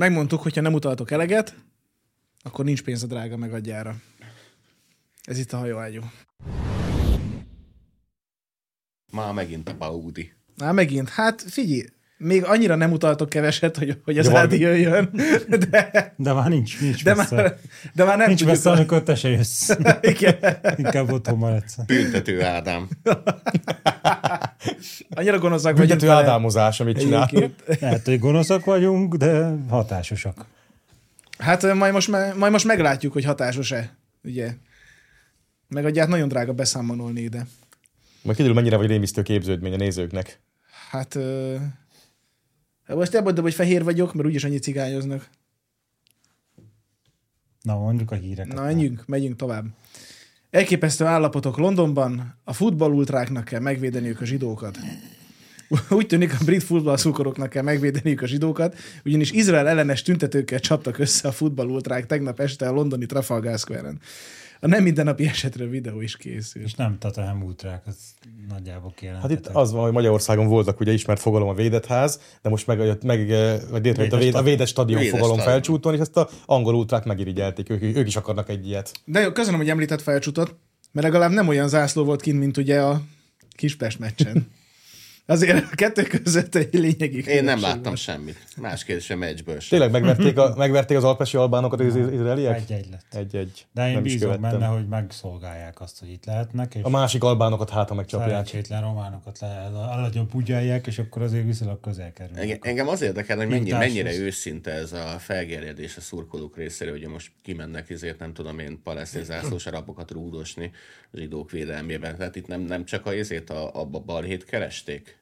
Megmondtuk, hogyha nem utaltok eleget, akkor nincs pénz a drága megadjára. Ez itt a hajóágyú. Már megint a Baudi. Már megint, hát figyelj, még annyira nem utaltok keveset, hogy, hogy az van- Ádi jöjjön, de, De már nincs, nincs de, messze. már, de már nem nincs tudjuk. messze, amikor te se jössz. Igen. Inkább otthon maradsz. Büntető Ádám. Annyira gonoszak vagyunk. Büntető ádámozás, amit csinálunk. Lehet, hogy gonoszak vagyunk, de hatásosak. Hát majd most, majd most meglátjuk, hogy hatásos-e. Ugye? Megadját nagyon drága beszámolni ide. Majd kiderül, mennyire vagy rémisztő képződmény a nézőknek. Hát... Ö... hát Most elmondom, hogy fehér vagyok, mert úgyis annyi cigányoznak. Na, mondjuk a híreket. Na, menjünk, megyünk tovább. Elképesztő állapotok Londonban, a futballultráknak kell megvédeniük a zsidókat. Úgy tűnik, a brit futballszurkolóknak kell megvédeniük a zsidókat, ugyanis Izrael ellenes tüntetőkkel csaptak össze a futballultrák tegnap este a londoni Trafalgar Square-en. A nem mindennapi esetről videó is készült. És nem Tottenham ultrák, az nagyjából Hát kijelentetett. itt az van, hogy Magyarországon voltak ugye ismert fogalom a védett ház, de most meg, meg vagy létrejött a, véd, a védett stadion Védett fogalom stadion. felcsúton, és ezt a angol ultrák megirigyelték, ők, ők is akarnak egy ilyet. De jó, köszönöm, hogy említett felcsutot, mert legalább nem olyan zászló volt kint, mint ugye a Kispest meccsen. Azért a kettő között egy lényegi Én nem különbség láttam van. semmit. Más kérdés a meccsből sem. Tényleg megverték, a, megverték az alpesi albánokat az izraeliek? Egy-egy lett. Egy-egy. De én Nem bízom benne, hogy megszolgálják azt, hogy itt lehetnek, és A másik albánokat hát, ha megcsapják. szerencsétlen románokat le, alagyon pugyálják, és akkor azért viszonylag közel kerülnek. Engem, engem az érdekel, hogy mennyi, mennyire őszinte ez a felgerjedés a szurkolók részéről, hogy most kimennek ezért, nem tudom én, palesztin zászlós arabokat rúdosni a zsidók védelmében. Tehát itt nem, nem csak a ezért a, a balhét keresték.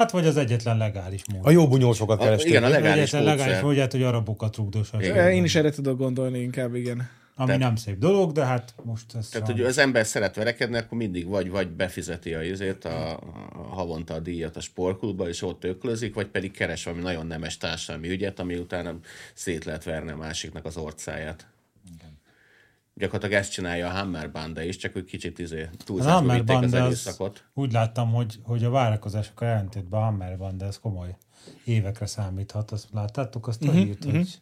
Hát vagy az egyetlen legális mód. A jó bunyósokat A, keresték. igen, a legális egyetlen legális módszer. módját, hogy arabokat rúgdossanak. Eh, Én is erre tudok gondolni inkább, igen. Ami Tehát- nem szép dolog, de hát most ez Tehát, van. hogy az ember szeret verekedni, akkor mindig vagy, vagy befizeti a izét, a, a havonta a díjat a sportklubba, és ott öklözik, vagy pedig keres valami nagyon nemes társadalmi ügyet, ami utána szét lehet verni a másiknak az orcáját. Gyakorlatilag ezt csinálja a Hammer Banda is, csak ők kicsit izé túlzásba Hammer vitték az erőszakot. úgy láttam, hogy, hogy a várakozásokkal ellentétben a Hammer Band, ez komoly évekre számíthat. Azt láttátok azt Mhm, a hírt, hogy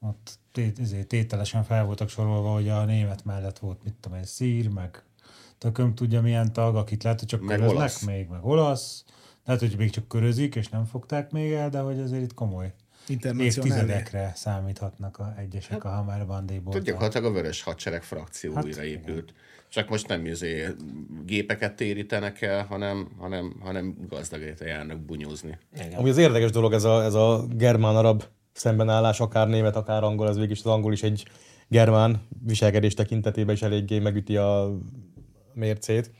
ott izé, tételesen fel voltak sorolva, hogy a német mellett volt, mit tudom én, szír, meg tököm tudja milyen tag, akit lehet, hogy csak Meg köröznek olasz. még, meg olasz. Lehet, hogy még csak körözik, és nem fogták még el, de hogy azért itt komoly. Évtizedekre számíthatnak a egyesek a Hammer Bandéból. Tehát gyakorlatilag a vörös hadsereg frakció Hát, újra épült. Csak most nem izé gépeket térítenek el, hanem, hanem, hanem gazdagéte járnak bunyózni. Amúgy az érdekes dolog ez a, ez a germán-arab szembenállás, akár német, akár angol, ez végig is az angol is egy germán viselkedés tekintetében is eléggé megüti a mércét.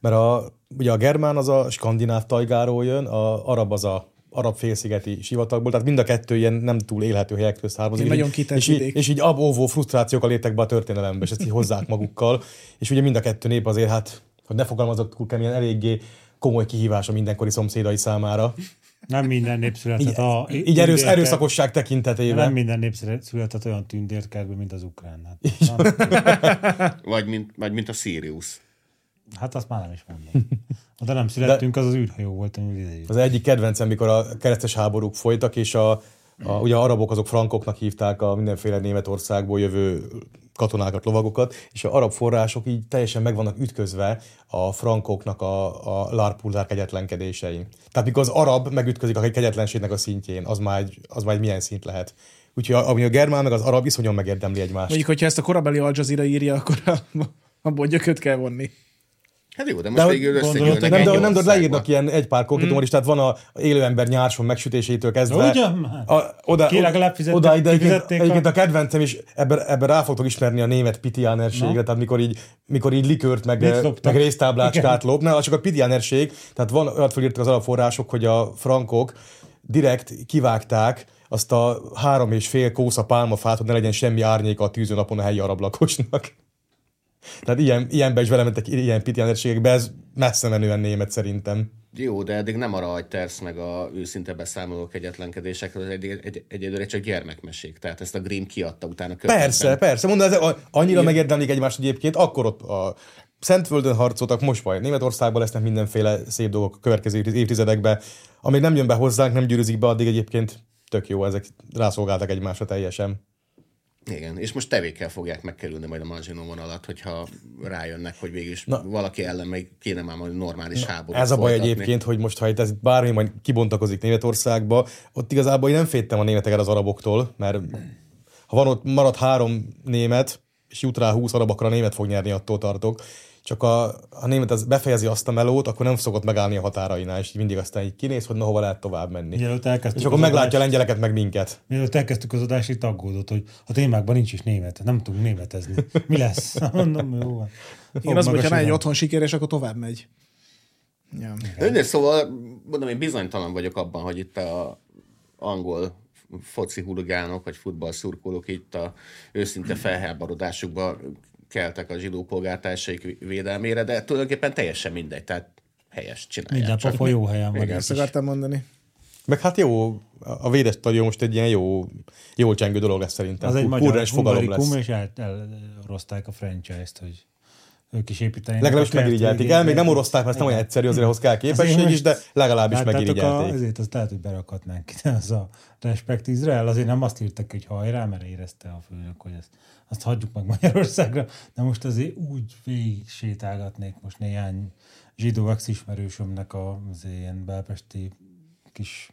Mert a, ugye a germán az a skandináv tajgáról jön, a arab az a arab félszigeti sivatagból, tehát mind a kettő ilyen nem túl élhető helyektől származik. Egy És nagyon kitett és, így, és így ab óvó frusztrációkkal léptek be a történelembe, és ezt így hozzák magukkal. És ugye mind a kettő nép azért, hát, hogy ne fogalmazok túl keményen, eléggé komoly kihívás a mindenkori szomszédai számára. Nem minden nép született Így, a... így erősz, erőszakosság Nem tekintetében. minden nép született olyan tündérkertben, mint az ukrán. Hát, nem, Vagy mint, vagy mint a Sirius. hát azt már nem is mondom. Oda nem születtünk, az az űrhajó volt. Az egyik kedvencem, mikor a keresztes háborúk folytak, és a, a, ugye a arabok azok frankoknak hívták a mindenféle Németországból jövő katonákat, lovagokat, és a arab források így teljesen meg vannak ütközve a frankoknak a, a lárpulzár kegyetlenkedésein. Tehát mikor az arab megütközik a kegyetlenségnek a szintjén, az már egy, az már egy milyen szint lehet. Úgyhogy a- ami a germán meg az arab iszonyan megérdemli egymást. Mondjuk, hogyha ezt a korabeli Al Jazeera írja, akkor a- abból gyököt kell vonni. Hát jó, de most De de végül összegyűlnek nem, de, nem, de leírnak ilyen egy pár konkrétumot is, tehát van a élő ember nyárson megsütésétől kezdve. Ugyan? A, oda, Ki legalább fizettek- oda ide, egyébként, egyébként a kedvencem is, ebben, ebben rá fogtok ismerni a német pitiánerségre, tehát mikor így, mikor így likört, meg, loptak? meg résztáblácskát lop, ne, csak a pitiánerség, tehát van, olyat felírtak az alapforrások, hogy a frankok direkt kivágták azt a három és fél kósza pálmafát, hogy ne legyen semmi árnyéka a tűzőnapon a helyi arab lakosnak. Tehát ilyen, ilyenbe is belementek, ilyen pitiánerségekbe, ez messze menően német szerintem. Jó, de eddig nem arra hagy tersz meg a őszinte beszámoló kegyetlenkedésekről, az egy, egy, egyedül csak gyermekmesék. Tehát ezt a Grimm kiadta utána Persze, persze. Mondom, ez a- annyira megérdemlik egymást egyébként, akkor ott a Szentföldön harcoltak, most majd Németországban lesznek mindenféle szép dolgok a következő évtizedekben. Amíg nem jön be hozzánk, nem gyűrűzik be, addig egyébként tök jó, ezek rászolgáltak egymásra teljesen. Igen, és most tevékkel fogják megkerülni majd a Maginot vonalat, hogyha rájönnek, hogy végül is Na. valaki ellen még kéne már majd normális háború. Ez a baj folytatni. egyébként, hogy most ha itt ez bármi majd kibontakozik Németországba, ott igazából én nem féltem a németeket az araboktól, mert ha van ott marad három német, és jut rá 20 arab, akkor a német fog nyerni, attól tartok csak a, a német az befejezi azt a melót, akkor nem szokott megállni a határainál, és mindig aztán így kinéz, hogy na hova lehet tovább menni. és akkor meglátja adást, a lengyeleket, meg minket. Mielőtt elkezdtük az adást, itt aggódott, hogy a témákban nincs is német, nem tudunk németezni. Mi lesz? Mondom, jó. Én az, hogyha egy otthon sikeres, akkor tovább megy. Ja. De szóval, mondom, én bizonytalan vagyok abban, hogy itt a angol foci huligánok, vagy futballszurkolók itt a őszinte felháborodásukban keltek a zsidó polgártársaik védelmére, de tulajdonképpen teljesen mindegy, tehát helyes csinálják. Minden pofa jó helyen van. Ezt akartam mondani. Meg hát jó, a védes stadion most egy ilyen jó, jól csengő dolog lesz szerintem. Az egy magyar fogalom lesz. és el, elrozták a franchise-t, hogy ők is építenének. Legalábbis megirigyelték el, még nem oroszták, mert ez nem olyan egyszerű, azért ahhoz kell képesség is, de legalábbis hát, megirigyelték. Ezért azt lehet, hogy berakhatnánk ide, az a Respect Izrael, azért nem azt írtak, hogy hajrá, mert érezte a főnök, hogy ezt, azt hagyjuk meg Magyarországra, de most azért úgy végig sétálgatnék most néhány zsidó ex-ismerősömnek az ilyen belpesti kis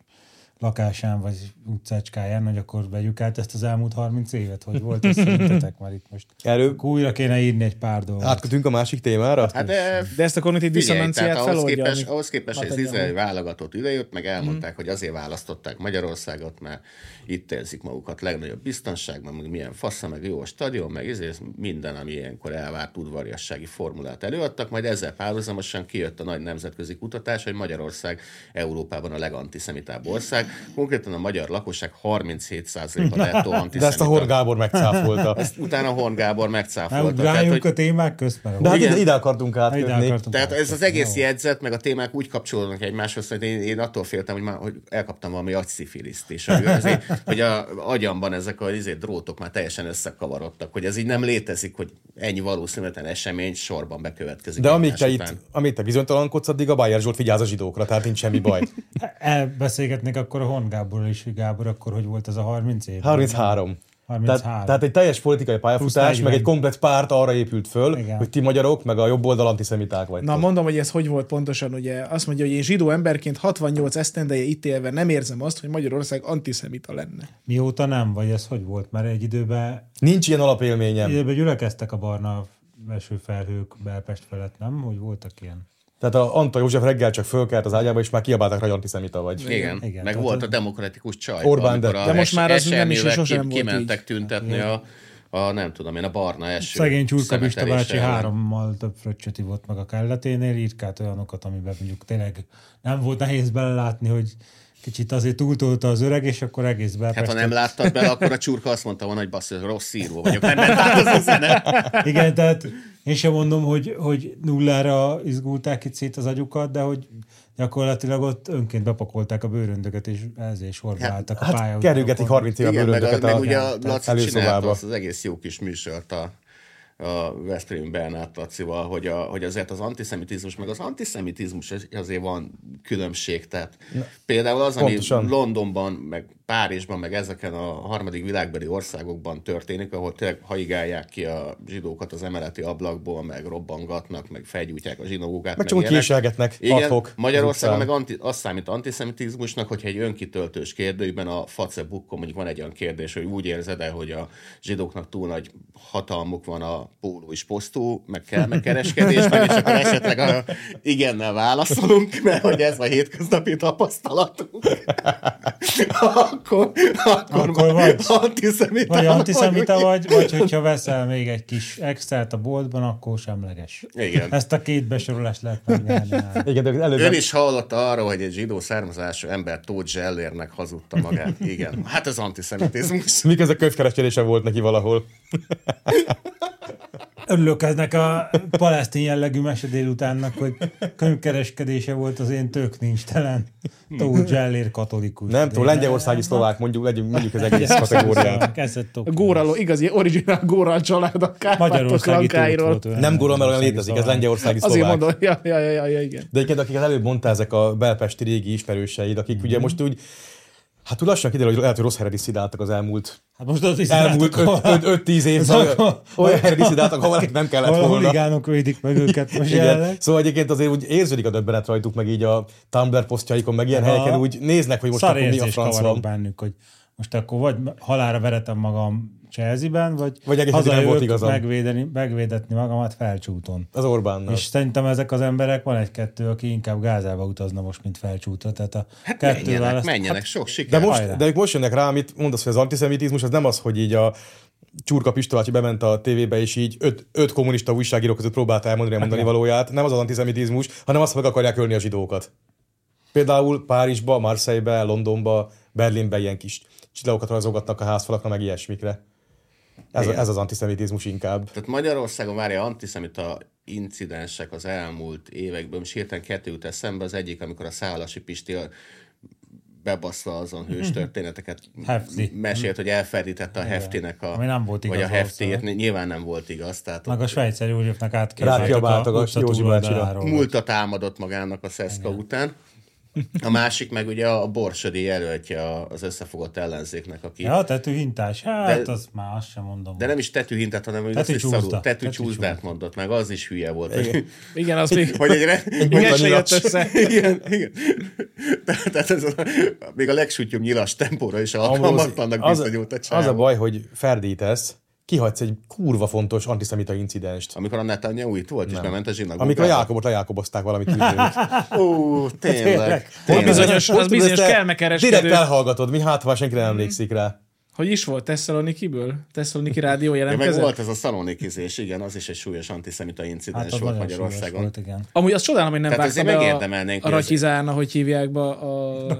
lakásán vagy utcácskáján, hogy akkor vegyük át ezt az elmúlt 30 évet, hogy volt ez szerintetek már itt most. Erről... Újra kéne írni egy pár dolgot. Átkötünk a másik témára? Hát de, de ezt a kognitív diszonanciát ahhoz képest, ahhoz képest, hogy az izraeli válogatott idejött, meg elmondták, mm. hogy azért választották Magyarországot, mert itt érzik magukat legnagyobb biztonságban, meg milyen fassa, meg jó a stadion, meg ezért minden, ami ilyenkor elvárt udvariassági formulát előadtak, majd ezzel párhuzamosan kijött a nagy nemzetközi kutatás, hogy Magyarország Európában a legantiszemitább ország, konkrétan a magyar lakosság 37%-a nettó antiszemita. De ezt a Horn Gábor megcáfolta. Ezt utána Horn Gábor megcáfolta. Tehát, hogy... a témák közben. De hát ide, ide akartunk átkötni. Tehát ez az egész jegyzet, meg a témák úgy kapcsolódnak egymáshoz, hogy én, én attól féltem, hogy, már, hogy elkaptam valami agyszifiliszt, és azért, hogy a agyamban ezek a izé, drótok már teljesen összekavarodtak, hogy ez így nem létezik, hogy ennyi valószínűtlen esemény sorban bekövetkezik. De amíg te, itt, amíg te bizonytalankodsz, addig a Bayer Zsolt vigyáz a zsidókra, tehát nincs semmi baj. Elbeszélgetnék akkor a Hon Gáborral is, Gábor, akkor hogy volt ez a 30 év? 33. 33. Tehát, tehát egy teljes politikai pályafutás, meg egy komplet párt arra épült föl, Igen. hogy ti magyarok, meg a jobb oldal antiszemiták vagy. Na mondom, hogy ez hogy volt pontosan, ugye azt mondja, hogy én zsidó emberként 68 esztendeje itt élve nem érzem azt, hogy Magyarország antiszemita lenne. Mióta nem, vagy ez hogy volt? Mert egy időben... Nincs ilyen alapélményem. Időben gyülekeztek a barna felhők Belpest felett, nem? Hogy voltak ilyen? Tehát a Antal József reggel csak fölkelt az ágyába, és már kiabálták rá, hogy antiszemita vagy. Igen, igen meg volt a demokratikus csaj. Orbán, de, de most már az nem is sosem volt Kimentek így. tüntetni a, a, nem tudom én, a barna eső. Szegény Csurka Bista bácsi hárommal több fröccsöt ivott meg a kelleténél, írkált olyanokat, amiben mondjuk tényleg nem volt nehéz belelátni, hogy kicsit azért túltolta az öreg, és akkor egész be. Hát ha nem láttad bele, akkor a csurka azt mondta volna, hogy bassz, rossz író vagyok, nem ment át az üzenet. Igen, tehát én sem mondom, hogy, hogy nullára izgulták itt szét az agyukat, de hogy gyakorlatilag ott önként bepakolták a bőröndöket, és ezért sorba hát, álltak hát, a pálya. Kerülgetik 30 éve a bőröndöket meg, a, meg ugye a Laci csinálta az, az egész jó kis műsort a a Veszprém Bernát Lacival, hogy, a, hogy azért az antiszemitizmus, meg az antiszemitizmus azért van különbség. Tehát Na, például az, pontosan. ami Londonban, meg Párizsban, meg ezeken a harmadik világbeli országokban történik, ahol tényleg haigálják ki a zsidókat az emeleti ablakból, meg robbangatnak, meg felgyújtják a zsinagógát. Meg csak úgy késelgetnek Igen, Magyarországon meg anti, azt számít antiszemitizmusnak, hogyha egy önkitöltős kérdőjében a Facebookon mondjuk van egy olyan kérdés, hogy úgy érzed -e, hogy a zsidóknak túl nagy hatalmuk van a póló és posztó, meg kell megkereskedésben, és akkor esetleg a igennel válaszolunk, mert hogy ez a hétköznapi tapasztalatunk. akkor, akkor, akkor vagy antiszemita vagy. Antiszemita vagy, vagy hogyha veszel még egy kis extrát a boltban, akkor semleges. Igen. Ezt a két besorolást lehet megnyerni. Igen, de előbb... Ön is hallotta arra, hogy egy zsidó származású ember Tóth Zsellérnek hazudta magát. Igen. Hát ez antiszemitizmus. Mik ez a könyvkereskedése volt neki valahol? Örülök ennek a palesztin jellegű mese délutánnak, hogy könyvkereskedése volt az én tök nincs telen. Tóth Zsellér katolikus. Nem tudom, lengyelországi szlovák, mondjuk, legyünk, mondjuk az egész kategóriát. Góraló, igazi originál Góral család a Magyarországi Nem Góral, mert olyan létezik, ez lengyelországi szlovák. Azért mondom, ja, ja, ja, ja, igen. De egyébként, akik előbb mondta ezek a belpesti régi ismerőseid, akik ugye most úgy Hát úgy lassan kiderül, hogy lehet, hogy rossz helyre diszidáltak az elmúlt Hát most az elmúlt 5-10 évben olyan helyre diszidáltak, ahol nem kellett Ahol a volna. huligánok védik meg őket most Igen. Szóval egyébként azért úgy érződik a döbbenet rajtuk, meg így a Tumblr posztjaikon, meg ilyen Aha. helyeken úgy néznek, hogy most Szar akkor mi a franc van. bennük, hogy most akkor vagy halára veretem magam Chelsea-ben, vagy, Vagy egész hazajövök volt igazam. megvédeni, megvédetni magamat felcsúton. Az Orbánnal. És szerintem ezek az emberek, van egy-kettő, aki inkább Gázába utazna most, mint felcsútra. Tehát a Hát kettő menjenek, választ- menjenek, Hát, sok De siker. most, Hajrá. de ők most jönnek rá, amit mondasz, hogy az antiszemitizmus, az nem az, hogy így a Csurka Pistolátyi bement a tévébe, és így öt, öt kommunista újságíró között próbálta elmondani a mondani valóját. Nem az az antiszemitizmus, hanem azt, hogy meg akarják ölni a zsidókat. Például Párizsba, Marseille-be, Londonba, Berlinbe ilyen kis csillagokat rajzolgatnak a házfalakra, meg ilyesmikre. Ez, Igen. ez az antiszemitizmus inkább. Tehát Magyarországon várja antiszemita incidensek az elmúlt években, most hirtelen kettő jut eszembe, az egyik, amikor a Szálasi Pisti a- bebassza azon hős történeteket, Hefti. mesélt, hogy elferdítette a heftinek a... Ami nem volt Vagy a igaz valószínűleg. nyilván nem volt igaz. Tehát Meg a Svejcer Józsefnek Rákiabáltak a utca Józsi bácsira. túloldaláról. múlta támadott magának a Szeszka után. A másik meg ugye a Borsodi jelöltje az összefogott ellenzéknek, aki Ja, tetőhintás. Hát, De- az már azt sem mondom. de nem is tetűhintet, hanem hogy Tetű azt is csúszdát csúszda. mondott meg, az is hülye volt. Hogy, Igen, az még... hogy egy, re, Igen, se jött össze. igen, igen. Tehát tehát ez a, még a legsútyúbb nyilas tempóra is alkalmatlannak bizonyult a az a baj, hogy ferdítesz, kihagysz egy kurva fontos antiszemita incidenst. Amikor a Netanyahu itt volt, és bement a zsinagógába. Amikor a Jákobot lejákobozták valamit. Ó, tényleg. Tényleg. bizonyos, az bizonyos Direkt kelmekereskedő. elhallgatod, mi hát, ha senki nem emlékszik rá. Hogy is volt? Tesszalonikiből? Tesszaloniki rádió Ja, meg jelentkezett? volt ez a szalonikizés, igen, az is egy súlyos antiszemita incidens Hát az volt Magyarországon. volt, igen. Amúgy azt csodálom, hogy nem Tehát vágta azért be a, a Ratyizán, ahogy hívják be a, a, a,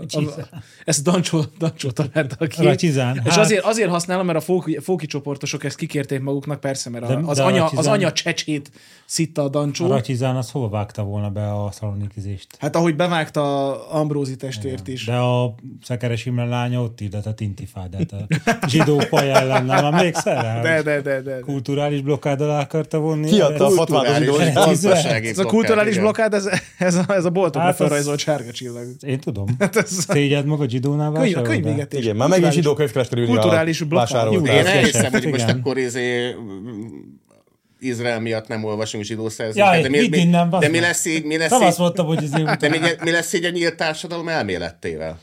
ezt a Dancsó, Dancsó találta ki. Ratyizán, És hát- azért, azért használom, mert a fóki, fóki csoportosok ezt kikérték maguknak, persze, mert a, De- az, de a anya, az anya csecsét szitta a Dancsó. A Ratyizán az hol vágta volna be a szalonikizést? Hát ahogy bevágta Ambrózi testvért is. De a Szekeres Imre lánya ott hirdetett intifádát a zsidó faj ellen, nem emlékszel rá? De, de, de, de. Kulturális blokkád alá akarta vonni? Kiadta a fatvát a Kulturális, zsidó. Ez a blokkád, kulturális blokkád, ez, ez, a, ez a boltokra Hát felrajzolt sárga csillag. Én tudom. Hát ez Szégyed meg a zsidónál könyv, vásárolod? könyvégetés. Igen, már megint Kulturális- zsidó könyvkereskedőnél kulturális blokkád. Én vásároltál. Elhiszem, hogy most akkor izé, Izrael miatt nem olvasunk zsidó szerzőket, de, mi, mi, innen, de mi lesz így, mi lesz azt így, mondtam, hogy ezért de mi, mi lesz így a nyílt társadalom elmélettével?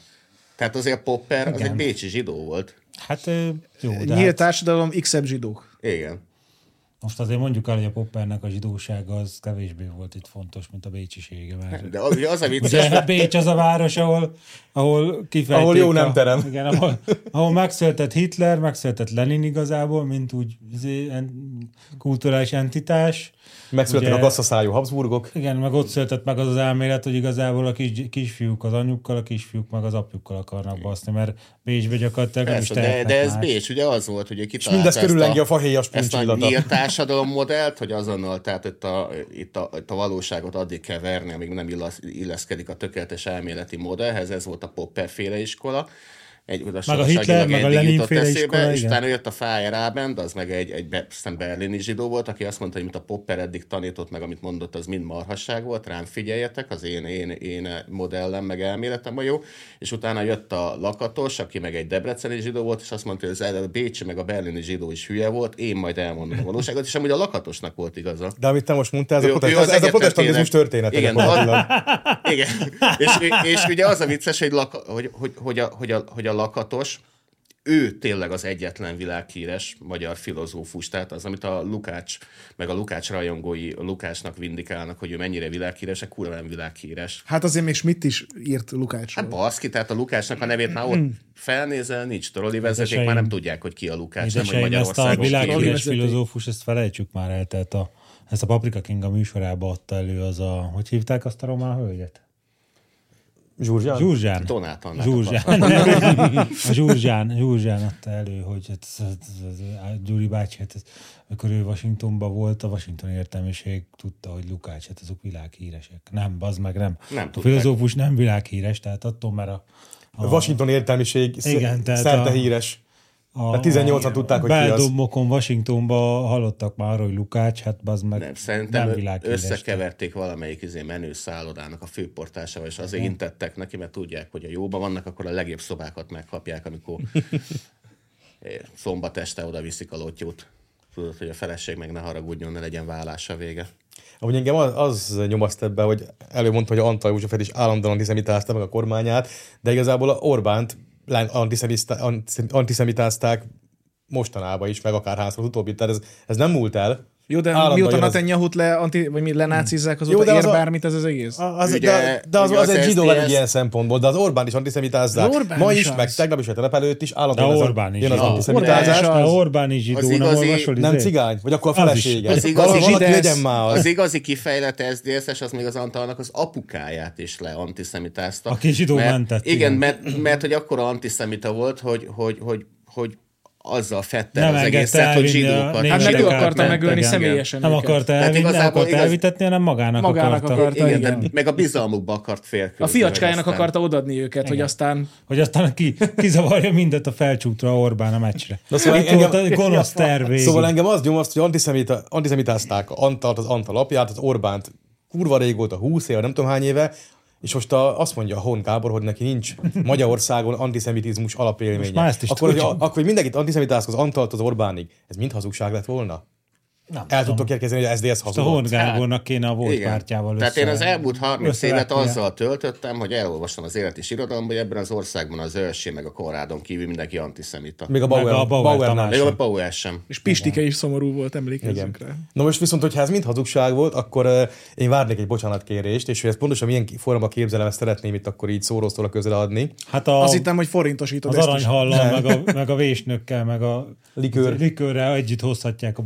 Tehát azért Popper az Igen. egy bécsi zsidó volt. Hát jó, de Nyílt hát társadalom, x zsidók. Igen. Most azért mondjuk el, hogy a Poppernek a zsidósága az kevésbé volt itt fontos, mint a bécsisége. Mert De az, az a vicces, Ugye Bécs az a város, ahol, ahol kifejték Ahol jó a, nemterem. Igen, ahol, ahol megszületett Hitler, megszületett Lenin igazából, mint úgy izé, en, kulturális entitás. Megszülettek a Ugye- gasszaszájú Habsburgok. Igen, meg ott született meg az az elmélet, hogy igazából a kis, kisfiúk az anyukkal, a kisfiúk meg az apjukkal akarnak baszni, mert Bécsbe gyakorlatilag nem is de, de ez más. Bécs, ugye az volt, hogy És kitalálta mindez ezt körüllengi a a, fahéjas ezt a nyílt társadalom modellt, hogy azonnal, tehát itt a, itt, a, itt a valóságot addig kell verni, amíg nem illeszkedik a tökéletes elméleti modellhez, ez volt a Popper féle iskola. Egy, oda Meg a Hitler, meg a Lenin féle eszébe, iskola, és igen. utána jött a Fire Abend, az meg egy, egy aztán berlini zsidó volt, aki azt mondta, hogy mint a Popper eddig tanított, meg amit mondott, az mind marhasság volt, rám figyeljetek, az én, én, én modellem, meg elméletem a jó, és utána jött a Lakatos, aki meg egy debreceni zsidó volt, és azt mondta, hogy az a Bécsi, meg a berlini zsidó is hülye volt, én majd elmondom a valóságot, és amúgy a Lakatosnak volt igaza. De amit te most mondtál, ez, Ő- a, protest, ez, ez a protestantizmus története. Igen. Igen. És, és ugye az a vicces, hogy, laka, hogy, hogy, hogy, a, hogy, a, hogy a lakatos, ő tényleg az egyetlen világhíres magyar filozófus, tehát az, amit a Lukács, meg a Lukács rajongói a Lukácsnak vindikálnak, hogy ő mennyire világhíres, a kurva nem világhíres. Hát azért még Schmidt is írt Lukácsról. Hát baszki, tehát a Lukácsnak a nevét már ott felnézel, nincs trolli vezeték, Édeseim. már nem tudják, hogy ki a Lukács, nem, hogy Édeseim, ezt a Magyarországon világhíres filozófus, ezt felejtsük már el, tehát a, ezt a Paprika King a műsorába adta elő az a, hogy hívták azt a román hölgyet? Zsúrzsán? Zsúrzsán. Donát Annát Zsúrzsán. A Zsúrzsán, Zsúrzsán adta elő, hogy hát, Gyuri bácsi, hát ez, amikor ő Washingtonban volt, a Washington értelmiség tudta, hogy Lukács, hát azok világhíresek. Nem, bazd meg, nem. Nem a tudták. filozófus nem világhíres, tehát attól, mert a, A Washington értelmiség Igen, szerte a- híres. A, Hát 18-an tudták, hogy ki az. Beldomokon, Washingtonba hallottak már, hogy Lukács, hát az meg Nem, szerintem nem világhíres. összekeverték valamelyik izé menő szállodának a főportásával, és azért intettek neki, mert tudják, hogy a jóban vannak, akkor a legjobb szobákat megkapják, amikor szombat este oda viszik a lotyót. Tudod, hogy a feleség meg ne haragudjon, ne legyen vállása vége. Ahogy engem az, az nyomaszt ebbe, hogy előmondta, hogy Antal Józsefet is állandóan antiszemitázta meg a kormányát, de igazából a Orbánt antiszemitázták mostanában is, meg akár az utóbbi, tehát ez, ez nem múlt el. Jó, de Állandóan mióta Netanyahu-t le, anti, vagy mi lenácizzák, azóta Jó, de ér az a- bármit ez az egész? Az, Ugye- de, de az, ugye az, az egy zsidó egy ilyen szempontból, de az Orbán is antiszemitázzák. Orbán Ma is is, az. meg tegnap is, vagy tegnap előtt is De állandóan ez a- Orbán is jön az antiszemitázás. Orbán is A az. Orbán is zsidó, Az nem igazi- olvasol Nem izé? cigány? Vagy akkor a felesége? Az igazi legyen már az. Az igazi kifejlett SZDSZ-es, az még az Antalnak az apukáját is le antiszemitázta. Aki zsidó mentett, Igen, igen. mert, mert hogy akkora antiszemita volt, hogy, hogy, hogy, hogy azzal fette Nem az egészet, hogy zsidókat. Hát meg ő akarta megölni igen. személyesen Nem akarta, elvinni, nem akarta igaz- elvitetni, hanem magának, Magának akarta. akarta. Igen, igen. de meg a bizalmukba akart félkülni. A fiacskájának aztán- akarta odadni őket, hogy aztán Hogy aztán ki, kizavarja mindet a felcsútra Orbán a meccsre. Na szóval Itt engem- volt a gonosz terv. Szóval engem az nyomaszt, hogy antiszemita, antiszemitázták Antalt, az Antal apját, az Orbánt kurva régóta, 20 éve, nem tudom hány éve, és most a, azt mondja a Hon Gábor, hogy neki nincs Magyarországon antiszemitizmus alapélménye. Most már ezt is akkor, hogy, tudjuk. akkor, hogy mindenkit antiszemitáztak az Antalt az Orbánig, ez mind hazugság lett volna? Nem El tudom. tudtok érkezni, hogy SZDSZ Most a hazudott? Horn Gábornak kéne a volt Igen. pártjával Tehát én az elmúlt 30 évet azzal töltöttem, hogy elolvastam az élet és irodalomban, hogy ebben az országban az Őrsé meg a Konrádon kívül mindenki antiszemita. Még a Meg Bauer, a Bauer Bauer. Tamás. Még a Bauer sem. és Pistike is szomorú volt, emlékezzünk Igen. rá. Na most viszont, hogyha ez mind hazugság volt, akkor uh, én várnék egy bocsánatkérést, és hogy ezt pontosan milyen formában képzelem, ezt szeretném itt akkor így szóról-szóra közreadni. Hát a, Azt hittem, hogy forintosítod az aranyhallal, meg a, meg a vésnökkel, meg a Likőr. likőrrel együtt hozhatják a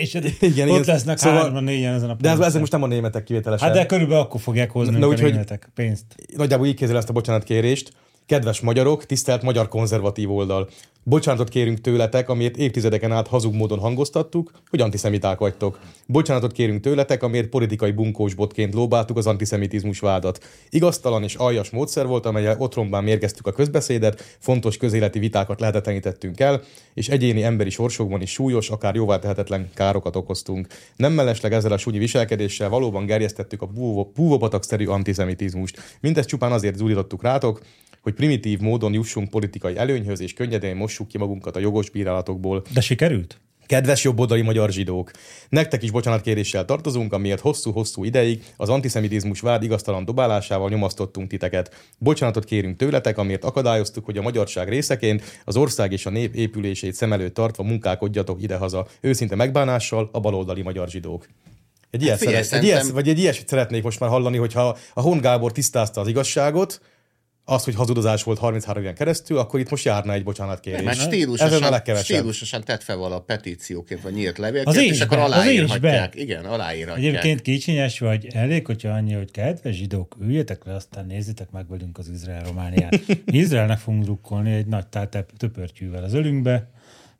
bocsánatkérésed. Igen, Ott igen. lesznek Szóval- hárman, négyen ezen a De ez, ezek most nem a németek kivételesen. Hát de körülbelül akkor fogják hozni, Na, a úgyhogy- németek pénzt. Nagyjából így kézzel ezt a bocsánatkérést. Kedves magyarok, tisztelt magyar konzervatív oldal. Bocsánatot kérünk tőletek, amiért évtizedeken át hazug módon hangoztattuk, hogy antiszemiták vagytok. Bocsánatot kérünk tőletek, amiért politikai bunkósbotként lóbáltuk az antiszemitizmus vádat. Igaztalan és aljas módszer volt, amelyel otromban mérgeztük a közbeszédet, fontos közéleti vitákat lehetetlenítettünk el, és egyéni emberi sorsokban is súlyos, akár jóvá tehetetlen károkat okoztunk. Nem mellesleg ezzel a súnyi viselkedéssel valóban gerjesztettük a búvópatak-szerű antiszemitizmust. Mindezt csupán azért zúdítottuk rátok, hogy primitív módon jussunk politikai előnyhöz, és könnyedén mossuk ki magunkat a jogos bírálatokból. De sikerült? Kedves jobboldali magyar zsidók! Nektek is bocsánatkéréssel tartozunk, amiért hosszú-hosszú ideig az antiszemitizmus vád igaztalan dobálásával nyomasztottunk titeket. Bocsánatot kérünk tőletek, amiért akadályoztuk, hogy a magyarság részeként az ország és a nép épülését szem előtt tartva munkálkodjatok idehaza. Őszinte megbánással a baloldali magyar zsidók. Egy ilyet, figyelj, szeret, egy ilyet, vagy egy ilyesmit szeretnék most már hallani, hogyha a Hon Gábor tisztázta az igazságot, az, hogy hazudozás volt 33 éven keresztül, akkor itt most járna egy bocsánatkérés. Mert stílusosan, stílusosan tett fel vala petícióként, vagy nyílt levélként, Az és ésbe, akkor aláírhatják. Igen, aláírhatják. Egyébként kicsinyes vagy, elég, hogyha annyi, hogy kedves zsidók, üljetek le, aztán nézzétek meg velünk az Izrael-Romániát. Izraelnek fogunk drukkolni egy nagy tátep töpörtyűvel az ölünkbe,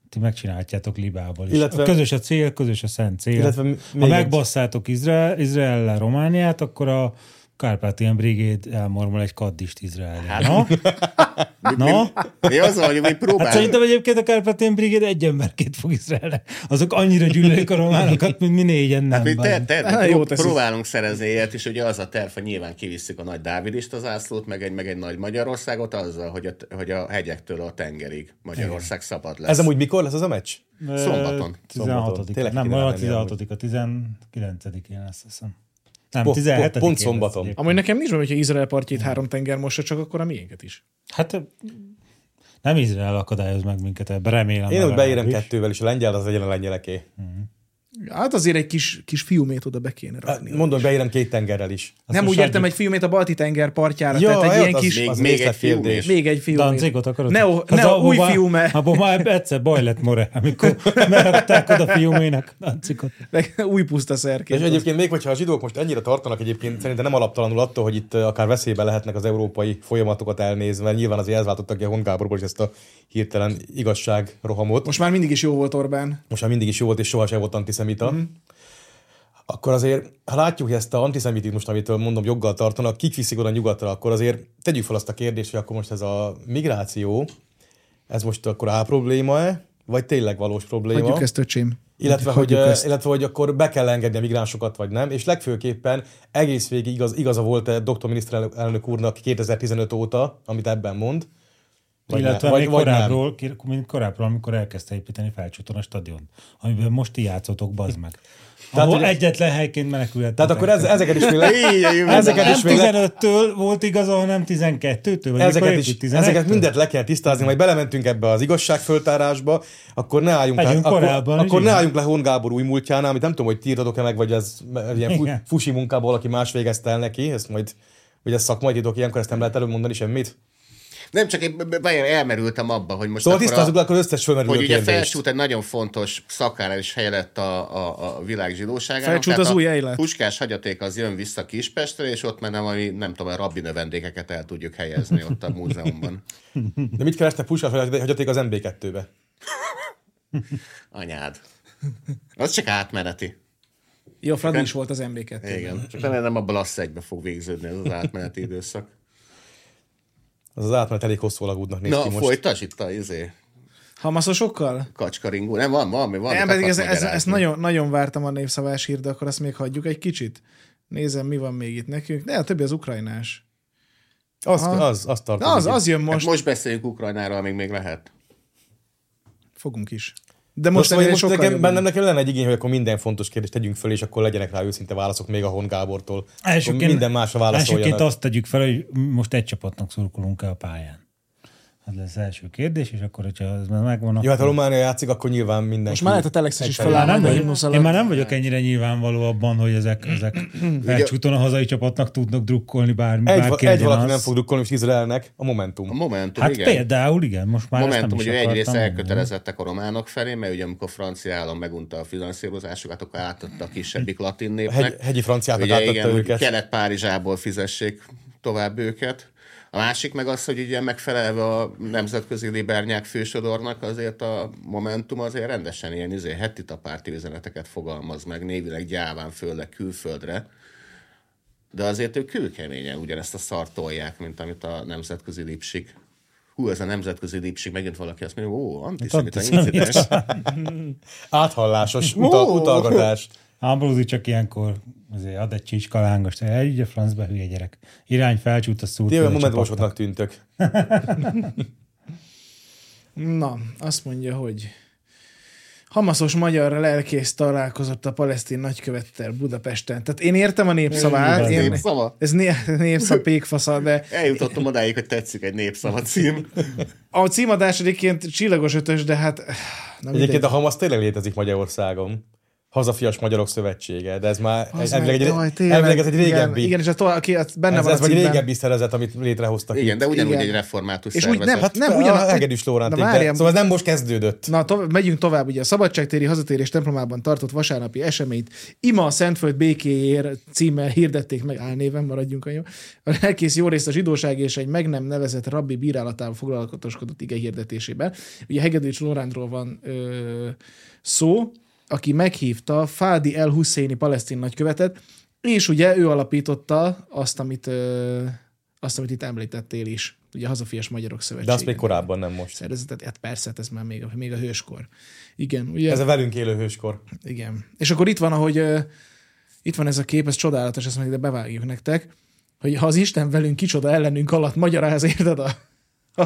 ti megcsinálhatjátok Libából is. Illetve- a közös a cél, közös a szent cél. Illetve ha egy- megbasszátok Izrael, Izrael Romániát, akkor a Kárpátian Brigéd elmormol egy kaddist Izraelre. Hát, Na? Na? Mi az, hogy mi Hát próbálunk. szerintem egyébként a Kárpátian Brigéd egy emberként fog Izraelnek. Azok annyira gyűlölik a románokat, mint mi négyen nem. Mi te, bazd. te, Á, te jó próbálunk szerezni ilyet, és ugye az a terv, hogy nyilván kivisszük a nagy Dávidista zászlót, meg egy, meg egy nagy Magyarországot azzal, hogy a, hogy a hegyektől a tengerig Magyarország szabad lesz. Ez amúgy mikor lesz az a meccs? Szombaton. 16 Tényleg Nem, a menni 16 a 19-én lesz, azt hiszem. Nem, Pont- 17 pont szombaton. Amúgy nekem nincs benne, hogyha Izrael partjait három tenger mossa, csak akkor a miénket is. Hát nem Izrael akadályoz meg minket ebben, remélem. Én úgy beérem legalábbis. kettővel, és a lengyel az legyen a lengyeleké. Hát azért egy kis, kis fiúmét oda be kéne rakni. Mondom, hogy beérem két tengerrel is. Azt nem úgy értem, egy fiúmét a balti tenger partjára, Ja, tehát egy hát ilyen az kis... még- az még egy fiú Még egy fiúmét. Dancikot akarod? Neo, Az neo abból új fiúme. Abból már egyszer baj lett more, amikor megrakták oda fiúmének Dancikot. Meg új puszta És szerként. egyébként még, hogyha a zsidók most ennyire tartanak, egyébként szerintem nem alaptalanul attól, hogy itt uh, akár veszélybe lehetnek az európai folyamatokat elnézve, mert nyilván azért elváltottak ki a Hon Gáborból is ezt a hirtelen igazság rohamot. Most már mindig is jó volt Orbán. most már mindig is jó volt, és sohasem volt antiszemita. Mm. Akkor azért, ha látjuk ezt a antiszemitizmust, amitől mondom joggal tartanak, kik viszik oda nyugatra, akkor azért tegyük fel azt a kérdést, hogy akkor most ez a migráció, ez most akkor A probléma-e, vagy tényleg valós probléma? Hagyjuk ezt, öcsém. Illetve hogy, ezt. illetve, hogy akkor be kell engedni a migránsokat, vagy nem, és legfőképpen egész végig igaz, igaza volt a doktor miniszterelnök úrnak 2015 óta, amit ebben mond. Vagy Illetve ne- még vagy, vagy nem. korábbról, ki- mint korábbról, amikor elkezdte építeni felcsúton a stadion, amiben most ti játszotok, bazd meg. Tehát, Ahol hogy- egyetlen helyként menekülhet. Tehát akkor ez, ezeket is még ezeket nem is még le... 15-től volt igaza, hanem 12-től, vagy Ezeket, is, épült, ezeket 11-től? mindet le kell tisztázni, majd belementünk ebbe az igazságföltárásba, akkor ne álljunk, le, akkor, akkor ne álljunk le Hon Gábor új múltjánál, amit nem tudom, hogy ti írtatok-e meg, vagy ez ilyen fu- fusi munkából, valaki más végezte el neki, ezt majd, vagy ez szakmai titok, ilyenkor ezt nem lehet előmondani semmit. Nem, csak én elmerültem abba, hogy most Szóval akkor tisztázzuk a, le akkor összes fölmerülő hogy ugye kérdést. Felsút egy nagyon fontos szakálláris hely lett a, a, a világ zsidóságának. Felcsút az a új lett. Puskás hagyaték az jön vissza Kispestre, és ott már nem, ami, nem tudom, a rabbi növendékeket el tudjuk helyezni ott a múzeumban. De mit kerestek Puskás hagyaték az MB2-be? Anyád. Az csak átmeneti. Jó, Fradi is volt az MB2. Igen. Csak nem, nem abban a egybe fog végződni ez az átmeneti időszak. Az az átmenet elég hosszú alagútnak néz Na, ki most. folytasd itt a izé, Hamaszosokkal? kacskaringó. Nem, van, van, van. Nem, mit pedig ez, ez, ezt nagyon, nagyon vártam a népszavás hír, de akkor azt még hagyjuk egy kicsit. Nézem, mi van még itt nekünk. Ne, a többi az ukrajnás. Az, Aha. az, az tartozik. Na, az, az jön Most, most. most beszéljünk Ukrajnáról, amíg még lehet. Fogunk is. De Most, most, most, nekem, bennem nekem lenne egy igény, hogy akkor minden fontos kérdést tegyünk föl, és akkor legyenek rá őszinte válaszok még a Hon Gábortól. Akkor minden másra válaszoljanak. Elsőként azt tegyük fel, hogy most egy csapatnak szurkolunk-e a pályán. Ez lesz az első kérdés, és akkor, hogyha ez már megvan, Jó, hát ha akkor... Románia játszik, akkor nyilván minden. Most már lehet a Telexes is nem feláll a vagyok, himnusz én már nem vagyok ennyire nyilvánvaló abban, hogy ezek, ezek felcsúton a hazai csapatnak tudnak drukkolni bármi, Egy, bárki egy valaki az. nem fog drukkolni, és Izraelnek a Momentum. A Momentum, Hát igen. például igen, most már Momentum, nem is egyrészt elkötelezettek a románok felé, mert ugye amikor a francia állam megunta a finanszírozásukat, akkor átadta a kisebbik latin népnek. Hegy, hegyi franciáknak ugye átadta igen, őket. Kelet-Párizsából fizessék tovább őket. A másik meg az, hogy ugye megfelelve a nemzetközi libernyák fősodornak azért a Momentum azért rendesen ilyen izé, heti tapárti üzeneteket fogalmaz meg, névileg gyáván főleg külföldre. De azért ők kőkeményen ugyanezt a szart tolják, mint amit a nemzetközi lipsik. Hú, ez a nemzetközi lipsik, megint valaki azt mondja, ó, antiszemita incidens. Áthallásos utal, utalgatás. Ambrózi csak ilyenkor azért ad egy csicskalángos, egy a francba hülye gyerek. Irány felcsút a Ti szurkoló olyan csapatnak. momentumosoknak tűntök. Na, azt mondja, hogy Hamaszos magyar lelkész találkozott a palesztin nagykövettel Budapesten. Tehát én értem a népszavát. Ez Én, népszava? ez né- népszav pékfasza, de Eljutottam odáig, hogy tetszik egy népszava cím. a címadás egyébként csillagos ötös, de hát... Na, Egyébként mindegy. a Hamas tényleg létezik Magyarországon. Hazafias Magyarok Szövetsége, de ez már Az elvileg meg, egy, jaj, tényleg, elvileg ez egy régebbi. Igen, és a to- aki az benne ez, van ez a vagy régebbi szervezet, amit létrehoztak Igen, itt. de ugyanúgy Igen. egy református És úgy szervezet. nem, Hát nem, nem, ugyan- ugyan, a Hegedűs Na, Lóránték, de, várjam. szóval ez nem most kezdődött. Na, to- megyünk tovább. Ugye a Szabadságtéri hazatérés templomában tartott vasárnapi eseményt Ima a Szentföld békéért címmel hirdették meg, álnéven maradjunk a jó. A lelkész jó részt a zsidóság és egy meg nem nevezett rabbi bírálatával foglalkozkodott ige hirdetésében. Ugye Hegedűs Lorándról van ö, szó, aki meghívta Fádi El Husseini palesztin nagykövetet, és ugye ő alapította azt, amit, ö, azt, amit itt említettél is, ugye a Hazafias Magyarok De Szövetsége azt még korábban nem most. szervezetet, hát persze, hát ez már még a, még a hőskor. Igen, ugye? Ez a velünk élő hőskor. Igen. És akkor itt van, ahogy uh, itt van ez a kép, ez csodálatos, ezt majd ide bevágjuk nektek, hogy ha az Isten velünk, kicsoda ellenünk alatt magyaráz, érted a, a,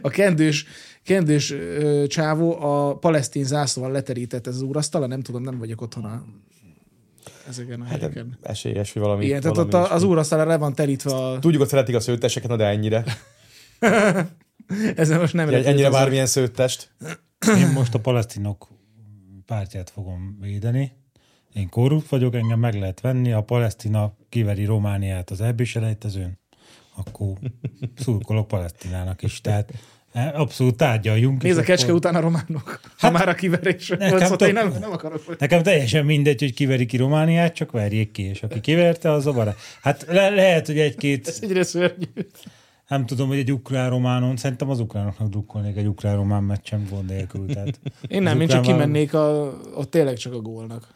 a kendős, kendős ö, csávó a palesztin zászlóval leterített ez az úrasztala, nem tudom, nem vagyok otthon a, ezeken a helyeken. Esélyes, hogy valami. Igen, tehát valami ott a, ilyesmi. az úrasztala le van terítve a... Tudjuk, hogy szeretik a szőtteseket, na de ennyire. Ezen most nem Ennyire repült az a- bármilyen szőttest. Én most a palesztinok pártját fogom védeni. Én korrupt vagyok, engem meg lehet venni. Ha Palesztina kiveri Romániát az ebbi selejtezőn, akkor szurkolok Palesztinának is. Tehát eh, abszolút tárgyaljunk. Nézd a kecske akkor- után a románok. Ha már a kiverés volt, szóval én tök- nem, nem akarok. Nekem teljesen mindegy, hogy kiveri ki Romániát, csak verjék ki, és aki kiverte, az a barát. Hát le- lehet, hogy egy-két, Egyre szörnyű. nem tudom, hogy egy ukrán-románon, szerintem az ukránoknak drukkolnék egy ukrán-román meccsen gond nélkül. Tehát Én nem, én csak kimennék a, ott tényleg csak a gólnak.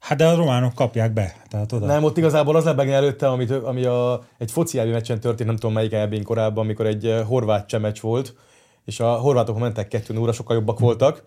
Hát de a románok kapják be. Tehát oda. Nem, ott igazából az lebegni előtte, amit, ami a, egy foci elvi meccsen történt, nem tudom melyik elbén korábban, amikor egy eh, horvát csemecs volt, és a horvátok mentek 2 óra, sokkal jobbak voltak,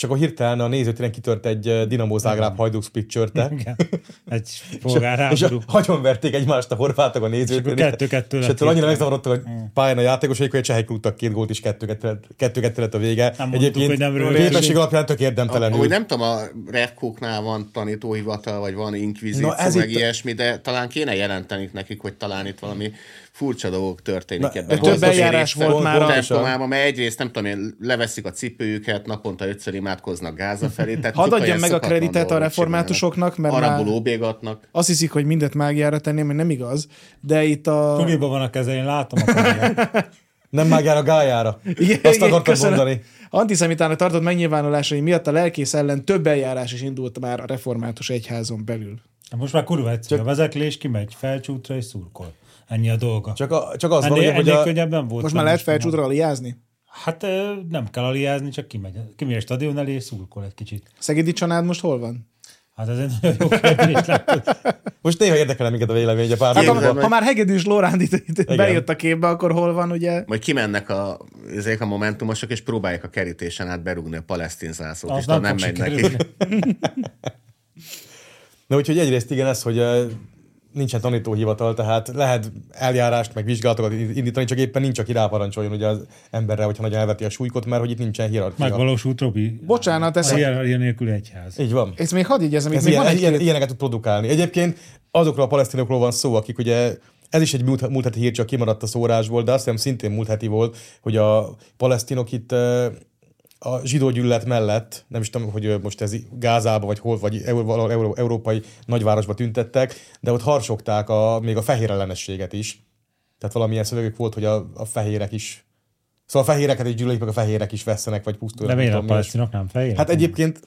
és akkor hirtelen a nézőtéren kitört egy Dinamo Zágráb hajduk split csörte. Igen. Egy És, polgárháború. hagyonverték egymást a horvátok a nézőtéren. És kettő-kettő És lett ettől annyira megzavarodtak a pályán a játékosai, hogy csehek rúgtak két gólt, és kettő-kettő lett- a vége. Nem mondtuk, hogy nem képesség alapján tök érdemtelenül. Ahogy nem tudom, a Redcooknál van tanítóhivatal, vagy van inkvizíció, ez meg itt- ilyesmi, de talán kéne jelenteni nekik, hogy talán itt valami furcsa dolgok történik Na, ebben. több eljárás volt már a- templomában, mert egyrészt nem tudom én, leveszik a cipőjüket, naponta ötször imádkoznak Gáza felé. Tehát Hadd adjam meg a kreditet a reformátusoknak, mert Arabul óbégatnak. azt hiszik, hogy mindent mágiára tenném, mert nem igaz, de itt a... Suliba van a keze, én látom a. Nem mágjára, gájára. Igen, Azt akartam köszönöm. mondani. Antiszemitának tartott megnyilvánulásai miatt a lelkész ellen több eljárás is indult már a református egyházon belül. Most már kurva egyszerű. A vezeklés kimegy felcsútra és szurkol. Ennyi a dolga. Csak, a, csak az van, ennél, ugye, hogy ennél a, könnyebb nem volt. Most már lehet felcsútra aliázni? Hát nem kell aliázni, csak kimegy, kimegy a stadion elé és szurkol egy kicsit. Szegedi Csanád most hol van? Hát ez egy nagyon jó kérdés. most néha érdekel minket a vélemény a pár Hát, Képzeld, ha, hogy- ha már Hegedűs Lóránd itt, itt bejött a képbe, akkor hol van, ugye? Majd kimennek a, ezek a momentumosok, és próbálják a kerítésen át berúgni a palesztin zászlót, és nem, nem, megy neki. sikerülni. Na úgyhogy egyrészt igen ez, hogy nincsen tanítóhivatal, tehát lehet eljárást, meg vizsgálatokat indítani, csak éppen nincs, aki ráparancsoljon ugye az emberre, hogyha nagyon elveti a súlykot, mert hogy itt nincsen hierarchia. Megvalósult, Robi. Bocsánat, ez, A hierarchia nélkül egyház. Így van. ezt még hadd igyezem, itt Ez még ilyen, van egy ilyen, ilyeneket tud produkálni. Egyébként azokról a palesztinokról van szó, akik ugye ez is egy múlt, múlt heti hír, csak kimaradt a szórásból, de azt hiszem szintén múlt heti volt, hogy a palesztinok itt a zsidó gyűlölet mellett, nem is tudom, hogy most ez Gázába, vagy hol, vagy valahol Euró, európai nagyvárosba tüntettek, de ott harsogták a, még a fehér ellenességet is. Tehát valamilyen szövegük volt, hogy a, a fehérek is Szóval a fehéreket is gyűlölik, meg a fehérek is vesztenek, vagy pusztulnak. De miért a palesztinok nem fehér? Hát egyébként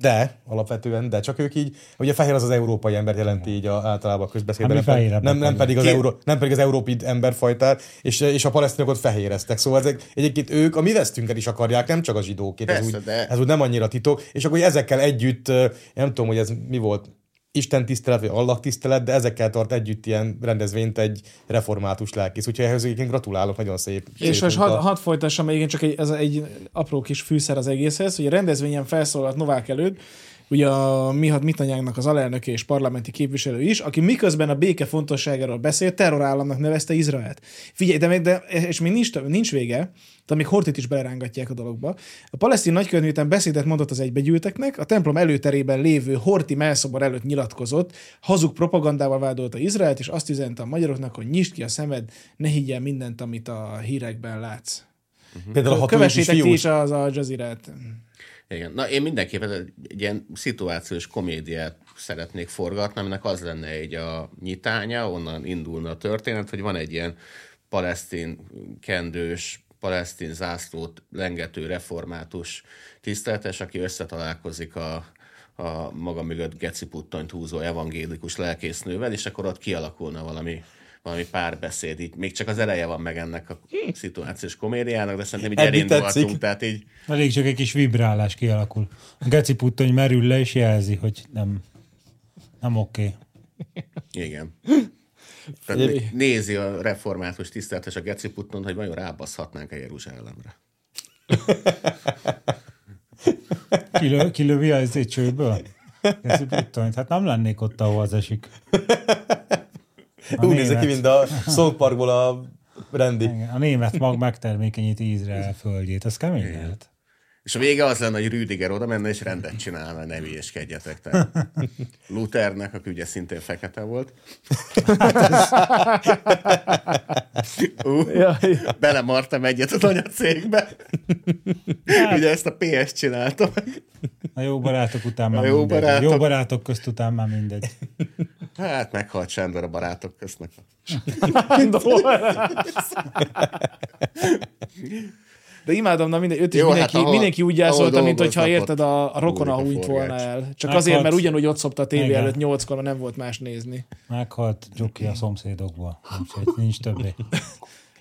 de, alapvetően, de csak ők így, ugye a fehér az az európai ember jelenti így a, általában a közbeszédben, Hát mi nem, nem, nem, vagyunk. pedig az euró, nem pedig az európai emberfajtát, és, és a palesztinok ott fehéreztek. Szóval ezek, egyébként ők a mi vesztünket is akarják, nem csak a zsidókét, ez Persze, úgy, de- ez úgy nem annyira titok, és akkor hogy ezekkel együtt, nem tudom, hogy ez mi volt, Isten tisztelet, vagy Allah tisztelet, de ezekkel tart együtt ilyen rendezvényt egy református lelkész. Úgyhogy ehhez egyébként gratulálok, nagyon szép. És szép most munka. hadd had folytassam, még én csak egy, ez egy apró kis fűszer az egészhez, hogy a rendezvényen felszólalt Novák előtt, ugye a Mihat Mitanyánknak az alelnöke és parlamenti képviselő is, aki miközben a béke fontosságáról beszélt, terrorállamnak nevezte Izraelt. Figyelj, de, még- de és még nincs, nincs vége, de még Hortit is belerángatják a dologba. A palesztin nagykövet miután beszédet mondott az egybegyűlteknek, a templom előterében lévő Horti melszobor előtt nyilatkozott, hazug propagandával vádolta Izraelt, és azt üzente a magyaroknak, hogy nyisd ki a szemed, ne higgyel mindent, amit a hírekben látsz. Például a Kövessétek ti is az Al Jazeera-t. Igen. Na, én mindenképpen egy, ilyen szituációs komédiát szeretnék forgatni, aminek az lenne egy a nyitánya, onnan indulna a történet, hogy van egy ilyen palesztin kendős, palesztin zászlót lengető református tiszteletes, aki összetalálkozik a, a maga mögött geci húzó evangélikus lelkésznővel, és akkor ott kialakulna valami valami párbeszéd. Így még csak az eleje van meg ennek a szituációs komédiának, de szerintem így Eddig elindulhatunk, tetszik. tehát így Elég csak egy kis vibrálás kialakul. A geci puttony merül le és jelzi, hogy nem, nem oké. Igen. Tehát né- nézi a református tiszteletes a Geci Putnon, hogy vajon rábaszhatnánk-e Jeruzsálemre. Kilö, kilövi a ezért csőből? Geci puttonyt. Hát nem lennék ott, ahol az esik. Úgy nézek ki, mint a South Parkból a rendi. A német mag megtermékenyíti Izrael földjét. Ez kemény lehet. És a vége az lenne, hogy Rüdiger oda menne és rendet csinálna, ne hülyeskedjetek. Tehát Luthernek, aki ugye szintén fekete volt, uh, Ja, belemartam egyet az anyacégbe. ugye ezt a PS csináltam. A jó barátok után már A jó mindegy. barátok. Jó barátok közt után már mindegy. Hát meghalt Sándor a barátok köznek. De imádom, na mindegy, őt is Jó, mindenki, hát ahol- mindenki úgy ahol gyászolta, mint hogyha érted, a, a rokona hunyt volna el. Csak Meghalt. azért, mert ugyanúgy ott szopta a tévé Igen. előtt nyolckor, nem volt más nézni. Meghalt Joki a szomszédokból. Úgyhogy nincs többé.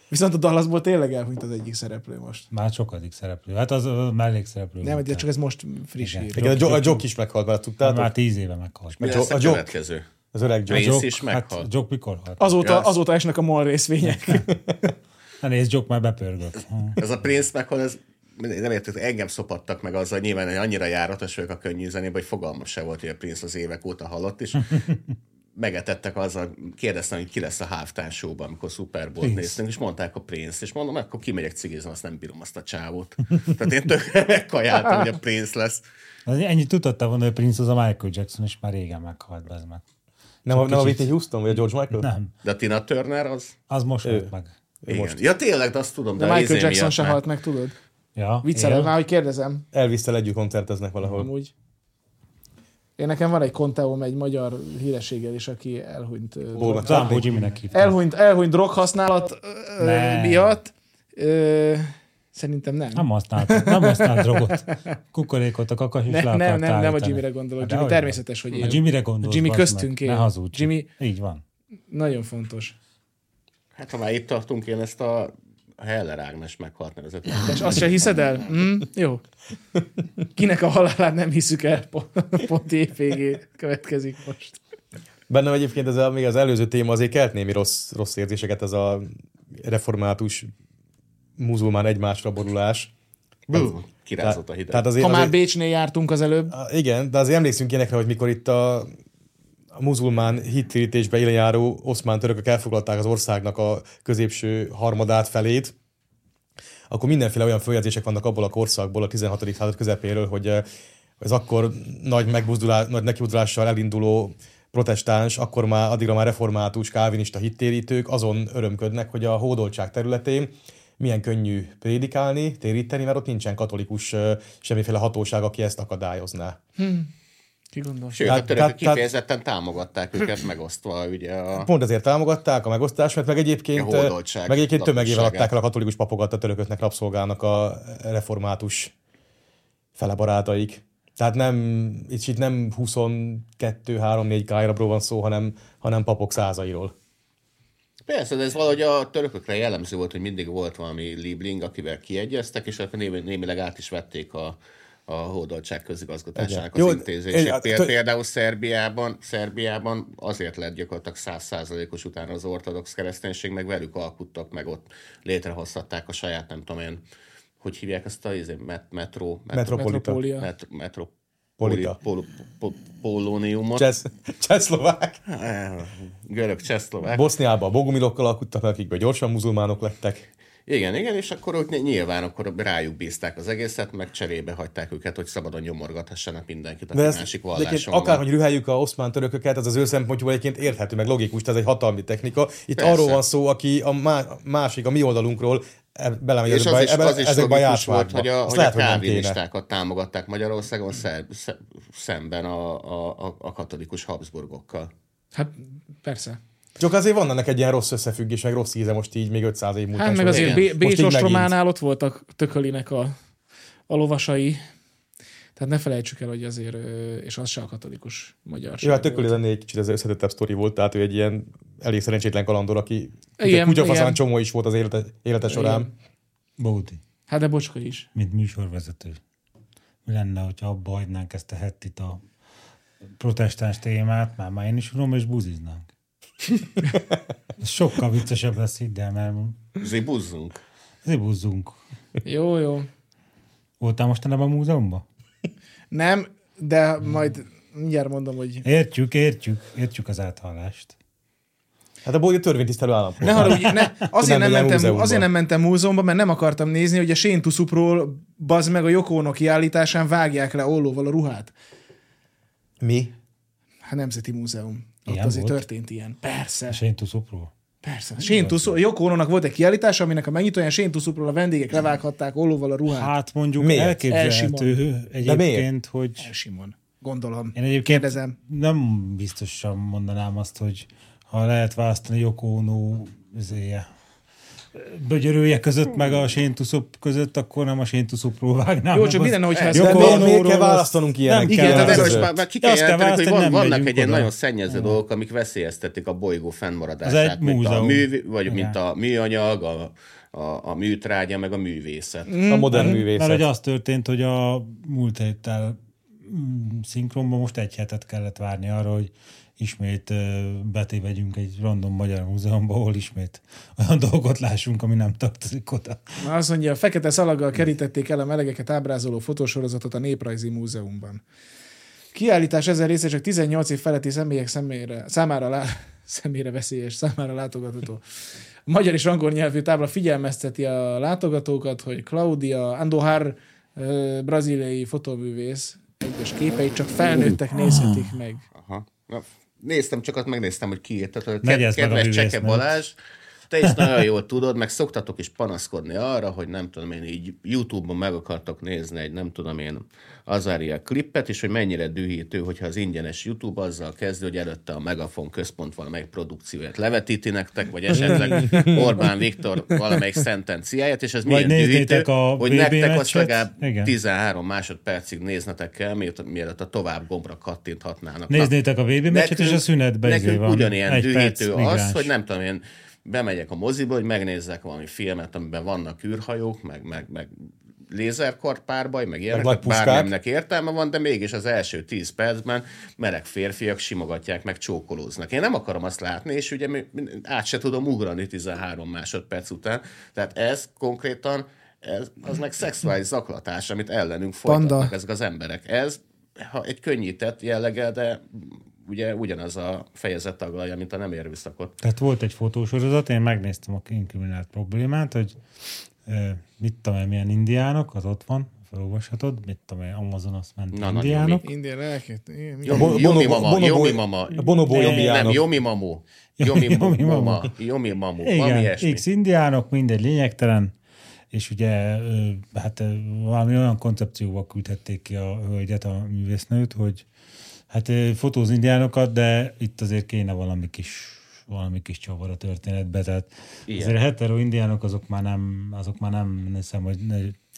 Viszont a Dallasból tényleg elhunyt az egyik szereplő most. Már sokadik szereplő. Hát az a mellékszereplő. Nem, de csak ez most friss Igen. hír. Igen, a, jo- a Jock is meghalt, mert tudtátok? Már tíz éve meghalt. Mi A lesz a a következő? Az öreg Jock. Rész is meghalt. Hát Jock mikor halt? Azóta, azóta esnek a mol részvények. Na nézd, Joke már bepörgött. Ez a Prince meghal, ez nem érted, engem szopattak meg azzal, hogy nyilván én annyira járatos vagyok a könnyű zenébe, hogy fogalmam se volt, hogy a Prince az évek óta halott, és megetettek azzal, kérdeztem, hogy ki lesz a halftime show amikor Super Bowl néztünk, és mondták a Prince, és mondom, akkor kimegyek cigizni, azt nem bírom azt a csávót. Tehát én tökre megkajáltam, hogy a Prince lesz. Ennyit tudtad volna, hogy Prince az a Michael Jackson, és már régen meghalt, az meg. Nem, a, nem a kicsit- Whitney Houston, vagy a George Michael? Nem, De a Tina Turner az... az most halt meg. Igen. Most. Ja tényleg, de azt tudom. De De, Michael izé Jackson se halt meg, tudod? Ja, Viccelem már, hogy kérdezem. Elvisztel együtt koncerteznek valahol. Amúgy. Én nekem van egy konteóm egy magyar hírességgel is, aki elhunyt. drog- Zambó Jimmy-nek hívták. Elhunyt, elhunyt droghasználat ö, Nem. miatt. Ö, szerintem nem. Nem használt, nem használt drogot. Kukorékot a kakas, és Ne, nem, akart nem, nem a. Jimmyre gondolok. Jimmy természetes, hogy A él. Jimmyre gondolsz. Jimmy bazd köztünk él. Ne hazudj. Jimmy- Így van. Nagyon fontos. Hát ha már itt tartunk, én ezt a Heller Ágnes meghalt nevezett. És azt se hiszed el? Hm? Jó. Kinek a halálát nem hiszük el? Pont, pont évvégé következik most. Bennem egyébként ez a, még az előző téma azért kelt némi rossz, rossz érzéseket, ez a református muzulmán egymásra borulás. Bú, Kirázott a hideg. Tehát azért, Ha már azért, Bécsnél jártunk az előbb, igen, de azért emlékszünk ilyenekre, hogy mikor itt a, a muzulmán hittérítésbe élen járó oszmán törökök elfoglalták az országnak a középső harmadát felét, akkor mindenféle olyan följegyzések vannak abból a korszakból, a 16. század közepéről, hogy eh, az akkor nagy megbuzdulás, nagy nekibuzdulással elinduló protestáns, akkor már addigra már református, kávinista hittérítők azon örömködnek, hogy a hódoltság területén milyen könnyű prédikálni, téríteni, mert ott nincsen katolikus eh, semmiféle hatóság, aki ezt akadályozná. Ki gondol? Sőt, a törökök tehát- tehát- kifejezetten támogatták őket, megosztva ugye a... Pont ezért támogatták a megosztást, mert meg egyébként, A hódoltság meg egyébként tömegével adták el a katolikus papokat a törököknek rabszolgálnak a református fele barátaik. Tehát nem, itt, itt nem 22-3-4 kájrabról van szó, hanem, hanem papok százairól. Persze, de ez valahogy a törökökre jellemző volt, hogy mindig volt valami libling, akivel kiegyeztek, és akkor némi, némileg át is vették a, a hódoltság közigazgatásának az Jó, intézését. Péld- tö- Például Szerbiában, Szerbiában azért lett gyakorlatilag százszázalékos utána az ortodox kereszténység, meg velük alkuttak, meg ott létrehoztatták a saját, nem tudom én, hogy hívják ezt a izé, met, metró, metro, Metropolita. Met, metro, Polita. pol, pol, polóniumot. Csesz, csehszlovák. Eh, Görög, csehszlovák. Boszniában a bogumilokkal alkuttak, akikből gyorsan muzulmánok lettek. Igen, igen, és akkor ott ny- nyilván akkor rájuk bízták az egészet, meg cserébe hagyták őket, hogy szabadon nyomorgathassanak mindenkit, aki De ezt, másik valláson akárhogy rüheljük a oszmán törököket, az az ő szempontjúból egyébként érthető, meg logikus, tehát ez egy hatalmi technika. Itt Persze. arról van szó, aki a má- másik, a mi oldalunkról e- belemegy És az is, ebbe, az is ezekbe a logikus volt, hogy a, hogy lehet, a kávinistákat támogatták Magyarországon szer, sze- szemben a, a, a, a katolikus Habsburgokkal. Hát persze. Csak azért van ennek egy ilyen rossz összefüggés, meg rossz íze most így még 500 év múltán. Hát meg azért igen. Most Bécs ostrománál ott voltak Tökölinek a, a lovasai. Tehát ne felejtsük el, hogy azért, és az se a katolikus magyar. Jó, hát tökéletes ennél egy kicsit ez összetettebb sztori volt, tehát ő egy ilyen elég szerencsétlen kalandor, aki Igen, kutyafaszán igen. csomó is volt az élete, élete során. Bódi, Hát de Bocska is. mint műsorvezető. Mi lenne, hogyha abba hagynánk ezt a hettit a protestáns témát, már már én is unom, és buziznánk. Sokkal viccesebb lesz, hidd el, mert Zibuzzunk. zibuzzunk. Jó, jó. Voltál mostanában a múzeumban? Nem, de majd mindjárt mondom, hogy Értjük, értjük, értjük az áthallást. Hát a Bódi törvénytisztelő ne állampolgár. haragudj, ne, azért, nem mentem, múzeumba. azért nem mentem múzeumba, mert nem akartam nézni, hogy a Shane Tuszupról bazd meg a Jokóno kiállításán vágják le ollóval a ruhát. Mi? Hát Nemzeti Múzeum. Ott Ilyen azért volt? történt ilyen. Persze. És én tuszupról. Persze. A Jokónónak volt egy kiállítása, aminek a megnyitóján Shane Tuszupról a vendégek levághatták ollóval a ruhát. Hát mondjuk Miért? elképzelhető egyébként, hogy Simon. Gondolom. én egyébként Kérdezem. nem biztosan mondanám azt, hogy ha lehet választani Yoko Ono izéje, bögyörője között, meg a Séntuszop között, akkor nem a Séntuszopról vágnám. Jó, csak mi lenne, hogyha ez miért, miért Onóról kell választanunk ilyenek? nem Igen, kell De ez most már, ki kell jelenteni, hogy van, nem vannak egy ilyen nagyon szennyező dolgok, amik veszélyeztetik a bolygó Ez fennmaradását, egy mint a, mű, vagy Igen. mint a műanyag, a, a, a műtrágya, meg a művészet. A modern Mert művészet. hogy az történt, hogy a múlt héttel mm, szinkronban most egy hetet kellett várni arra, hogy ismét betévegyünk egy random magyar múzeumba, ahol ismét olyan dolgot lássunk, ami nem tartozik oda. Azt mondja, fekete szalaggal kerítették el a melegeket ábrázoló fotósorozatot a Néprajzi Múzeumban. Kiállítás ezen része csak 18 év feletti személyek személyre, számára, lá, személyre veszélyes, számára látogatható. A magyar és angol nyelvű tábla figyelmezteti a látogatókat, hogy Claudia Andohar, braziliai fotóművész, egyes képeit csak felnőttek nézhetik meg. Aha. Néztem, csak azt megnéztem, hogy ki írta. Tehát a Kedves Cseke. Balázs, te is nagyon jól tudod, meg szoktatok is panaszkodni arra, hogy nem tudom én, így YouTube-on meg akartok nézni egy nem tudom én Azaria klippet, és hogy mennyire dühítő, hogyha az ingyenes YouTube azzal kezdő, hogy előtte a Megafon központ valamelyik produkcióját levetíti nektek, vagy esetleg Orbán Viktor valamelyik szentenciáját, és ez milyen dühítő, a hogy VB nektek azt meccset? legalább Igen. 13 másodpercig néznetek kell, mielőtt, a tovább gombra kattinthatnának. Na, Néznétek a VB meccset, és a szünetbe izé nekünk van. ugyanilyen Egy dühítő perc, az, migráns. hogy nem tudom én, bemegyek a moziba, hogy megnézzek valami filmet, amiben vannak űrhajók, meg, meg, meg lézerkartpárbaj, meg ilyenek, meg bár nemnek értelme van, de mégis az első tíz percben meleg férfiak simogatják, meg csókolóznak. Én nem akarom azt látni, és ugye át se tudom ugrani 13 másodperc után. Tehát ez konkrétan, ez, az meg szexuális zaklatás, amit ellenünk folytatnak Panda. ezek az emberek. Ez ha egy könnyített jelleggel, de ugye ugyanaz a fejezet taglalja, mint a nem érviszakot. Tehát volt egy fotósorozat, én megnéztem a inkriminált problémát, hogy mit tudom én, milyen indiánok, az ott van, felolvashatod, mit tudom én, Amazon azt ment Na, indiánok. Indián lelket. Jomi, bonobo- mama, bonobo- Jomi mama. a bonobó Nem, Jomi mamu. Jomi mama. Jomi mamu. Igen. X indiánok, mindegy lényegtelen, és ugye hát valami olyan koncepcióval küldhették ki a hölgyet, a művésznőt, hogy hát fotóz indiánokat, de itt azért kéne valami kis valami kis csavar a történetbe, tehát Igen. azért hetero indiánok azok már nem, azok már nem hiszem, hogy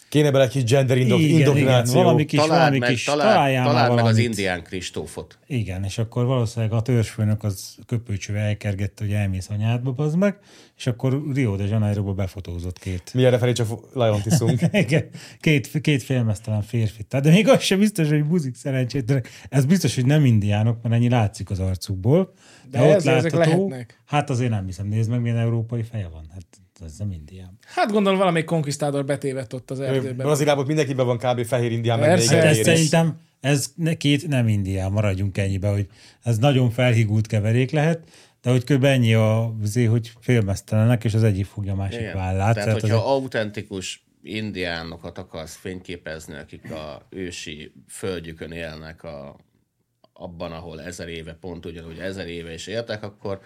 Kéne bele egy kis gender indo- igen, igen, indoktrináció. valami kis, Találd valami meg, kis, találd, találjál találd meg az indián Kristófot. Igen, és akkor valószínűleg a törzsfőnök az köpőcsővel elkergette, hogy elmész anyádba, bazd meg, és akkor Rio de Janeiroba befotózott két. Mi erre felé csak Lion tiszunk. Igen, két, két félmeztelen férfit. Tehát, de még az sem biztos, hogy buzik szerencsétlenek. Ez biztos, hogy nem indiánok, mert ennyi látszik az arcukból. De, De ott ezek- ezek látható, lehetnek. hát azért nem hiszem, nézd meg, milyen európai feje van. Hát ez nem indián. Hát gondolom valamelyik konkisztádor betévett ott az erdőben. Brazíliában mindenkiben van kb. fehér indián, meg Hát ez szerintem, ez ne- két nem indián, maradjunk ennyibe, hogy ez nagyon felhigult keverék lehet, de hogy kb. ennyi a, azért, hogy félmeztelenek, és az egyik fogja a másik Igen. vállát. Tehát, Tehát hogyha azért- autentikus indiánokat akarsz fényképezni, akik a ősi földjükön élnek a, abban, ahol ezer éve, pont ugyanúgy ezer éve is éltek, akkor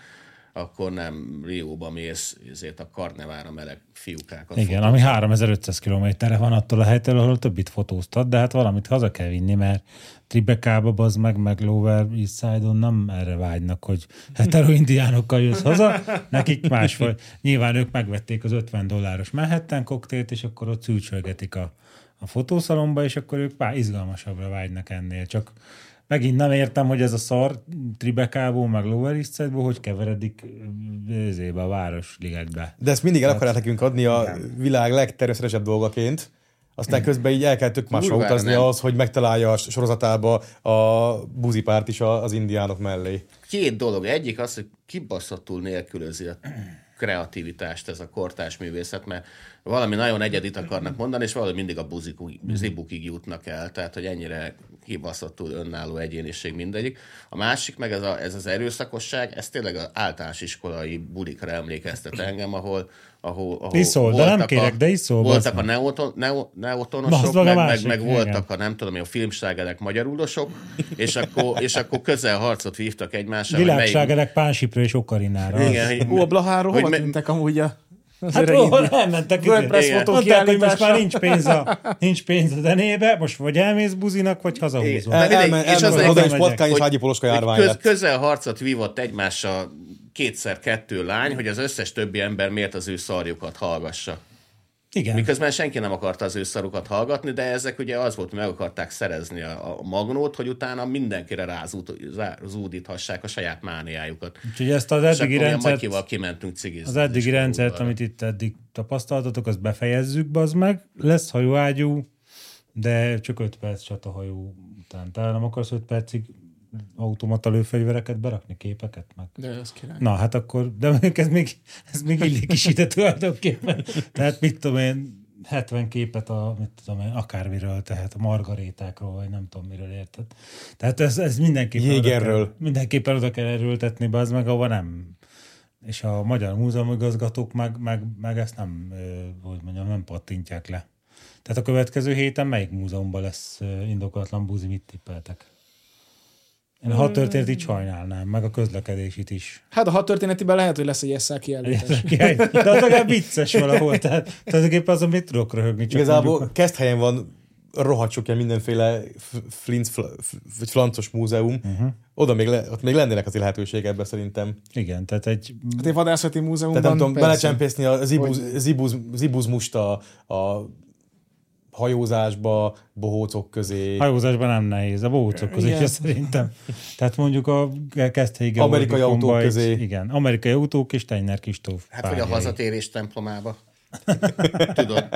akkor nem Rióba mész ezért a karnevára meleg fiúkákat. Igen, ami 3500 kilométerre van attól a helytől, ahol többit fotóztat, de hát valamit haza kell vinni, mert Tribekába bazd meg, meg Lower East Side-on nem erre vágynak, hogy hetero indiánokkal jössz haza, nekik másfaj. Nyilván ők megvették az 50 dolláros Manhattan koktélt, és akkor ott szűcsölgetik a, a fotószalomba, és akkor ők pár izgalmasabbra vágynak ennél. Csak megint nem értem, hogy ez a szar Tribekából, meg Lower East Side-ból, hogy keveredik ezébe a városligetbe. De ezt mindig el akarják nekünk adni a világ legtermészetesebb dolgaként, aztán közben így el kell tök másra Kurvára utazni nem. az, hogy megtalálja a sorozatába a buzipárt is a- az indiánok mellé. Két dolog. Egyik az, hogy kibaszottul nélkülözi a kreativitást ez a kortás művészet, mert valami nagyon egyedit akarnak mondani, és valami mindig a buzikug, zibukig jutnak el, tehát hogy ennyire kibaszottul önálló egyéniség mindegyik. A másik meg ez, a, ez az erőszakosság, ez tényleg az általános iskolai bulikra emlékeztet engem, ahol, ahol, ahol Iszol, de nem voltak kérek, a, de iszol, Voltak a neoton, neo, neotonosok, meg a meg, meg, voltak a nem tudom, a filmságerek magyarulosok, és akkor, és akkor közel harcot vívtak egymással. hogy melyik- Világságerek Pánsipra és Okarinára. Igen, hogy- Ó, a Blaháról hogy hova me- tűntek amúgy a... Az Hát öreg hol indi- elmentek. WordPress izé. fotó Mondták, hogy most már nincs pénz, a, nincs pénz a zenébe, most vagy elmész buzinak, vagy hazahúzol. El, elmen, és az elmen egy- haza és hogy- patkány és hogy- ágyi poloska járvány Köz, lett. közel harcot vívott egymással kétszer kettő lány, hogy az összes többi ember miért az ő szarjukat hallgassa. Igen. Miközben senki nem akarta az ő szarukat hallgatni, de ezek ugye az volt, hogy meg akarták szerezni a, a magnót, hogy utána mindenkire rázúd- rázúdíthassák a saját mániájukat. Úgyhogy ezt az eddigi rendszert, kimentünk cigizni. az eddigi rendszert, amit itt eddig tapasztaltatok, azt befejezzük, bazd meg. Lesz hajóágyú, de csak 5 perc csatahajó után. Talán nem akarsz 5 percig automata lőfegyvereket berakni, képeket meg. De az király. Na, hát akkor, de mondjuk ez még, ez még illik is ide tulajdonképpen. Tehát mit tudom én, 70 képet a, mit tudom én, akármiről, tehát a margarétákról, vagy nem tudom miről érted. Tehát ez, ez mindenképpen Jégerről. Oda kell, mindenképpen oda kell erőltetni, be az meg, ahova nem. És a magyar múzeumigazgatók meg, meg, meg ezt nem, hogy mondjam, nem pattintják le. Tehát a következő héten melyik múzeumban lesz indokolatlan buzi, mit tippeltek? Én a hat történet így sajnálnám, meg a közlekedésit is. Hát a hat történetiben lehet, hogy lesz egy SZ kiállítás. De az legalább vicces valahol. Tehát tulajdonképpen azon mit tudok röhögni. Csak Igazából mondjuk, kezd helyen van rohadt sok ilyen mindenféle f- flinc, fl- f- vagy flancos múzeum. Uh-huh. Oda még, le, ott még lennének az lehetőségek ebben szerintem. igen, tehát egy Hát egy vadászati múzeumban Tehát nem tudom, belecsempészni a zibuz, zibuz, zibuzmust a, a hajózásba, bohócok közé. hajózásban nem nehéz, a bócok közé Igen. szerintem. Tehát mondjuk a kezdhelyi Amerikai autók egy- közé. Igen, amerikai autók és Steiner Kistóf. Hát, vagy a hazatérés templomába. Tudod?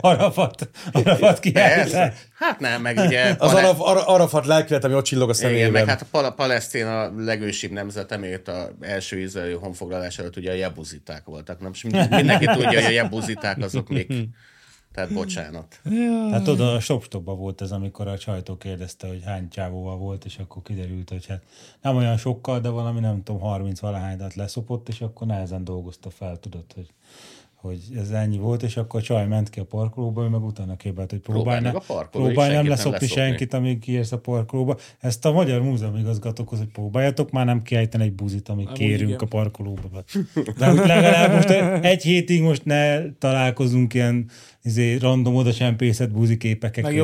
Arafat, Arafat kiállítás. Hát nem, meg ugye... Az Araf, Ara- Arafat lelkület, ami ott csillog a Igen, szemében. meg hát a Pal- Palesztin a legősibb nemzet, emiatt a első izraeli honfoglalás előtt ugye a jebuziták voltak. Nem? És mind- mindenki tudja, hogy a jebuziták azok még... Tehát bocsánat. Hát oda a shopstopba volt ez, amikor a sajtó kérdezte, hogy hány csávóval volt, és akkor kiderült, hogy hát nem olyan sokkal, de valami nem tudom, 30 valahányat leszopott, és akkor nehezen dolgozta fel, tudod, hogy hogy ez ennyi volt, és akkor a csaj ment ki a parkolóba, ő meg utána képelt, hogy Próbálj ne, próbálj nem leszopni leszopni. senkit, amíg kiérsz a parkolóba. Ezt a magyar múzeum igazgatókhoz, hogy próbáljatok már nem kiejteni egy buzit, amíg Amúgy kérünk igen. a parkolóba. De legalább most egy hétig most ne találkozunk ilyen izé, random oda csempészett buziképekkel. Meg.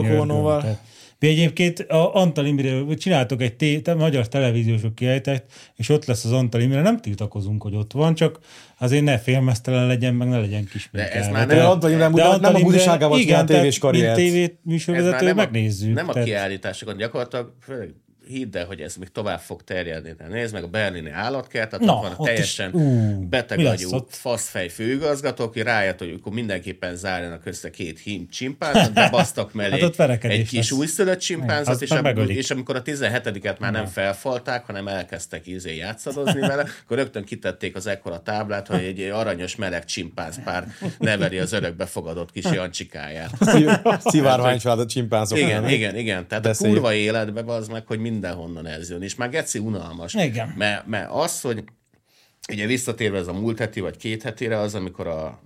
Tehát Mi egyébként a Antal Imre, csináltok egy té- te, magyar televíziósok kiejtett, és ott lesz az Antal Imre, nem tiltakozunk, hogy ott van, csak azért ne félmeztelen legyen, meg ne legyen kis De ez már nem- Antal Imre De nem Antal a Imre- buziságával igen, csinál tévés karriert. Mint tévé Ez már műsorvezető nem a, megnézzük. nem a tehát- kiállításokon, gyakorlatilag főleg hidd el, hogy ez még tovább fog terjedni. Tehát nézd meg a berlini állatkert, tehát Na, ott van a ott teljesen is- ú, beteg mi lesz agyú, ott? faszfej főigazgató, aki rájött, hogy akkor mindenképpen zárjanak össze két hím csimpánzot, de basztak mellé Hát ott verekedés egy kis lesz. újszülött azt és, és amikor a 17-et már nem felfalták, hanem elkezdtek izé játszadozni vele, akkor rögtön kitették az ekkora táblát, hogy egy aranyos meleg csimpánz pár neveli az örökbefogadott kis Jancsikáját. Szivárvány család a csimpánzok. Igen, igen, igen. Tehát De a kurva életbe az meg, hogy mindenhonnan ez jön. És már geci unalmas. Igen. Mert, mert az, hogy ugye visszatérve ez a múlt heti vagy két hetire, az, amikor a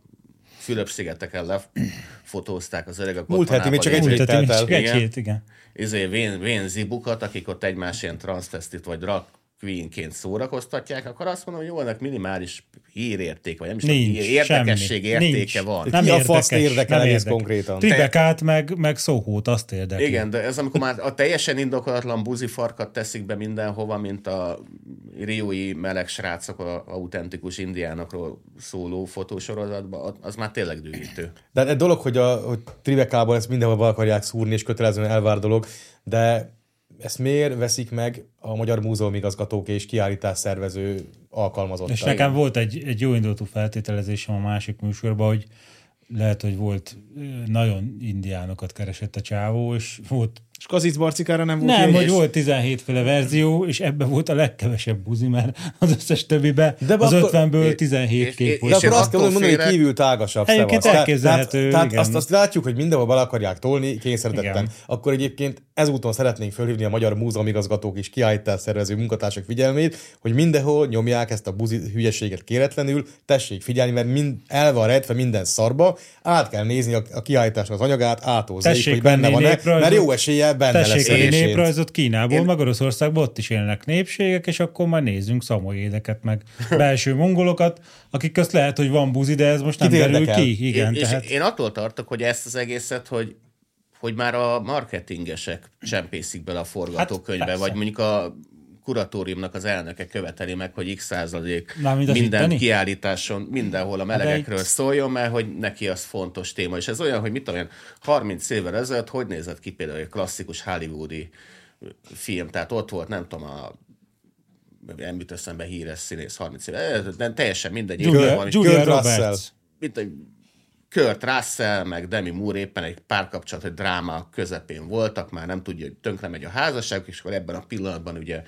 Fülöp-szigeteken lefotózták az öregek Múlt heti, még csak egy hét heti, telt csak el. egy hét, igen. izé, vén, vén zibukat, akik ott egymás ilyen transztesztit vagy drag queenként szórakoztatják, akkor azt mondom, hogy jó, ennek minimális hírérték, vagy nem is tudom, Nincs, érdekesség semmi. értéke Nincs. van. Nem Ki a faszt érdekel egész érdekel. konkrétan? Tribekát meg, meg szóhót, azt érdekli. Igen, de ez amikor már a teljesen indokolatlan buzifarkat teszik be mindenhova, mint a riói meleg srácok a autentikus indiánokról szóló fotósorozatban, az már tényleg dühítő. De egy dolog, hogy, a, hogy Tribekából ezt mindenhol be akarják szúrni, és kötelezően elvár dolog, de ezt miért veszik meg a Magyar Múzeum igazgatók és kiállítás szervező alkalmazottak? És nekem volt egy, egy jó indulatú feltételezésem a másik műsorban, hogy lehet, hogy volt nagyon indiánokat keresett a csávó, és volt És Kazic Barcikára nem volt nem, hogy volt 17 féle verzió, és ebben volt a legkevesebb buzi, mert az összes többibe, De az akkor- 50-ből és- 17 és- kép és- De volt. akkor én azt kell mondani, hogy félek- kívül tágasabb Egyébként szevasz. elképzelhető, Tehát, tehát igen. azt, azt látjuk, hogy mindenhol bele akarják tolni kényszerítetten. Igen. Akkor egyébként ezúton szeretnénk fölhívni a Magyar Múzeum igazgatók és kiállítás szervező munkatársak figyelmét, hogy mindenhol nyomják ezt a buzi hülyeséget kéretlenül, tessék figyelni, mert mind, el van rejtve minden szarba, át kell nézni a, a kiállításnak az anyagát, Tessék hogy benne van-e, mert jó eséllyel benne Tessék lesz egyébként. néprajzot Kínából, Én- meg Oroszországban ott is élnek népségek, és akkor már nézzünk szamoédeket, meg belső mongolokat, akik közt lehet, hogy van buzi, de ez most nem derül érdekel? ki. Igen, én, tehát és én attól tartok, hogy ezt az egészet, hogy hogy már a marketingesek csempészik bele a forgatókönyvbe, Hát, vagy mondjuk a kuratóriumnak az elnöke követeli meg, hogy x százalék minden itteni? kiállításon, mindenhol a melegekről itt- szóljon, mert hogy neki az fontos téma. És ez olyan, hogy mit tudom én, 30 évvel ezelőtt hogy nézett ki például egy klasszikus hollywoodi film, tehát ott volt, nem tudom, a nem jut eszembe híres színész 30 éve, de teljesen mindegy. Julia, Julia. Roberts. mint egy Kurt Russell, meg Demi Moore éppen egy párkapcsolat, egy dráma közepén voltak, már nem tudja, hogy tönkre megy a házasság, és akkor ebben a pillanatban ugye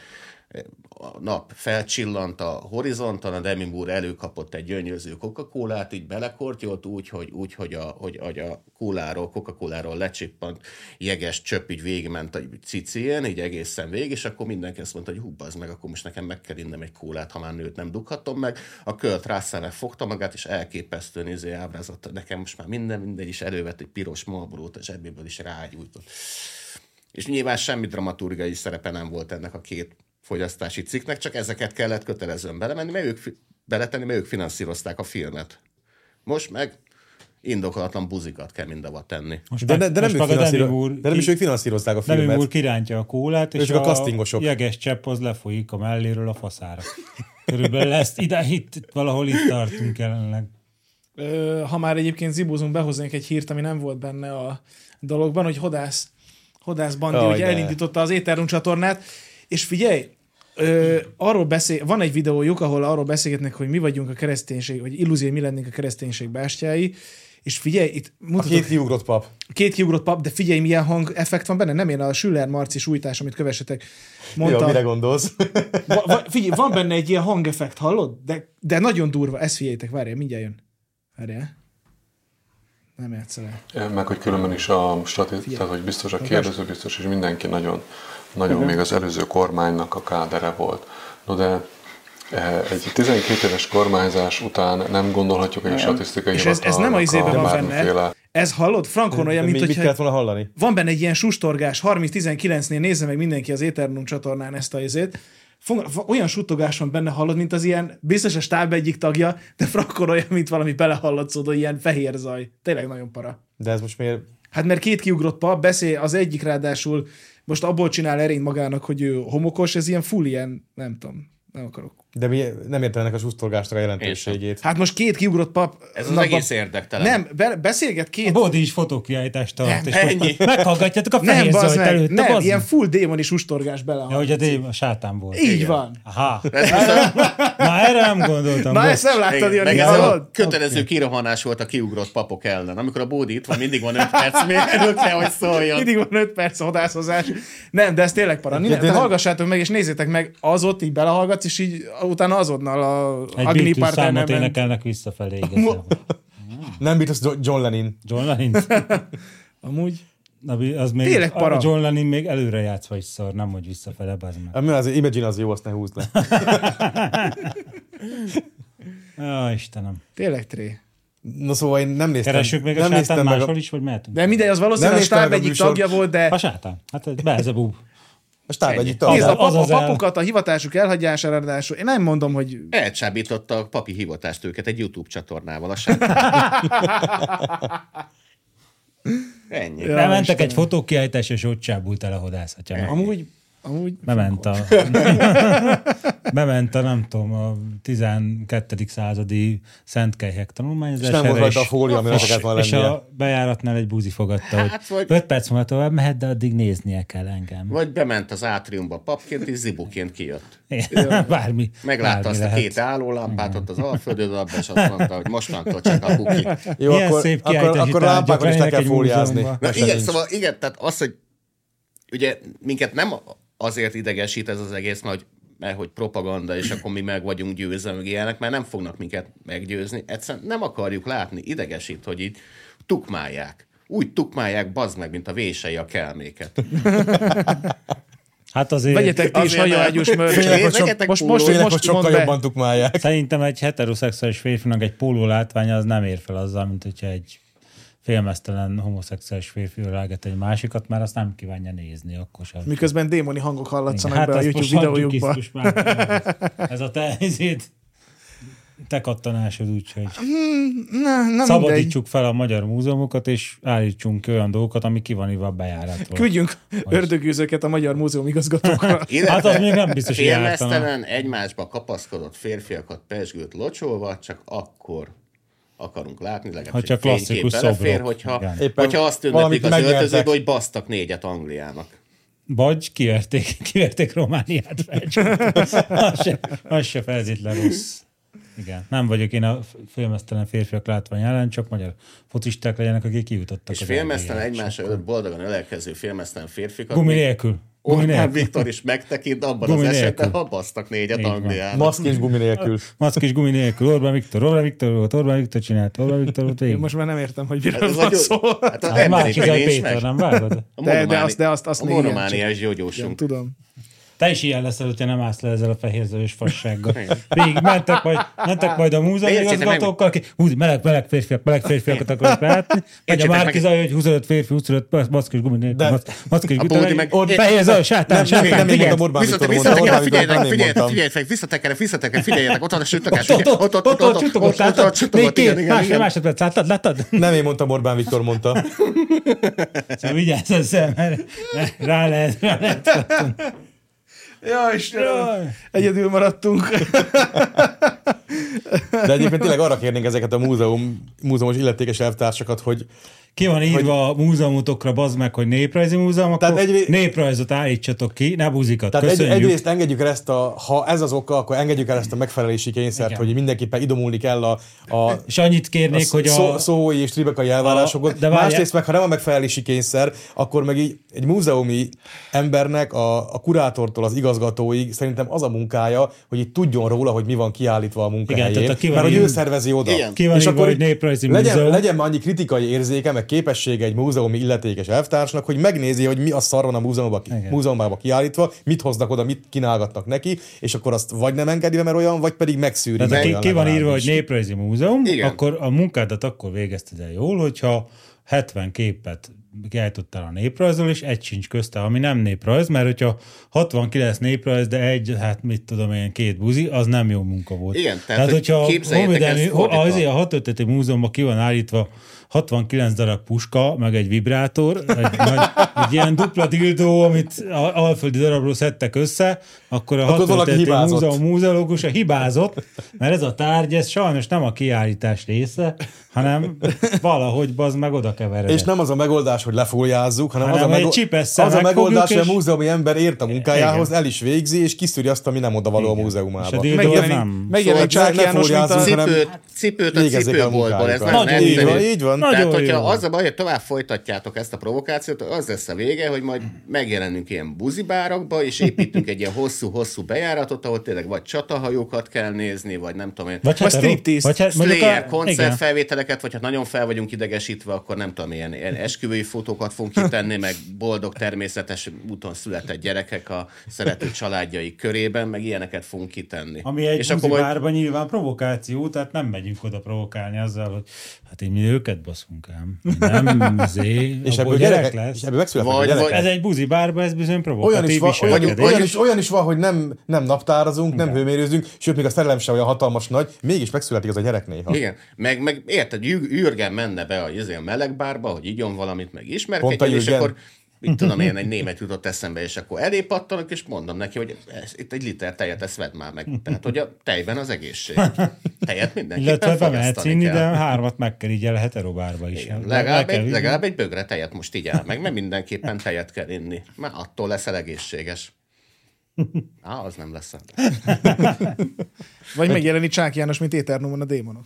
nap felcsillant a horizonton, a Demi Moore előkapott egy gyönyörűző coca így belekortyolt úgy, hogy, úgy, hogy a, hogy, hogy a kóláról, Coca-Coláról lecsippant jeges csöpp, így végigment a cicien, így egészen végig, és akkor mindenki azt mondta, hogy hú, az meg, akkor most nekem meg kell innem egy kólát, ha már nőt nem dughatom meg. A költ Russell fogta magát, és elképesztően izé ábrázott, nekem most már minden, minden is elővett egy piros malborót, a zsebéből is rágyújtott. És nyilván semmi dramaturgiai szerepe nem volt ennek a két fogyasztási cikknek, csak ezeket kellett kötelezően belemenni, mert ők, beletenni, mert ők finanszírozták a filmet. Most meg indokolatlan buzikat kell mindava tenni. Most de, de, de, nem, ők finanszíro... de nem is ők finanszírozták a filmet. Demi úr kirántja a kólát, és a, a jeges csepp az lefolyik a melléről a faszára. Körülbelül ezt ide, itt, valahol itt tartunk jelenleg. Ha már egyébként zibózunk, behoznék egy hírt, ami nem volt benne a dologban, hogy Hodász, Hodász Bandi oh, ugye elindította az Éterrum csatornát, és figyelj, Ö, arról beszél, van egy videójuk, ahol arról beszélgetnek, hogy mi vagyunk a kereszténység, vagy illúzió, mi lennénk a kereszténység bástyái, és figyelj, itt mutatok, A két kiugrott pap. Két kiugrott pap, de figyelj, milyen hang effekt van benne. Nem én a Schüller Marci sújtás, amit kövessetek. Mondta, Jó, mire gondolsz? va, va, figyelj, van benne egy ilyen hangeffekt, hallod? De, de nagyon durva. Ezt figyeljétek, várjál, mindjárt jön. Várjál. Nem játszol el. Meg, hogy különben is a statisztika, hogy biztos a kérdező, biztos, és mindenki nagyon nagyon uh-huh. még az előző kormánynak a kádere volt. No de eh, egy 12 éves kormányzás után nem gondolhatjuk egy statisztikai És ez, ez nem a izében van benne. Ez hallod? Frankon olyan, mint hogy kellett volna hallani? Van benne egy ilyen sustorgás, 30-19-nél nézze meg mindenki az Eternum csatornán ezt a izét. Olyan suttogás van benne, hallod, mint az ilyen, biztos a stáb egyik tagja, de Frankon olyan, mint valami belehallatszódó ilyen fehér zaj. Tényleg nagyon para. De ez most miért? Hát mert két kiugrott pap, beszél, az egyik ráadásul most abból csinál erény magának, hogy ő homokos, ez ilyen full ilyen, nem tudom, nem akarok. De mi nem értenek a susztolgásnak a jelentőségét. Hát most két kiugrott pap... Ez az egész érdektelen. Nem, be, beszélget két... A Bodi is fotókiállítást tart, és ennyi. meghallgatjátok a fehér nem, zajt előtt. Nem, bazd ilyen full démoni sustorgás bele. Ja, hogy a, démon, a sátán volt. Így Igen. van. Aha. Na, erre nem gondoltam. Na, ezt nem láttad, Jani. Ez a kötelező okay. kirohanás volt a kiugrott papok ellen. Amikor a Bódi itt van, mindig van 5 perc, még kell, hogy szóljon. Mindig van 5 perc hodászozás. Nem, de ez tényleg para. De hallgassátok meg, és nézzétek meg, az ott így belehallgatsz, és így utána azonnal a Egy Agni számot énekelnek visszafelé. Nem biztos John Lennon. John Lennon? Amúgy. Na, az még, Tényleg para. A John Lennon még előre játszva is szar, nem hogy visszafele, bazd meg. Ami az Imagine az jó, azt ne húzd le. Ó, Istenem. Tényleg tré. Na szóval én nem néztem. Keressük még a nem sátán máshol a... is, vagy mehetünk? De mindegy, az valószínűleg a stáb egyik tagja volt, de... A sátán. Hát be ez a búb. A stáb egyik tagja. a, pap, a papokat a hivatásuk elhagyására, ráadásul én nem mondom, hogy... Elcsábította a papi hivatást őket egy YouTube csatornával. A Ennyi. Ja, Bementek egy fotókiállítás, és ott csábult el a hodászatja. Amúgy Amúgy bement a, bement a, nem tudom, a 12. századi szentkelyhek tanulmányozására. És nem volt a fólia, ami és, és a bejáratnál egy buzi fogadta, hát, hogy vagy... 5 perc múlva tovább mehet, de addig néznie kell engem. Vagy bement az átriumba papként, és zibuként kijött. bármi. Meglátta bármi azt lehet. a két állólámpát ott az alföldön, és azt mondta, hogy mostantól csak a kuki. Jó, akkor, szép akkor, akkor lámpákat is le kell fóliázni. Na, igen, szóval igen, tehát az, hogy ugye minket nem azért idegesít ez az egész, hogy, mert hogy propaganda, és akkor mi meg vagyunk győzve, meg ilyenek, mert nem fognak minket meggyőzni. Egyszerűen nem akarjuk látni, idegesít, hogy így tukmálják. Úgy tukmálják, bazd meg, mint a vései a kelméket. Hát azért... Vegyetek ti is hajaágyús mörcsöt. Most, most, most, most sokkal jobban tukmálják. Szerintem egy heteroszexuális férfinak egy póló látványa az nem ér fel azzal, mint hogyha egy félmeztelen homoszexuális férfi ölelget egy másikat, mert azt nem kívánja nézni akkor sem. Miközben démoni hangok hallatszanak hát be a YouTube videójukba. Ez a te ezért te kattanásod, úgyhogy hmm, na, na szabadítsuk mindegy. fel a magyar múzeumokat, és állítsunk olyan dolgokat, ami ki van a bejáratról. Küldjünk ördögűzőket a Magyar Múzeum igazgatókra. hát az még nem biztos, hogy Félmeztelen, egymásba kapaszkodott férfiakat pesgőt locsolva, csak akkor akarunk látni, legalábbis ha csak klasszikus belefér, hogyha, hogyha azt ünneplik az öltözőbe, hogy basztak négyet Angliának. Vagy kiverték, kiverték Romániát az, se, az se feltétlen rossz Igen. Nem vagyok én a filmesztelen férfiak látvány ellen, csak magyar focisták legyenek, akik kijutottak. És az filmesztelen LGA-ra. egymás előtt boldogan ölelkező filmesztelen férfikat. Gumi még nélkül. Orbán. Viktor is megtekint abban Gumi az esetben, ha basztak négyet. Angliának. Maszk és gumi nélkül. Maszk és gumi nélkül. Orbán Viktor, Orbán Viktor volt, Orbán Viktor csinált, Orbán Viktor volt Én végig. most már nem értem, hogy Hát miről a van szó. Hát az Hát nincs Péter, meg. nem vágod? De- de azt- de azt- azt a monomániás gyógyósunk. tudom. Te is ilyen leszel, hogyha nem állsz le ezzel a fehérzős fassággal. Végig mentek majd, mentek majd a múzeum Értsétek meg- igazgatókkal, aki hú, meleg, meleg férfiak, meleg férfiakat akarok látni. Megy a Értsétek meg- Márkizaj, hogy 25 férfi, 25 maszk és gumi nélkül, De- maszk- maszk és A gumi meg- nélkül. Fehér zaj, sátán, Nem, nem, sátán, nem, nem Orbán Viktor mondta. Orbán figyeljetek, figyeljetek, figyeljetek, visszatekerek, visszatekerek, figyeljetek, ott van a sütökás. Ott, ott, ott, ott, ott, láttad? Még két, másfél másodperc, láttad, láttad? Nem én mondtam, Orbán Viktor mondta. Szóval vigyázz ezzel, mert rá lehet, rá lehet. Ja, Istenem. Jaj. Egyedül maradtunk. De egyébként tényleg arra kérnénk ezeket a múzeum, múzeumos illetékes elvtársakat, hogy Ki van írva a múzeumotokra, bazd meg, hogy néprajzi múzeum, akkor Tehát egy- néprajzot állítsatok ki, ne buzikat. Tehát egy, Köszönjük. egyrészt engedjük el ezt a, ha ez az oka, akkor engedjük el ezt a megfelelési kényszert, Igen. hogy mindenképpen idomulni kell a, a És annyit kérnék, a hogy a... szó, szói és tribekai elvárásokat. de várjál- Másrészt meg, ha nem a megfelelési kényszer, akkor meg így egy múzeumi embernek a, a kurátortól az igazgatóig szerintem az a munkája, hogy itt tudjon róla, hogy mi van kiállítva a munkahelyén. tehát a mert hogy ő szervezi oda. Igen. Ki van és írva, akkor hogy néprajzi legyen, múzeum? legyen már annyi kritikai érzéke, meg képessége egy múzeumi illetékes elvtársnak, hogy megnézi, hogy mi a szar van a múzeumban, múzeumban kiállítva, mit hoznak oda, mit kínálgatnak neki, és akkor azt vagy nem engedi be, mert olyan, vagy pedig megszűri. Tehát olyan ki van írva, hogy néprajzi múzeum, Igen. akkor a munkádat akkor végezted el jól, hogyha 70 képet kiállítottál a néprajzról, és egy sincs közte, ami nem néprajz, mert hogyha 69 néprajz, de egy, hát mit tudom én, két buzi, az nem jó munka volt. Igen, tehát, tehát hogy hogyha honvédelmi, azért a hatölteti múzeumban ki van állítva 69 darab puska, meg egy vibrátor, egy, nagy, egy ilyen dupla dildó, amit a- alföldi darabról szedtek össze, akkor a Akkor hibázott. múzeum múzeológusa hibázott, mert ez a tárgy, ez sajnos nem a kiállítás része, hanem valahogy bazd meg oda keveredett. És nem az a megoldás, hogy lefoljázzuk, hanem, Hanem az a, mego- az a megoldás, hogy és- a múzeumi ember ért a munkájához, Igen. el is végzi, és kiszűri azt, ami nem oda való a És a múzeumába. dildó az Megjelenik, nem. megjelenik Szóval Csák ne János, mint a... Cipőt, cipőt a a cipőboltból, ez nagyon Így van, így van. Nagyon Tehát, hogyha jó. az a baj, hogy tovább folytatjátok ezt a provokációt, az lesz a vége, hogy majd megjelenünk ilyen buzibárakba, és építünk egy ilyen hosszú-hosszú bejáratot, ahol tényleg vagy csatahajókat kell nézni, vagy nem tudom én, Vagy Vagy hetero- striptease. vagy hát Slayer a- koncertfelvételeket, vagy hát nagyon fel vagyunk idegesítve, akkor nem tudom, ilyen, ilyen esküvői fotókat fogunk kitenni, meg boldog természetes úton született gyerekek a szerető családjai körében, meg ilyeneket fogunk kitenni. Ami egy és akkor majd nyilván provokáció, tehát nem megyünk oda provokálni azzal, hogy hát így mi őket baszunk ám. Mi Nem, zé, És ebből, gyerek gyerek, lesz. és ebből megszületnek Vagy- a gyerekek. vagy- Ez egy buzi bárba, ez bizony Olyan provokatív is, van, olyan, olyan, is, olyan is van, hogy nem, nem naptárazunk, nem hőmérőzünk, sőt, még a szerelem sem olyan hatalmas nagy, mégis megszületik az a gyerek néha. Igen, meg, meg érted, Jü- Jürgen menne be a, izé, a melegbárba, hogy igyon valamit, meg ismerkedjen, és akkor mit tudom én, egy német jutott eszembe, és akkor elé pattanok, és mondom neki, hogy ez, itt egy liter tejet, ezt vedd már meg. Tehát, hogy a tejben az egészség. Tejet mindenképpen Illetve bemehetsz fogyasztani inni, de hármat meg kell így el heterobárba is. Igen, Le- legalább, le kell egy, legalább egy bögre tejet most így áll meg, mert mindenképpen tejet kell inni. Már attól leszel egészséges. Á, az nem lesz. Vagy megjelenik Csák János, mint Éternumon a démonok.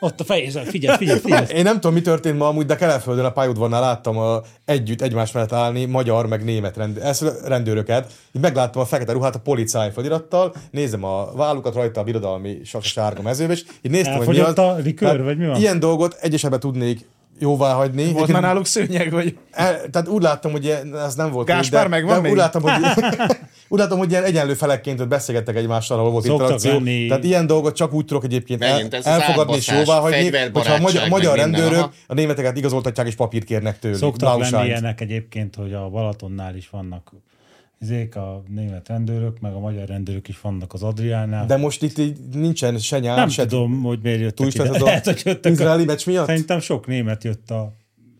Ott a fejézel, figyelj, figyelj, figyelj. Én nem tudom, mi történt ma amúgy, de Kelenföldön a pályaudvarnál láttam a, együtt egymás mellett állni magyar meg német rend, ez, rendőröket. Így megláttam a fekete ruhát a policáj felirattal, nézem a vállukat rajta a birodalmi sárga mezőbe, és így néztem, hogy mi az. a likőr, Tehát vagy mi van? Ilyen dolgot egyesekben tudnék jóvá hagyni. Volt Egyébként- már náluk szőnyeg, vagy... El, tehát úgy láttam, hogy ilyen- ez nem volt. Gáspár megvan de még? úgy láttam, hogy, úgy láttam, hogy ilyen egyenlő felekként ott beszélgettek egymással, ahol volt Szoktak interakció. lenni. Tehát ilyen dolgot csak úgy tudok egyébként el, elfogadni és jóvá hagyni, hogyha a magyar, meg magyar minden, rendőrök aha. a németeket igazoltatják és papírt kérnek tőlük. Szoktak lenni ilyenek egyébként, hogy a Balatonnál is vannak izék a német rendőrök, meg a magyar rendőrök is vannak az Adriánál. De most itt így nincsen se nyár, nem se tudom, hogy miért jöttek ide. Lehet, hogy a jöttek izraeli meccs miatt? Szerintem sok német jött a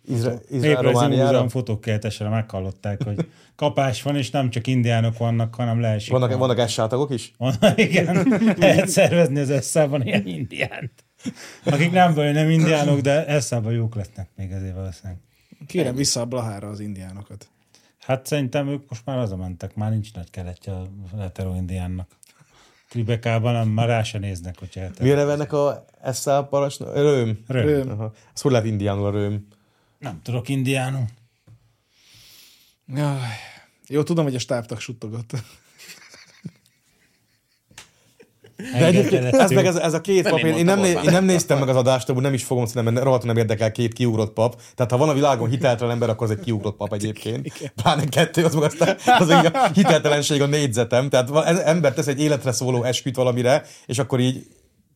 Izra- Izrael Néprajzi Romániára. Múzeum fotókeltesre meghallották, hogy kapás van, és nem csak indiánok vannak, hanem leesik. Vannak, a- vannak S-sátagok is? Van, igen, lehet szervezni az eszában ilyen indiánt. Akik nem vagy nem indiánok, de eszában jók lesznek még ezért valószínűleg. Kérem vissza a Blahára az indiánokat. Hát szerintem ők most már mentek, már nincs nagy keletje a hetero indiánnak. Tribekában nem, már rá se néznek, hogyha eltek. Mi a neve ennek a SZA parancsnok? Röm. Röm. Röm. Aha. Hogy lehet indiánul a röm? Nem tudok indiánul. Jaj. Jó, tudom, hogy a stábtak suttogott. De egyébként ez meg ez, ez a két Nem pap, én én, nem, né- én nem néztem meg az adást, amúgy nem is fogom szerintem, mert rohadtul nem érdekel két kiugrott pap. Tehát ha van a világon hiteltelen ember, akkor az egy kiugrott pap egyébként. Pláne kettő, az meg aztán az a hiteltelenség a négyzetem. Tehát ez ember tesz egy életre szóló esküt valamire, és akkor így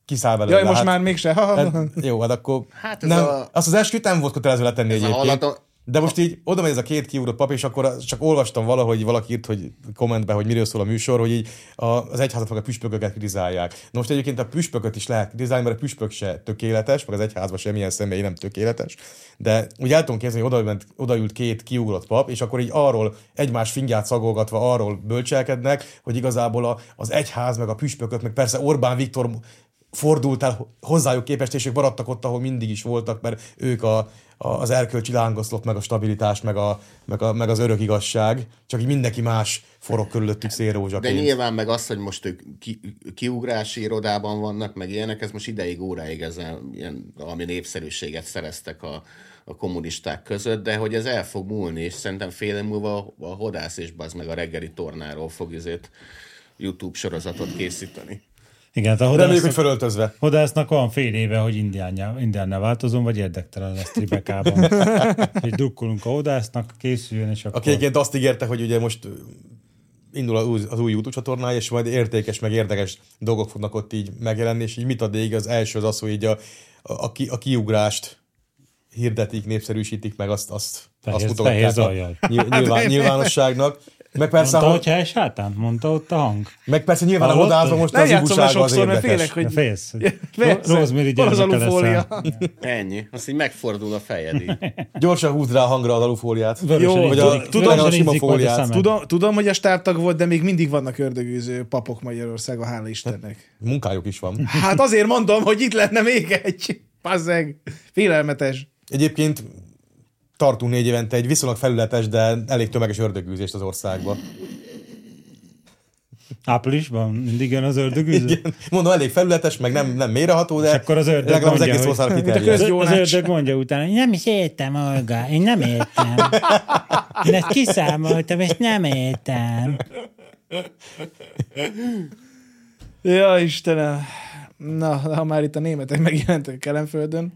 kiszáll belőle. Jaj, most hát, már mégse. Ha, ha, ha. Hát, jó, hát akkor Hát ez nem, a- azt az esküt nem volt kötelező letenni Ez a egyébként. De most így oda megy ez a két kiugrott pap, és akkor csak olvastam valahogy, valaki írt, hogy kommentbe, hogy miről szól a műsor, hogy így az egyházat meg a püspököket kritizálják. Na most egyébként a püspököt is lehet kritizálni, mert a püspök se tökéletes, meg az egyházban semmilyen személy nem tökéletes. De úgy el tudom képzelni, hogy oda, odaült két kiugrott pap, és akkor így arról egymás fingját szagolgatva arról bölcselkednek, hogy igazából a, az egyház, meg a püspökök, meg persze Orbán Viktor fordult el hozzájuk képest, és ők maradtak ott, ahol mindig is voltak, mert ők a, az erkölcsi lángoszlop, meg a stabilitás, meg, a, meg, a, meg az örök igazság, csak így mindenki más forog körülöttük De szélrózsaként. nyilván meg az, hogy most ők ki, kiugrási irodában vannak, meg ilyenek, ez most ideig, óráig ezzel ilyen valami népszerűséget szereztek a, a kommunisták között, de hogy ez el fog múlni, és szerintem fél múlva a hodász és az meg a reggeli tornáról fog izét YouTube sorozatot készíteni. Igen, hát a Reméljük, hogy fölöltözve. hodásznak van fél éve, hogy indiánnyá, indiánnál változom, vagy érdektelen lesz Tribekában. Hogy drukkolunk a hodásznak, készüljön, és akkor... Aki egyébként azt ígérte, hogy ugye most indul az új, az új YouTube csatornája, és majd értékes, meg érdekes dolgok fognak ott így megjelenni, és így mit ad még az első az az, hogy így a, a, a, ki, a kiugrást hirdetik, népszerűsítik, meg azt, azt, Fehér- azt mutogatják a nyilván, nyilvánosságnak. Meg persze, Mondta, ahol, hogy helyes hátán? Mondta ott a hang? meg persze nyilván a hodázva most az igúsága az sokszor, mert érdekes. félek, hogy... Félsz? hogy Persze. Rosemary az gyermeke leszel. Ennyi. Azt így megfordul a fejed így. Gyorsan húzd rá a hangra az alufóliát. Jó, vagy a- tudom, a sima fóliát. Tudom, tudom, hogy a stábtag volt, de még mindig vannak ördögűző papok Magyarországon, hála Istennek. Munkájuk is van. Hát azért mondom, hogy itt lenne még egy. Pazzeg. Félelmetes. Egyébként tartunk négy évente egy viszonylag felületes, de elég tömeges ördögűzést az országba. Áprilisban mindig jön az ördögűző? Igen. Mondom, elég felületes, meg nem, nem méreható, de És akkor az ördög legalább az mondja, egész hogy- országra Mint a kiterjed. Az, az ördög mondja utána, nem is értem, Olga, én nem értem. Én ezt kiszámoltam, és nem értem. Ja, Istenem. Na, ha már itt a németek megjelentek Kelenföldön.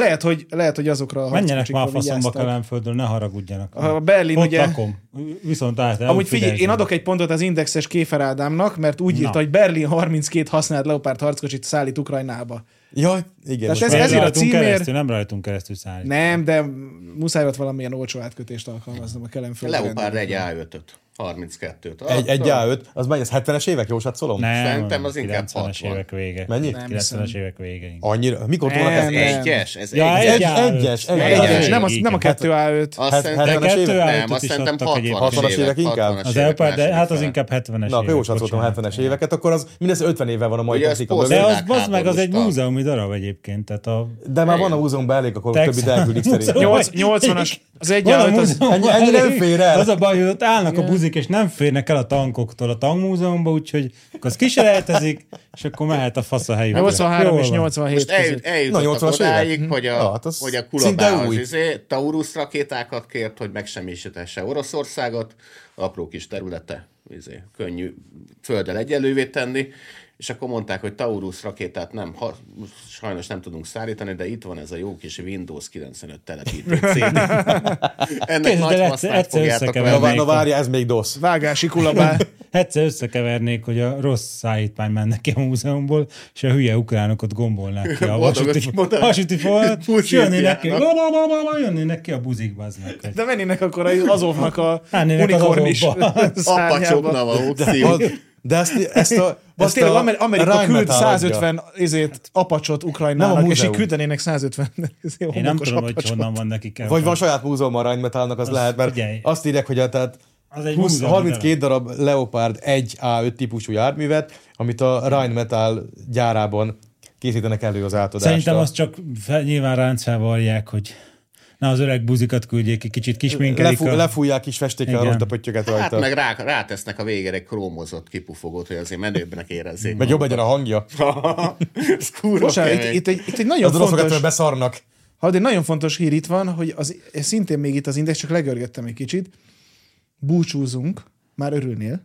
Lehet, hogy, lehet, hogy azokra a Menjenek már a faszomba. Kelenföldről, ne haragudjanak. A Berlin Ott ugye... lakom. Viszont át Amúgy figyelj, én adok egy pontot az indexes Kéfer Ádámnak, mert úgy Na. írta, hogy Berlin 32 használt Leopard harckocsit szállít Ukrajnába. Jaj, igen. Tehát ez- ezért a címér- keresztül, nem rajtunk keresztül szállít. Nem, de muszáj ott valamilyen olcsó átkötést alkalmaznom a Kelenföldre. Leopard egy A5-öt. 32-t. Egy, egy A5, az mennyi, ez 70-es évek, jó satszolom? Nem, Szerintem az inkább 90-es 60. évek vége. Mennyi? Nem 90-es hiszem. évek vége. Annyira? Mikor Nem, nem. Egyes? Ez Ja, egy, Egy, egy egyes, A5. egy, Egyes. egyes. Nem, az, nem a 2A5. Azt Hát- szerintem, 70-es kettő évek? nem, A5-öt azt is szerintem adtak 60-as egyébként. 60-as évek inkább? 60-as Az évek Leopard, de hát az inkább 70-es Na, akkor jó évek, bocsánat. 70-es éveket, akkor az mindössze 50 éve van a mai ez technika. De az, bazd meg, az egy múzeumi darab egyébként. Tehát a De már van a múzeumban elég, akkor többit elküldik szerintem. Múzeum. Nyolc- 80-as, az egy a A5, az, ennyi- nem fér el. Az a baj, hogy ott állnak a buzik, és nem férnek el a tankoktól a tankmúzeumba, úgyhogy akkor az kiselejtezik, és akkor mehet a fasz a helyükre. 83 Jól és van. 87 Most eljut, között. Na, eljutottak 80-as évek. odáig, hogy Ja, a, hát az hogy a szinte Kulabá új. az izé, Taurus rakétákat kért, hogy megsemmisítesse Oroszországot, apró kis területe, izé, könnyű földdel egyelővé tenni, és akkor mondták, hogy Taurus rakétát nem, ha, sajnos nem tudunk szállítani, de itt van ez a jó kis Windows 95 telepítő CD. Ennek Kézzel nagy hasznát fogjátok összekeverni. Na, venni. vá- na várja, ez még DOS. Vágási kulabá. Egyszer összekevernék, hogy a rossz szállítmány menne ki a múzeumból, és a hülye ukránok ott gombolnák ki a vasúti, vasúti falat, és jönnének ki, járnak. jönnének ki a buzik, meg. De mennének akkor az Azovnak a Mennének az unikorn is Azovba. Apacsok, szárnyába. Az, de ezt, ezt a... Az ezt tényleg a Amer- Amerika küld Rheinmetall adja. 150 ezért apacsot Nem a Ukrajnának, és így küldenének 150 Én nem tudom, hogy apacsot. honnan van nekik el. Vagy van saját múzeum a Rheinmetallnak, az, Az lehet, mert figyelj. azt írják, hogy a, tehát Az egy 20, múzeum 32 darab Leopard 1A5 típusú járművet, amit a Rheinmetall gyárában készítenek elő az átadásra. Szerintem azt csak fel, nyilván ráncfelvarják, hogy Na, az öreg buzikat küldjék ki, kicsit kisminkelik. Lefú, a... lefújják kis festékkel a rostapöttyöket Hát rajta. meg rá, rátesznek a végére egy krómozott kipufogót, hogy azért menőbbnek érezzék. Meg jobb legyen a hangja. Ez kurva Bocsánat, itt, itt, egy, itt egy nagyon Az fontos... beszarnak. Hallod, egy nagyon fontos hír itt van, hogy az, szintén még itt az index, csak legörgettem egy kicsit. Búcsúzunk, már örülnél.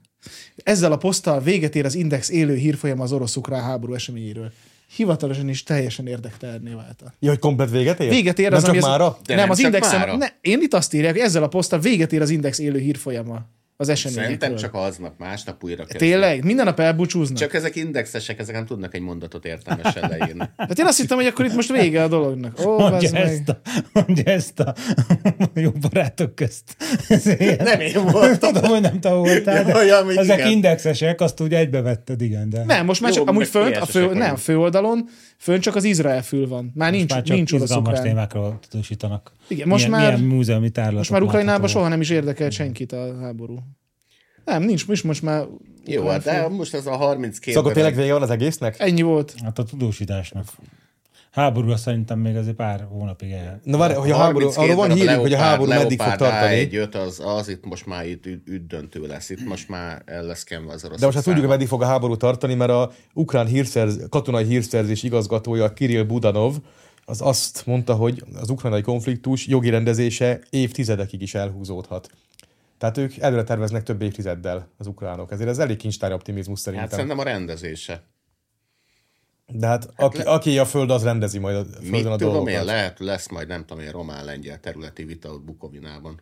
Ezzel a poszttal véget ér az index élő hírfolyam az orosz-ukrán háború eseményéről. Hivatalosan is teljesen érdektelenné vált. Ja, hogy komplet véget ér? Véget ér Nem az, csak ami az, mára? De nem, nem az csak indexen, mára. ne, én itt azt írják, hogy ezzel a poszttal véget ér az index élő hírfolyama az eseményekről. Szerintem csak aznap, másnap újra kezdődik. Tényleg? Minden nap elbúcsúznak? Csak ezek indexesek, ezek nem tudnak egy mondatot értelmesen leírni. Hát én azt hittem, hogy akkor itt most vége a dolognak. Ó, Mondja bazd meg. ezt, a, mondja ezt a jó barátok közt. Ez ilyen- Nem én voltam. Tudom, hogy nem te voltál, de Ja, ja, még ezek igen. indexesek, azt úgy egybevetted, igen, de Nem, most már Jó, csak amúgy fönt, a fő, nem, főoldalon, fönt csak az Izrael fül van. Már nincs, már csak nincs orosz izgalmas ukrán. témákról tudósítanak. Igen, most milyen, már- milyen múzeumi Most már Ukrajnában soha nem is érdekelt senkit a háború. Nem, nincs, most, most már Jó, hát de most ez a 32 Szóval tényleg vége van az egésznek? Ennyi volt. Hát a tudósításnak. Háborúra szerintem még azért pár hónapig el. Na várj, hogy a háború, arról van hírünk, hogy a háború meddig fog tartani. A1 az, az itt most már itt üd, üddöntő lesz. Itt most már el lesz kenve az orosz. De most hát tudjuk, hogy meddig fog a háború tartani, mert a ukrán hírszerz, katonai hírszerzés igazgatója Kirill Budanov az azt mondta, hogy az ukrajnai konfliktus jogi rendezése évtizedekig is elhúzódhat. Tehát ők előre terveznek több évtizeddel az ukránok. Ezért ez elég kincstári optimizmus Hát szerintem. szerintem a rendezése. De hát aki, aki a föld, az rendezi majd a Mit földön a tudom dolgokat. én, lehet, lesz majd nem tudom én román-lengyel területi vita ott Bukovinában.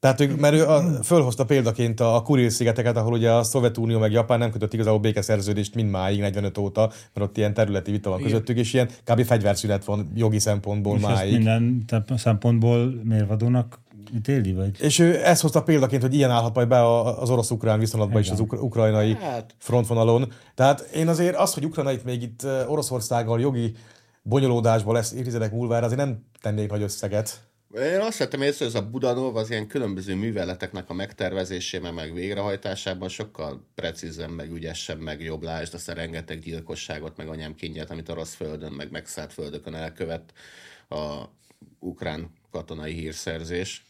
Tehát ők, mert ő a, fölhozta példaként a, a Kuril-szigeteket, ahol ugye a Szovjetunió meg Japán nem kötött igazából békeszerződést mindmáig, 45 óta, mert ott ilyen területi vita van közöttük, és ilyen kb. fegyverszünet van jogi szempontból És ezt máig. minden szempontból mérvadónak ítéli, vagy? És ő ezt hozta példaként, hogy ilyen állhat majd be az orosz-ukrán viszonylatban is az ukra- ukrajnai Hát. frontvonalon. Tehát én azért az, hogy Ukrajna itt még itt Oroszországgal jogi bonyolódásba lesz évtizedek múlva, erre azért nem tennék nagy összeget. Én azt vettem észre, hogy ez a Budanov az ilyen különböző műveleteknek a megtervezésében, meg végrehajtásában sokkal precízen, meg ügyesebb, meg jobb. Lásd azt a rengeteg gyilkosságot, meg anyám kínját, amit orosz földön, meg megszállt földökön elkövet a ukrán katonai hírszerzés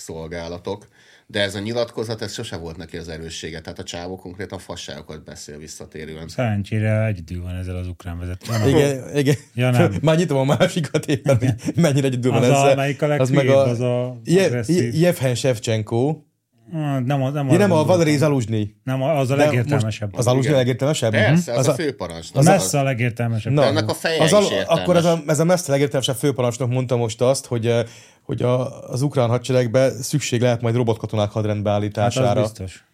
szolgálatok. De ez a nyilatkozat, ez sose volt neki az erőssége. Tehát a csávó konkrétan fasságokat beszél visszatérően. Szerencsére egyedül van ezzel az ukrán vezető. Igen, igen. Ja, nem. Már nyitom a másikat éppen, mennyire egyedül van Az a- ezzel. melyik a az a Je- agresszív. Jevhen Shevchenko. Ah, Nem, a- nem, Ja, nem a arra Valeri gondoltam. Zaluzsnyi. Nem, az a De legértelmesebb. most Az Zaluzsnyi a legértelmesebb? Persze, az, Az a, a- főparancsnok. Az messze a legértelmesebb. De annak a feje az is értelmes. akkor ez a, ez a messze legértelmesebb főparancsnok mondta most azt, hogy, eh, hogy a, az ukrán hadseregbe szükség lehet majd robotkatonák hadrendbe Hát állítására. az biztos.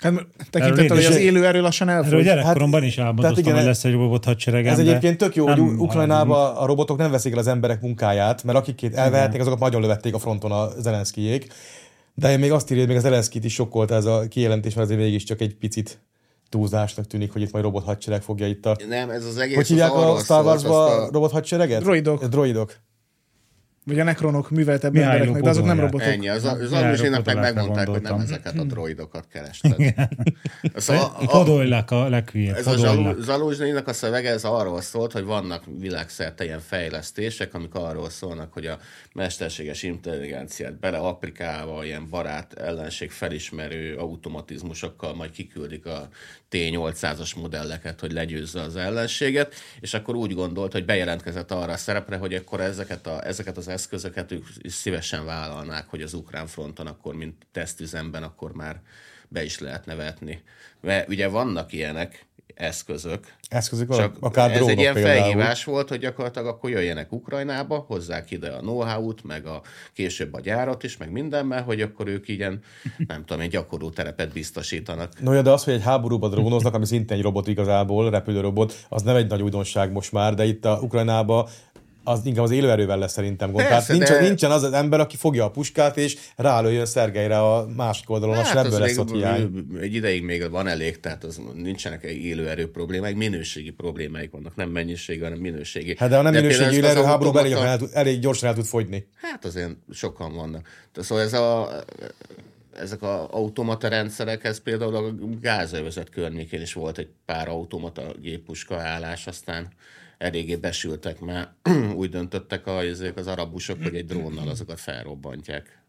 Hát tekintettel, hogy az élő erő lassan Erről elfogy. gyerekkoromban is álmodoztam, igen, hogy lesz egy robot hadseregem. ez egyébként tök jó, hogy nem U- Ukrajnában a robotok nem veszik el az emberek munkáját, mert akikét elvehetnék, azokat nagyon lövették a fronton a Zelenszkijék. De én még azt írja, hogy még az Zelenszkit is sokkolt ez a kijelentés, mert azért mégiscsak egy picit túlzásnak tűnik, hogy itt majd robot hadsereg fogja itt a... Nem, ez az egész Hogy hívják a Star Wars-ba a- a robot hadsereget? Droidok. Droidok. Vagy a nekronok műveltebb Mihály embereknek, de azok nem robotok. Ennyi, az, az Aluzsinak meg megmondták, hogy nem ezeket a droidokat kerested. Szóval a, a, Podolylak a leghülyébb. ez a Zaluzsnynak a szövege, ez arról szólt, hogy vannak világszerte ilyen fejlesztések, amik arról szólnak, hogy a mesterséges intelligenciát beleaprikálva ilyen barát ellenség felismerő automatizmusokkal majd kiküldik a T800-as modelleket, hogy legyőzze az ellenséget, és akkor úgy gondolt, hogy bejelentkezett arra a szerepre, hogy akkor ezeket, a, ezeket az eszközöket ők szívesen vállalnák, hogy az ukrán fronton akkor, mint tesztüzemben, akkor már be is lehetne vetni. Mert ugye vannak ilyenek, eszközök, Eszközök csak akár ez egy ilyen például. felhívás volt, hogy gyakorlatilag akkor jöjjenek Ukrajnába, hozzák ide a know-how-t, meg a később a gyárat is, meg mindenben, hogy akkor ők ilyen, nem tudom, egy gyakorló terepet biztosítanak. No, ja, de az, hogy egy háborúban drónoznak, ami szintén egy robot igazából, repülőrobot, az nem egy nagy újdonság most már, de itt a Ukrajnában az inkább az élőerővel lesz szerintem gond. Persze, Tehát nincsen, de- nincsen az az ember, aki fogja a puskát, és rálőjön Szergelyre a másik oldalon, hát, az ebből lesz ott hiány. egy ideig még van elég, tehát az nincsenek élőerő problémáik, minőségi problémáik vannak, nem mennyiségi, hanem minőségi. Hát de a nem például minőségi élőerő háborúban elég, el tud- elég gyorsan el tud fogyni. Hát azért sokan vannak. De szóval ez a, ezek a automata rendszerek, ez például a gázövezet környékén is volt egy pár automata géppuska állás, aztán eléggé besültek, mert úgy döntöttek a, az arabusok, hogy egy drónnal azokat felrobbantják.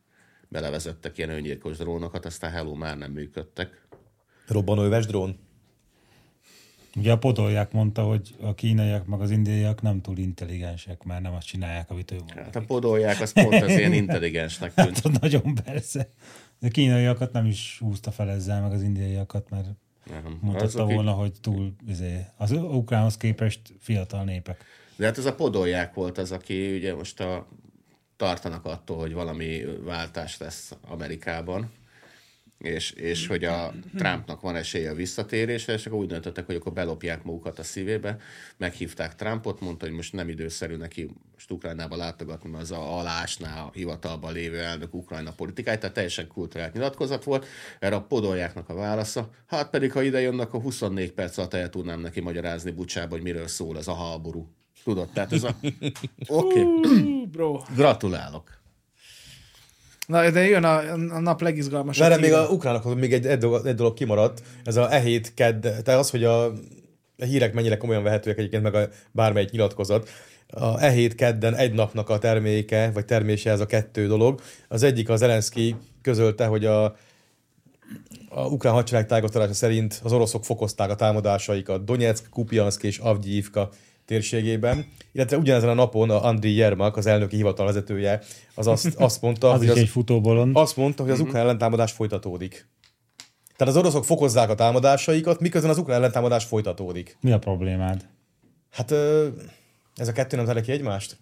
Belevezettek ilyen öngyilkos drónokat, aztán hello már nem működtek. Robbanóöves drón. Ugye a podolják mondta, hogy a kínaiak meg az indiaiak nem túl intelligensek, mert nem azt csinálják, amit ő mond. Hát a podolják, az pont az ilyen intelligensnek tűnt. Hát nagyon persze. De a kínaiakat nem is húzta fel ezzel, meg az indiaiakat, mert Nem. mutatta Azok így- volna, hogy túl izé, az ukránhoz képest fiatal népek. De hát ez a podolják volt az, aki ugye most a, tartanak attól, hogy valami váltás lesz Amerikában, és, és hogy a Trumpnak van esélye a visszatérésre, és akkor úgy döntöttek, hogy akkor belopják magukat a szívébe. Meghívták Trumpot, mondta, hogy most nem időszerű neki most Ukrajnába látogatni, mert az a alásná a hivatalban lévő elnök Ukrajna politikáját, tehát teljesen kulturált nyilatkozat volt. Erre a podoljáknak a válasza, hát pedig ha ide jönnek, akkor 24 perc alatt el tudnám neki magyarázni Bucsába, hogy miről szól ez a háború. Tudod, tehát ez a... Oké, okay. Bro. gratulálok. Na, de jön a, a nap legizgalmasabb. Várj, még a ukránokhoz még egy, egy, dolog, egy dolog kimaradt, ez a e hét kedd, tehát az, hogy a, a hírek mennyire komolyan vehetőek egyébként, meg a bármelyik nyilatkozat. A e hét kedden egy napnak a terméke, vagy termése ez a kettő dolog. Az egyik az Zelenszky közölte, hogy a, a ukrán hadsereg tájékoztatása szerint az oroszok fokozták a támadásaikat Donetsk, Kupiansk és Avgyivka térségében, illetve ugyanezen a napon a Andriy Yermak, az elnöki hivatal vezetője, az azt, azt mondta, Az hogy az, egy futóbolond. azt mondta, hogy az ukrán ellentámadás folytatódik. Tehát az oroszok fokozzák a támadásaikat, miközben az ukrán ellentámadás folytatódik. Mi a problémád? Hát ez a kettő nem zárja ki egymást?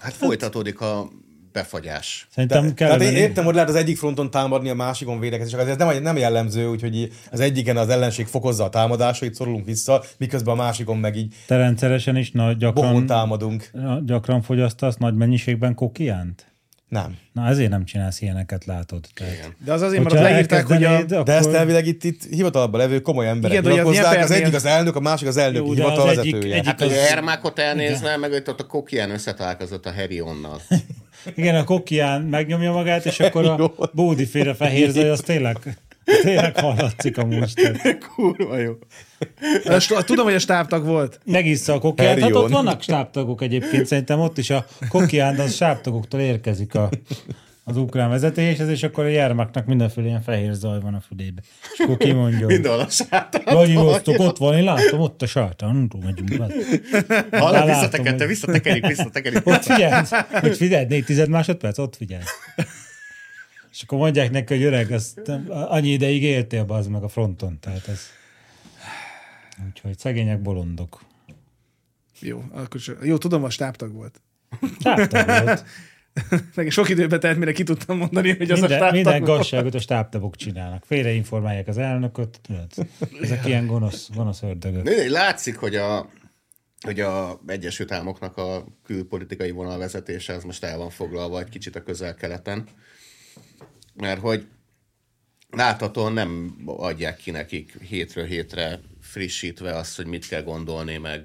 Hát folytatódik a befagyás. Szerintem De, kell tehát én értem, hogy lehet az egyik fronton támadni, a másikon védekezni, csak ez nem, nem jellemző, úgyhogy az egyiken az ellenség fokozza a támadásait, szorulunk vissza, miközben a másikon meg így Te rendszeresen is nagy, gyakran, támadunk. gyakran fogyasztasz nagy mennyiségben kokiánt? Nem. Na ezért nem csinálsz ilyeneket, látod. Tehát, De az azért, mert leírták, hogy a... De akkor... ezt elvileg itt, itt hivatalban levő komoly emberek Igen, az nyilatkozzák, az Nyepernél- egyik az elnök, a másik az elnök hivatal az egyik- vezetője. egyik- Hát, hogy a az- Ermákot elnézne, meg hogy ott a Kokián összetalálkozott a Herionnal. Igen, a kokián megnyomja magát, és akkor a bódi félre fehér zaj, az tényleg, tényleg hallatszik amúgy. Kurva jó. a Tudom, hogy a stábtag volt. megissza a kokiánt. Hát ott vannak stábtagok egyébként, szerintem ott is a kokián, az stábtagoktól érkezik a, az ukrán vezetéshez, és akkor a gyermeknek mindenféle ilyen fehér zaj van a fülébe. És akkor kimondja, hogy Mindenhol a sátán. Vladivostok ott van, én látom, ott a sátán, nem tudom, megyünk. Már Hallod, visszatekerte, visszatekerik, visszatekerik. Ott figyelj, hogy figyelj, négy tized másodperc, ott figyelj. És akkor mondják neki, hogy öreg, azt annyi ideig éltél az meg a fronton, tehát ez... Úgyhogy szegények bolondok. Jó, akkor jó, tudom, a stábtag volt. Stábtag volt. Nekem sok időbe telt, mire ki tudtam mondani, hogy az a Minden, stábtag minden volt. gazságot a stábtagok csinálnak. Félreinformálják az elnököt, tudod. Ezek ilyen gonosz, gonosz ördögök. Mindegy, Látszik, hogy a, hogy a Egyesült Államoknak a külpolitikai vonalvezetése az most el van foglalva egy kicsit a közel-keleten. Mert hogy láthatóan nem adják ki nekik hétről hétre frissítve azt, hogy mit kell gondolni, meg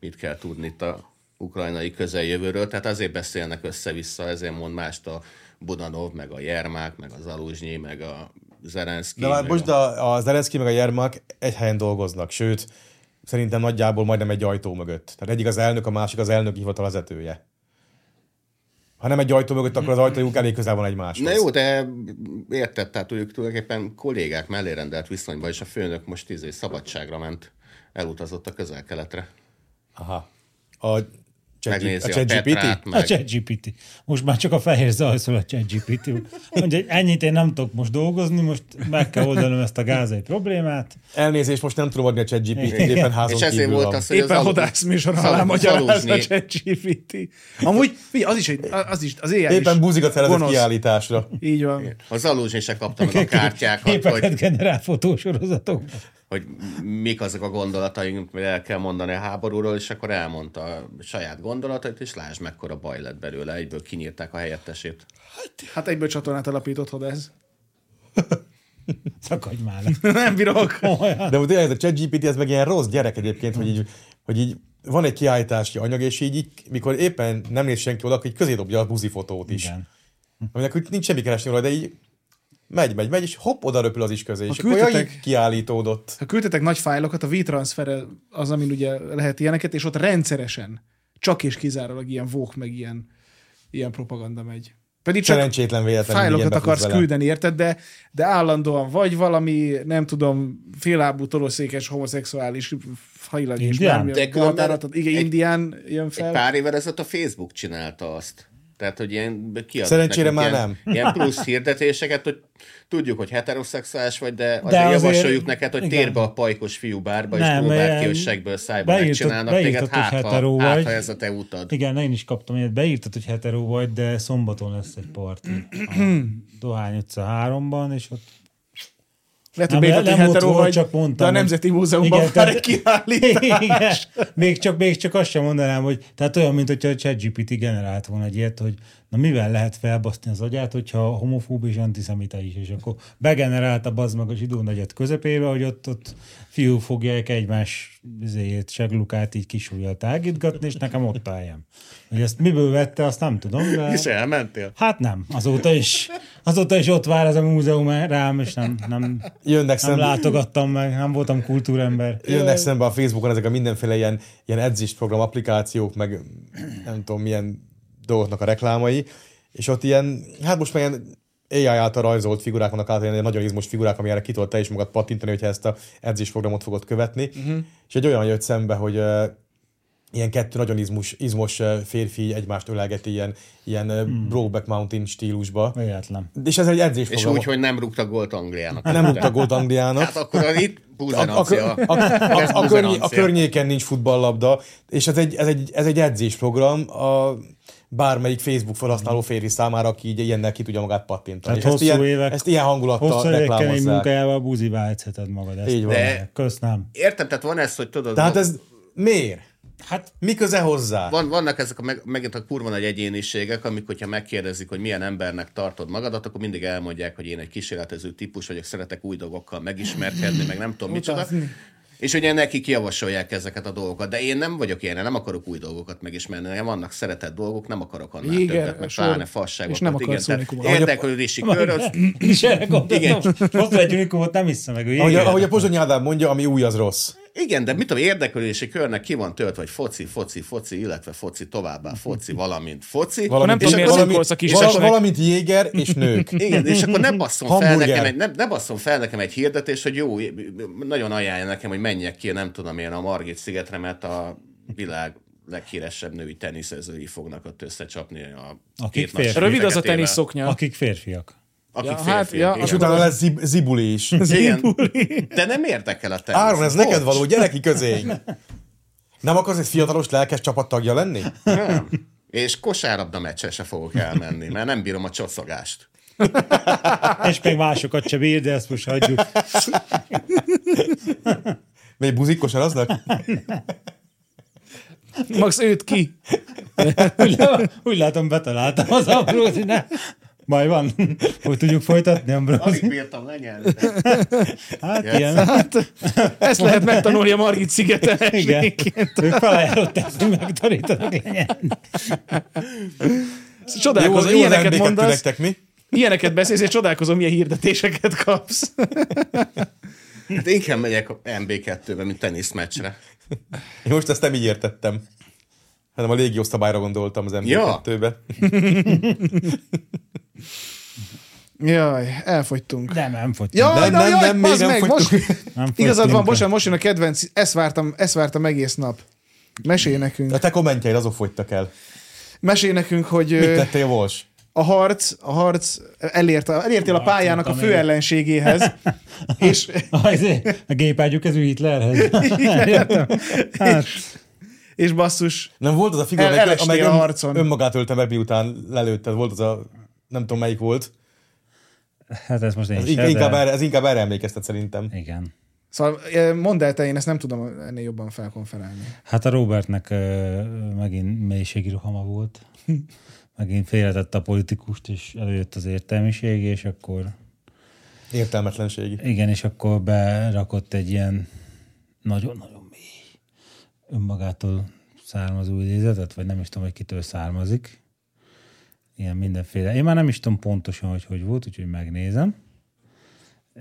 mit kell tudni itt a ukrajnai közeljövőről. Tehát azért beszélnek össze-vissza, ezért mond mást a Budanov, meg a Jermák, meg az Aluzsnyi, meg a Zelenszky. De már meg most a, a Zelenszky meg a Jermak egy helyen dolgoznak, sőt, szerintem nagyjából majdnem egy ajtó mögött. Tehát egyik az elnök, a másik az elnök hivatal vezetője. Ha nem egy ajtó mögött, akkor az ajtójuk elég közel van egymáshoz. Na jó, de érted, tehát ők tulajdonképpen kollégák mellé rendelt viszonyban, és a főnök most tíz év szabadságra ment, elutazott a közel-keletre. Aha. A Megnézi a, ChatGPT? A. ChatGPT. Most már csak a fehér zaj szól a ChatGPT. Mondja, hogy ennyit én nem tudok most dolgozni, most meg kell oldanom ezt a gázai problémát. Elnézést, most nem tudom adni a ChatGPT, éppen házon És ezért volt az, hogy az Éppen Alu- hodász műsor alá magyaráz a ChatGPT. Amúgy, az is, az is, az AI Éppen is buzikat szerezett kiállításra. Így van. Az Aluzsnyi se kapta meg a kártyákat, Képeket hogy, generál fotósorozatok. Hogy mik azok a gondolataink, hogy el kell mondani a háborúról, és akkor elmondta a saját gondolatait, és lásd, mekkora baj lett belőle, egyből kinyírták a helyettesét. Hát egyből csatornát alapított ez. Szakadj már le. Nem bírok. Olyan. De tényleg ez a ChatGPT, ez meg ilyen rossz gyerek egyébként, hogy így, hogy így van egy kiállítási anyag, és így, így mikor éppen nem néz senki oda, akkor így közé dobja a buzi fotót is. Igen. Aminek úgy nincs semmi keresni róla, de így megy, megy, megy, és hopp, oda röpül az is közé, és akkor küldtetek- jaj, kiállítódott. Ha küldtetek nagy fájlokat, a WeTransfer az, amin ugye lehet ilyeneket, és ott rendszeresen csak és kizárólag ilyen vók, meg ilyen, ilyen propaganda megy. Pedig csak Szerencsétlen véletlenül fájlokat akarsz vele. küldeni, érted? De, de állandóan vagy valami, nem tudom, félábú tolószékes, homoszexuális, hajilag és Indián? bármi. Igen, egy- indián jön Egy fel. pár évvel ezelőtt a Facebook csinálta azt. Tehát, hogy ilyen kiadott Szerencsére nekünk már ilyen, nem. Ilyen plusz hirdetéseket, hogy tudjuk, hogy heteroszexuális vagy, de De azért- javasoljuk neked, hogy igen. térbe a pajkos fiú bárba, és Nem, próbáld ki, hogy segből szájba beírtad- megcsinálnak téged, beírtad, hogy hát, hetero ha, hát, vagy. ha ez a te utad. Igen, én is kaptam ilyet. Beírtad, hogy hetero vagy, de szombaton lesz egy parti. A Dohány utca 3-ban, és ott Lehet, hogy Nem, nem ott volt, vagy, csak mondtam, de a Nemzeti Múzeumban Igen, már egy kiállítás. Igen. Még csak, még csak azt sem mondanám, hogy tehát olyan, mint hogyha a ChatGPT generált volna egy ilyet, hogy na mivel lehet felbaszni az agyát, hogyha homofób és antiszemita is, és akkor begenerálta bazd meg a zsidó negyed közepébe, hogy ott, ott fiú fogják egymás izéjét, seglukát így kisúlyjal tágítgatni, és nekem ott álljam. Hogy ezt miből vette, azt nem tudom, de... És elmentél? Hát nem, azóta is, azóta is ott vár ez a múzeum rám, és nem, nem, Jönnek nem szembe, látogattam meg, nem voltam kultúrember. jönnek szembe a Facebookon ezek a mindenféle ilyen, ilyen edzésprogram applikációk, meg nem tudom milyen dolgoknak a reklámai, és ott ilyen, hát most már ilyen AI által rajzolt figurák vannak át, ilyen nagyon izmos figurák, amire ki tudod te is magad pattintani, hogyha ezt a edzésprogramot fogod követni. Uh-huh. És egy olyan jött szembe, hogy uh, ilyen kettő nagyon izmos, izmos férfi egymást ölelgeti ilyen, ilyen uh, Brokeback Mountain stílusba. Véletlen. És ez egy És edzésprogram. úgy, hogy nem rúgta gólt Angliának. nem rúgta gólt Angliának. Hát akkor az itt a, a, buzerancia. a, a, Ez a, környé, a buzerancia. környéken nincs futballlabda, és ez egy, ez egy, ez egy edzésprogram a bármelyik Facebook felhasználó férfi számára, aki így ilyennel ki tudja magát pattintani. Tehát ezt hosszú ilyen, évek- ezt ilyen hangulattal Hosszú évek kemény munkájával buziba edzheted magad. Ezt Így van. De- Köszönöm. Értem, tehát van ez, hogy tudod, Tehát ez miért? Hát Mi köze hozzá? Van, vannak ezek a, meg, megint a kurva nagy egyéniségek, amikor, hogyha megkérdezik, hogy milyen embernek tartod magadat, akkor mindig elmondják, hogy én egy kísérletező típus vagyok, szeretek új dolgokkal megismerkedni, meg nem tudom micsoda. És ugye nekik javasolják ezeket a dolgokat, de én nem vagyok ilyen, nem akarok új dolgokat megismerni, nekem vannak szeretett dolgok, nem akarok annál Jéger, többet, meg sor. pláne fasságokat. És nem igen, akarsz tehát. Érdeklődési kör, az, is erre Igen. gondoltam. Hosszú egy unikumot nem hiszem meg. Ahogy, ahogy a Pozsonyi Ádám mondja, ami új, az rossz. Igen, de mit tudom, érdeklődési körnek ki van töltve, hogy foci, foci, foci, illetve foci, továbbá foci, valamint foci. Valamint, nem tudom, és a valami, kisesnek. valamint jéger és nők. Igen, és akkor nem basszon fel nekem egy, nem, ne basszon fel nekem egy hirdetés, hogy jó, nagyon ajánlja nekem, hogy menjek ki, nem tudom én, a Margit szigetre, mert a világ leghíresebb női teniszezői fognak ott összecsapni a Akik két nagy férfi. Rövid az a feketével. tenisz szoknya. Akik férfiak. Akik Ja, hát, férfiak, ja, igen. És utána lesz zib, zibuli is. igen. De nem érdekel a tenisz. Áron, ez neked való, gyere ki közény. Nem akarsz egy fiatalos, lelkes csapattagja lenni? Nem. És kosárlabda meccsre se fogok elmenni, mert nem bírom a csoszogást. És még másokat se bír, de ezt most hagyjuk. Még buzikos aznak? Max őt ki. Úgy, úgy látom, betaláltam az Ambrózi, ne? Baj van. Hogy tudjuk folytatni, Alig Ambrózi? bírtam lenyelni. Hát Yes. ilyen. Hát, ezt lehet megtanulni a Margit szigeten Igen. esnénként. Ők felajánlották, hogy megtanítanak lenyelni. Csodálkozom, jó ilyeneket MB2 mondasz, nektek mi? ilyeneket beszélsz, és csodálkozom, milyen hirdetéseket kapsz. Hát inkább megyek a MB2-be, mint teniszmeccsre. Én most ezt nem így értettem. Hanem a légiószabályra gondoltam az Ja. MB2-be. Jaj, elfogytunk. De nem fogy. Jaj, Nem, na, nem, jaj, nem, még nem meg, fogytunk. most, Nem igazad van, bocsánat, most jön a kedvenc, ezt vártam, ezt vártam egész nap. Mesélj nekünk. A te kommentjeid azok fogytak el. Mesélj nekünk, hogy Mit tettél, Vals? a harc, a harc elért, a, elértél a pályának a fő ellenségéhez, és, A gépágyú kezű Hitlerhez. Értem. Hát, és basszus, Nem volt az a figura, El- amely, a ön, harcon. önmagát ölte meg, miután lelőtted. Volt az a, nem tudom melyik volt. hát ez most én Ez, sem, inkább, de... erre, ez inkább erre emlékeztet szerintem. Igen. Szóval mondd el te, én ezt nem tudom ennél jobban felkonferálni. Hát a Robertnek megint mélységi rohama volt. Megint félretette a politikust, és előjött az értelmiség, és akkor Értelmetlenségi. igen, és akkor berakott egy ilyen nagyon-nagyon mély önmagától származó idézetet, vagy nem is tudom, hogy kitől származik ilyen mindenféle. Én már nem is tudom pontosan, hogy hogy volt, úgyhogy megnézem.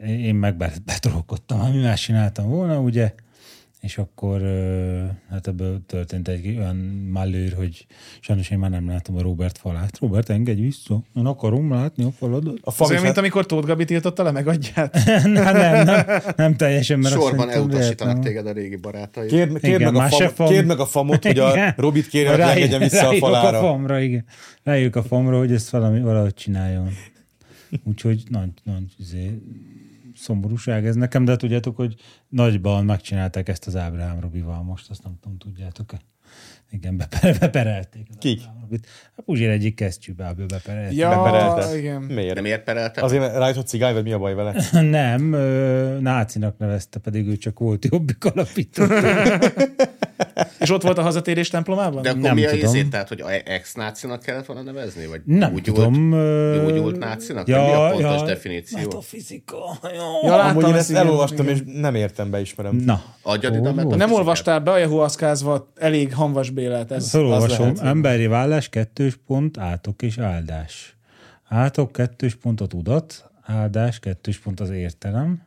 Én meg betrolkodtam, ami más csináltam volna, ugye és akkor hát ebből történt egy olyan mallőr, hogy sajnos én már nem látom a Robert falát. Robert, engedj vissza, én akarom látni a faladat. A olyan, is, mint amikor Tóth Gabi tiltotta le megadját. nem, nem, nem, nem teljesen, mert Sorban elutasítanak téged a régi barátaid. Kérd, kérd, Igen, meg a fam, fam. kérd meg a famot, hogy a Igen. Robit kérje, hogy legyen vissza a falára. a famra, igen. Rájuk a famra, hogy ezt valami, valahogy csináljon. Úgyhogy nagy, nagy izé, szomorúság ez nekem, de tudjátok, hogy nagyban megcsinálták ezt az Ábrahám Robival most, azt nem tudom, tudjátok-e? Igen, beper, beperelték. az Kik? A Puzsér egyik kesztyűbáből beperelték. Ja, Beperelte. igen. Miért? De miért pereltek? Azért, mert rájött, hogy cigány, vagy mi a baj vele? Nem, ö, nácinak nevezte, pedig ő csak volt jobbik alapító. És ott volt a hazatérés templomában? De akkor Nem mi a tudom. izét? Tehát, hogy ex-nácinak kellett volna nevezni? Vagy Nem úgy tudom. Úgy ult nácinak? Ja, mi a pontos definíció? Metafizika. Ja, Ja. láttam Amúgy én ezt, igen, elolvastam, igen. és nem értem, beismerem. Na, Adjad ide a. Nem olvastál be a Jehoaszkázva elég hamvas Bélát. Ez, Felolvasom. Emberi vállás, kettős pont, átok és áldás. Átok, kettős pont a tudat, áldás, kettős pont az értelem.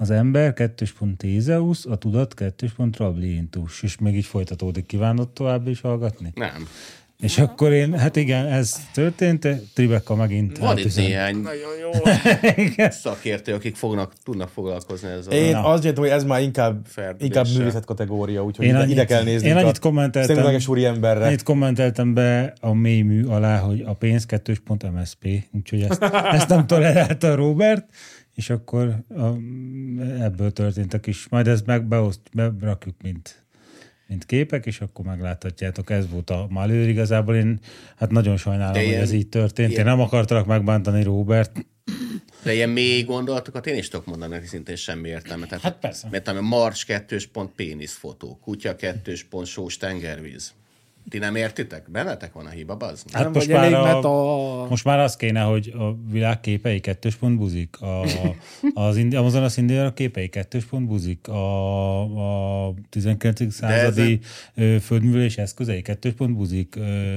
Az ember, kettős pont Tézeusz, a tudat, kettős pont Rabliintus. És még így folytatódik. Kívánod tovább is hallgatni? Nem. És akkor én, hát igen, ez történt, Tribeka megint Van itt néhány Nagyon jó. szakértő, akik fognak, tudnak foglalkozni ezzel. Én Na. azt gyanítom, hogy ez már inkább, Ferdüléssel. inkább művészet kategória, úgyhogy Én ide, annyit- ide kell nézni. én annyit kommenteltem- Szemüveges úri emberre. Annyit kommenteltem be a mély mű alá, hogy a pénz kettős pont MSP, úgyhogy ezt, ezt nem tolerálta a Robert, és akkor a, ebből történtek is. Majd ezt meg beoszt, berakjuk, mint, mint képek, és akkor megláthatjátok, ez volt a malőr igazából. Én hát nagyon sajnálom, De hogy ilyen- ez így történt. ilyen- Én nem akartalak megbántani Robert. De ilyen mély gondolatokat én is tudok mondani, neki szintén semmi értelme. Tehát, Hát persze. Mert ami Mars kettős pont péniszfotó, kutya kettős pont sós tengervíz. Ti nem értitek? Bennetek van a hiba, bazd? Hát Nem most vagy elég már, a, meta. most már az kéne, hogy a világ képei kettős pont buzik, a, az indi, Amazonas indiának képei kettős pont buzik, a, a 19. századi ö, földművelés eszközei kettős pont buzik,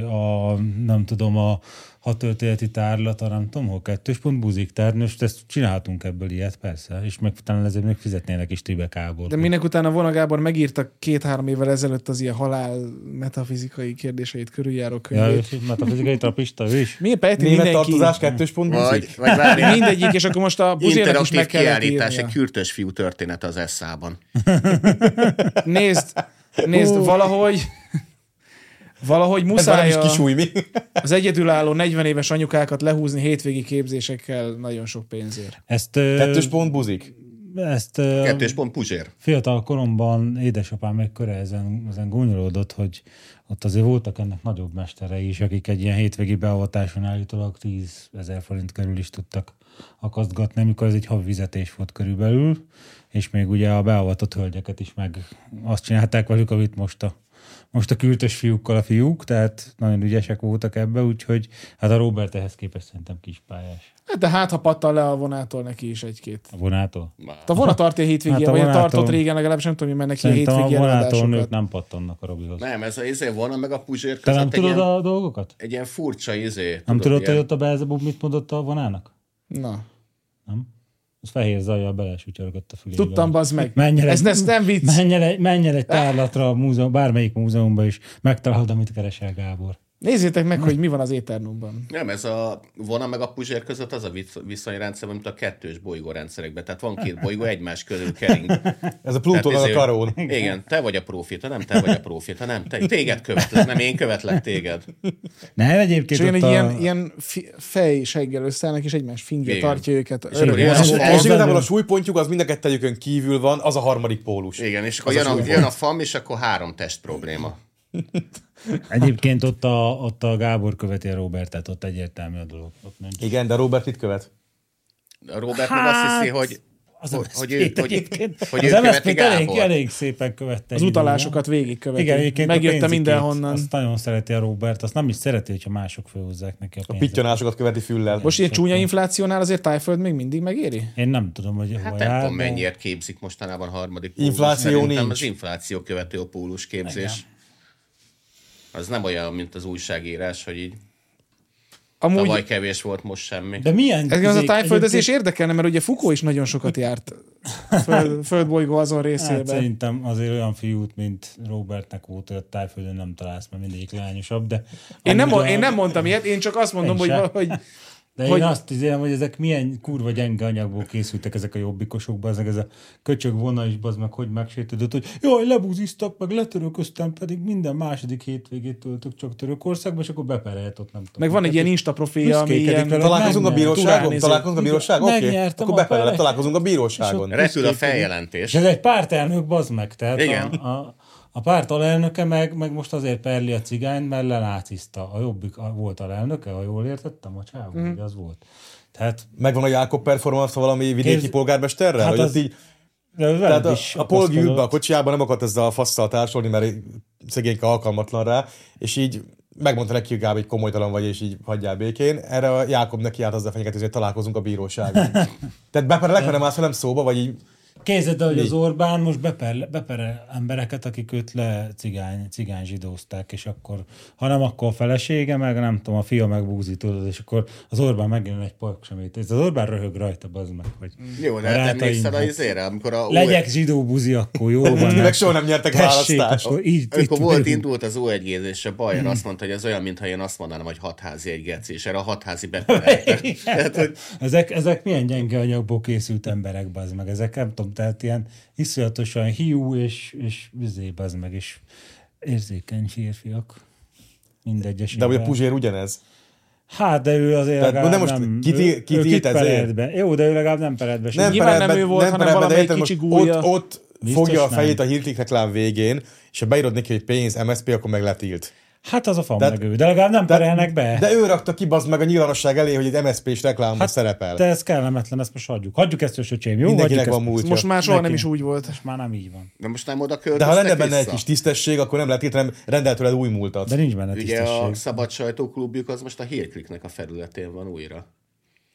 a nem tudom, a hat történeti tárlata, nem tudom, hol kettős pont buzik, tehát most ezt csinálhatunk ebből ilyet, persze, és meg talán ezért még fizetnének is Tribekából. De minek utána Vona Gábor megírta két-három évvel ezelőtt az ilyen halál metafizikai kérdéseit körüljáró Ja, könyvét. és metafizikai trapista ő is? Mi Peti Német mindenki? tartozás kettős pont Vagy, buzik? vagy várjál, Mindegyik, és akkor most a buzének is meg kellett kiállítás, írnia. egy kürtös fiú történet az eszában. Nézd, nézd, valahogy valahogy Ez muszáj is a, kisúj, mi? az egyedülálló 40 éves anyukákat lehúzni hétvégi képzésekkel nagyon sok pénzért. Ezt, Kettős pont buzik? ezt Kettős pont Puzsér. fiatal koromban édesapám meg köre ezen, ezen gúnyolódott, hogy ott azért voltak ennek nagyobb mesterei is, akik egy ilyen hétvégi beavatáson állítólag 10 ezer forint körül is tudtak akasztgatni, amikor ez egy havi fizetés volt körülbelül, és még ugye a beavatott hölgyeket is meg azt csinálták velük, amit most a most a kültös fiúkkal a fiúk, tehát nagyon ügyesek voltak ebbe, úgyhogy hát a Robert ehhez képest szerintem kispályás. Hát de hát, ha pattal le a vonától neki is egy-két. A vonától? Hát A vonat tartja a hétvégén, Hát a vagy vonától- tartott régen legalábbis, nem tudom, mi mennek ki a Szerintem a hétvégén vonától nők nem pattannak a Robihoz. Nem, ez a izé volna meg a Puzsér Te nem tudod ilyen, a dolgokat? egy ilyen furcsa izé. Nem tudod, hogy ott a Belzebub mit mondott a vonának? Na, Nem? Fehér zajjal belesütyörgött a fülébe. tudtam, bazd meg. Menj el, Ez, egy, ez nem vicc. menj, el, menj el egy tárlatra a múzeum, bármelyik múzeumban is, megtalálod, amit keresel, Gábor. Nézzétek meg, hogy mi van az éternumban. Nem, ez a vona meg a Puzsér között az a visz- viszonyrendszer, mint a kettős bolygórendszerekben. Tehát van két bolygó egymás körül kering. Ez a Plutónak a karón. Igen, te vagy a profita, nem te vagy a profita, nem te. Téged követlek, nem én követlek téged. Nem, egyébként És ott egy a... ilyen, ilyen fi, fej seggel összeállnak, és egymás fingja Igen. tartja őket. És, az- és az- igazából a súlypontjuk az mind a kettőjükön kívül van, az a harmadik pólus. Igen, és akkor jön a, jön a fam, és akkor három test probléma. Egyébként ott a, ott a Gábor követi a Robertet, ott egyértelmű a dolog. Ott nincs. Igen, de Robert mit követ? A Robert meg azt hiszi, hogy, Az hogy, hogy, ő, hogy, hogy az MSZP-t elég, szépen követte. Az utalásokat időben. végigköveti. Igen, egyébként a pénzikét, mindenhonnan. Azt nagyon szereti a Robert, azt nem is szereti, hogyha mások főhozzák neki a A pénzet. pittyanásokat követi füllel. Most ilyen csúnya inflációnál azért Tájföld még mindig megéri? Én nem tudom, hogy Hát hova nem jár, tudom, mennyiért képzik mostanában harmadik pólus. Infláció nincs. az infláció követő a pólus képzés. Az nem olyan, mint az újságírás, hogy így Amúgy Tavaly kevés volt, most semmi. De milyen... ez az a tájföldözés egyébként- érdekelne, mert ugye Foucault is nagyon sokat járt föld, földbolygó azon Hát részében. szerintem azért olyan fiút, mint Robertnek volt, hogy a tájföldön nem találsz, mert mindegyik lányosabb, de... én, nem, a- én nem mondtam ilyet, én csak azt mondom, Én hogy, hogy De hogy- én azt hiszem, hogy ezek milyen kurva gyenge anyagból készültek ezek a jobbikosokba, ezek ez a köcsög vona is, bazd meg, hogy megsértődött, hogy jaj, lebúziztak, meg letörököztem, pedig minden második hétvégét töltök csak Törökországba, és akkor beperelt ott, nem tudom. meg van egy ilyen Insta profilja, ami ilyen... Találkozunk a bíróságon? Találkozunk a bíróságon? Oké, Megnyertem akkor pere- találkozunk a bíróságon. Repül a feljelentés. És ez egy pártelnök, bazd meg, tehát Igen. A, a, a párt alelnöke meg, meg most azért perli a cigányt, mert lenácizta. A jobbik a, volt alelnöke, ha jól értettem, a csávó, mm. az volt. Tehát Megvan a Jákob performance valami vidéki Képz- polgármesterrel? Hát hogy az- ott így, de tehát a, is a Polgi ült be a akaszkodott. kocsiába, nem akart ezzel a fasszal társolni, mert szegényke alkalmatlan rá, és így megmondta neki, hogy Gábor, hogy komolytalan vagy, és így hagyjál békén. Erre a Jákob neki állt azzal fenyegető, hogy találkozunk a bíróságon. Tehát mert nem állsz velem szóba, vagy így Képzeld el, hogy az Orbán most beper, beperel embereket, akik őt le cigány, cigány zsidózták, és akkor, ha nem, akkor a felesége, meg nem tudom, a fia megbúzi, tudod, és akkor az Orbán megjön egy paksamét. Ez az Orbán röhög rajta, bazd meg, hogy Jó, de hát emlékszel a hát izére, amikor a Legyek zsidó buzi, akkor jó van. meg soha nem nyertek Tessék, választást. akkor így, Amikor itt volt, indult az O1 és a Bayer azt mondta, hogy az olyan, mintha én azt mondanám, hogy hatházi egy geci, és erre a hatházi beperelte. Tehát, hogy Ezek, ezek milyen gyenge anyagból készült emberek, bazd meg. Ezek nem tudom, tehát ilyen iszonyatosan hiú és, és vizé, bazd meg, és érzékeny férfiak. Mindegy De a Puzsér ugyanez. Hát, de ő azért Tehát legalább de most nem... írt ezért? perelt be. Jó, de ő legalább nem perelt be. Nem Nyilván nem ő volt, hanem be, de valamelyik kicsi gúlya. Ott, ott Biztos fogja a nem. fejét a Hiltik reklám végén, és ha beírod neki, hogy pénz, MSP, akkor meg letilt. Hát az a fan Tehát- meg ő, de legalább nem perelnek be. De ő rakta ki bazd meg a nyilvánosság elé, hogy egy MSP-s reklámban hát, szerepel. De ez kellemetlen, ezt most hagyjuk. Hagyjuk ezt, öcsém, jó? Mindenkinek van múltja. Most már soha Neki. nem is úgy volt. Most már nem így van. de most nem oda De ha lenne benne egy kis tisztesség, akkor nem lehet hanem rendel tőled új múltat. De nincs benne Ugye tisztesség. a szabad sajtóklubjuk az most a hírkliknek a felületén van újra.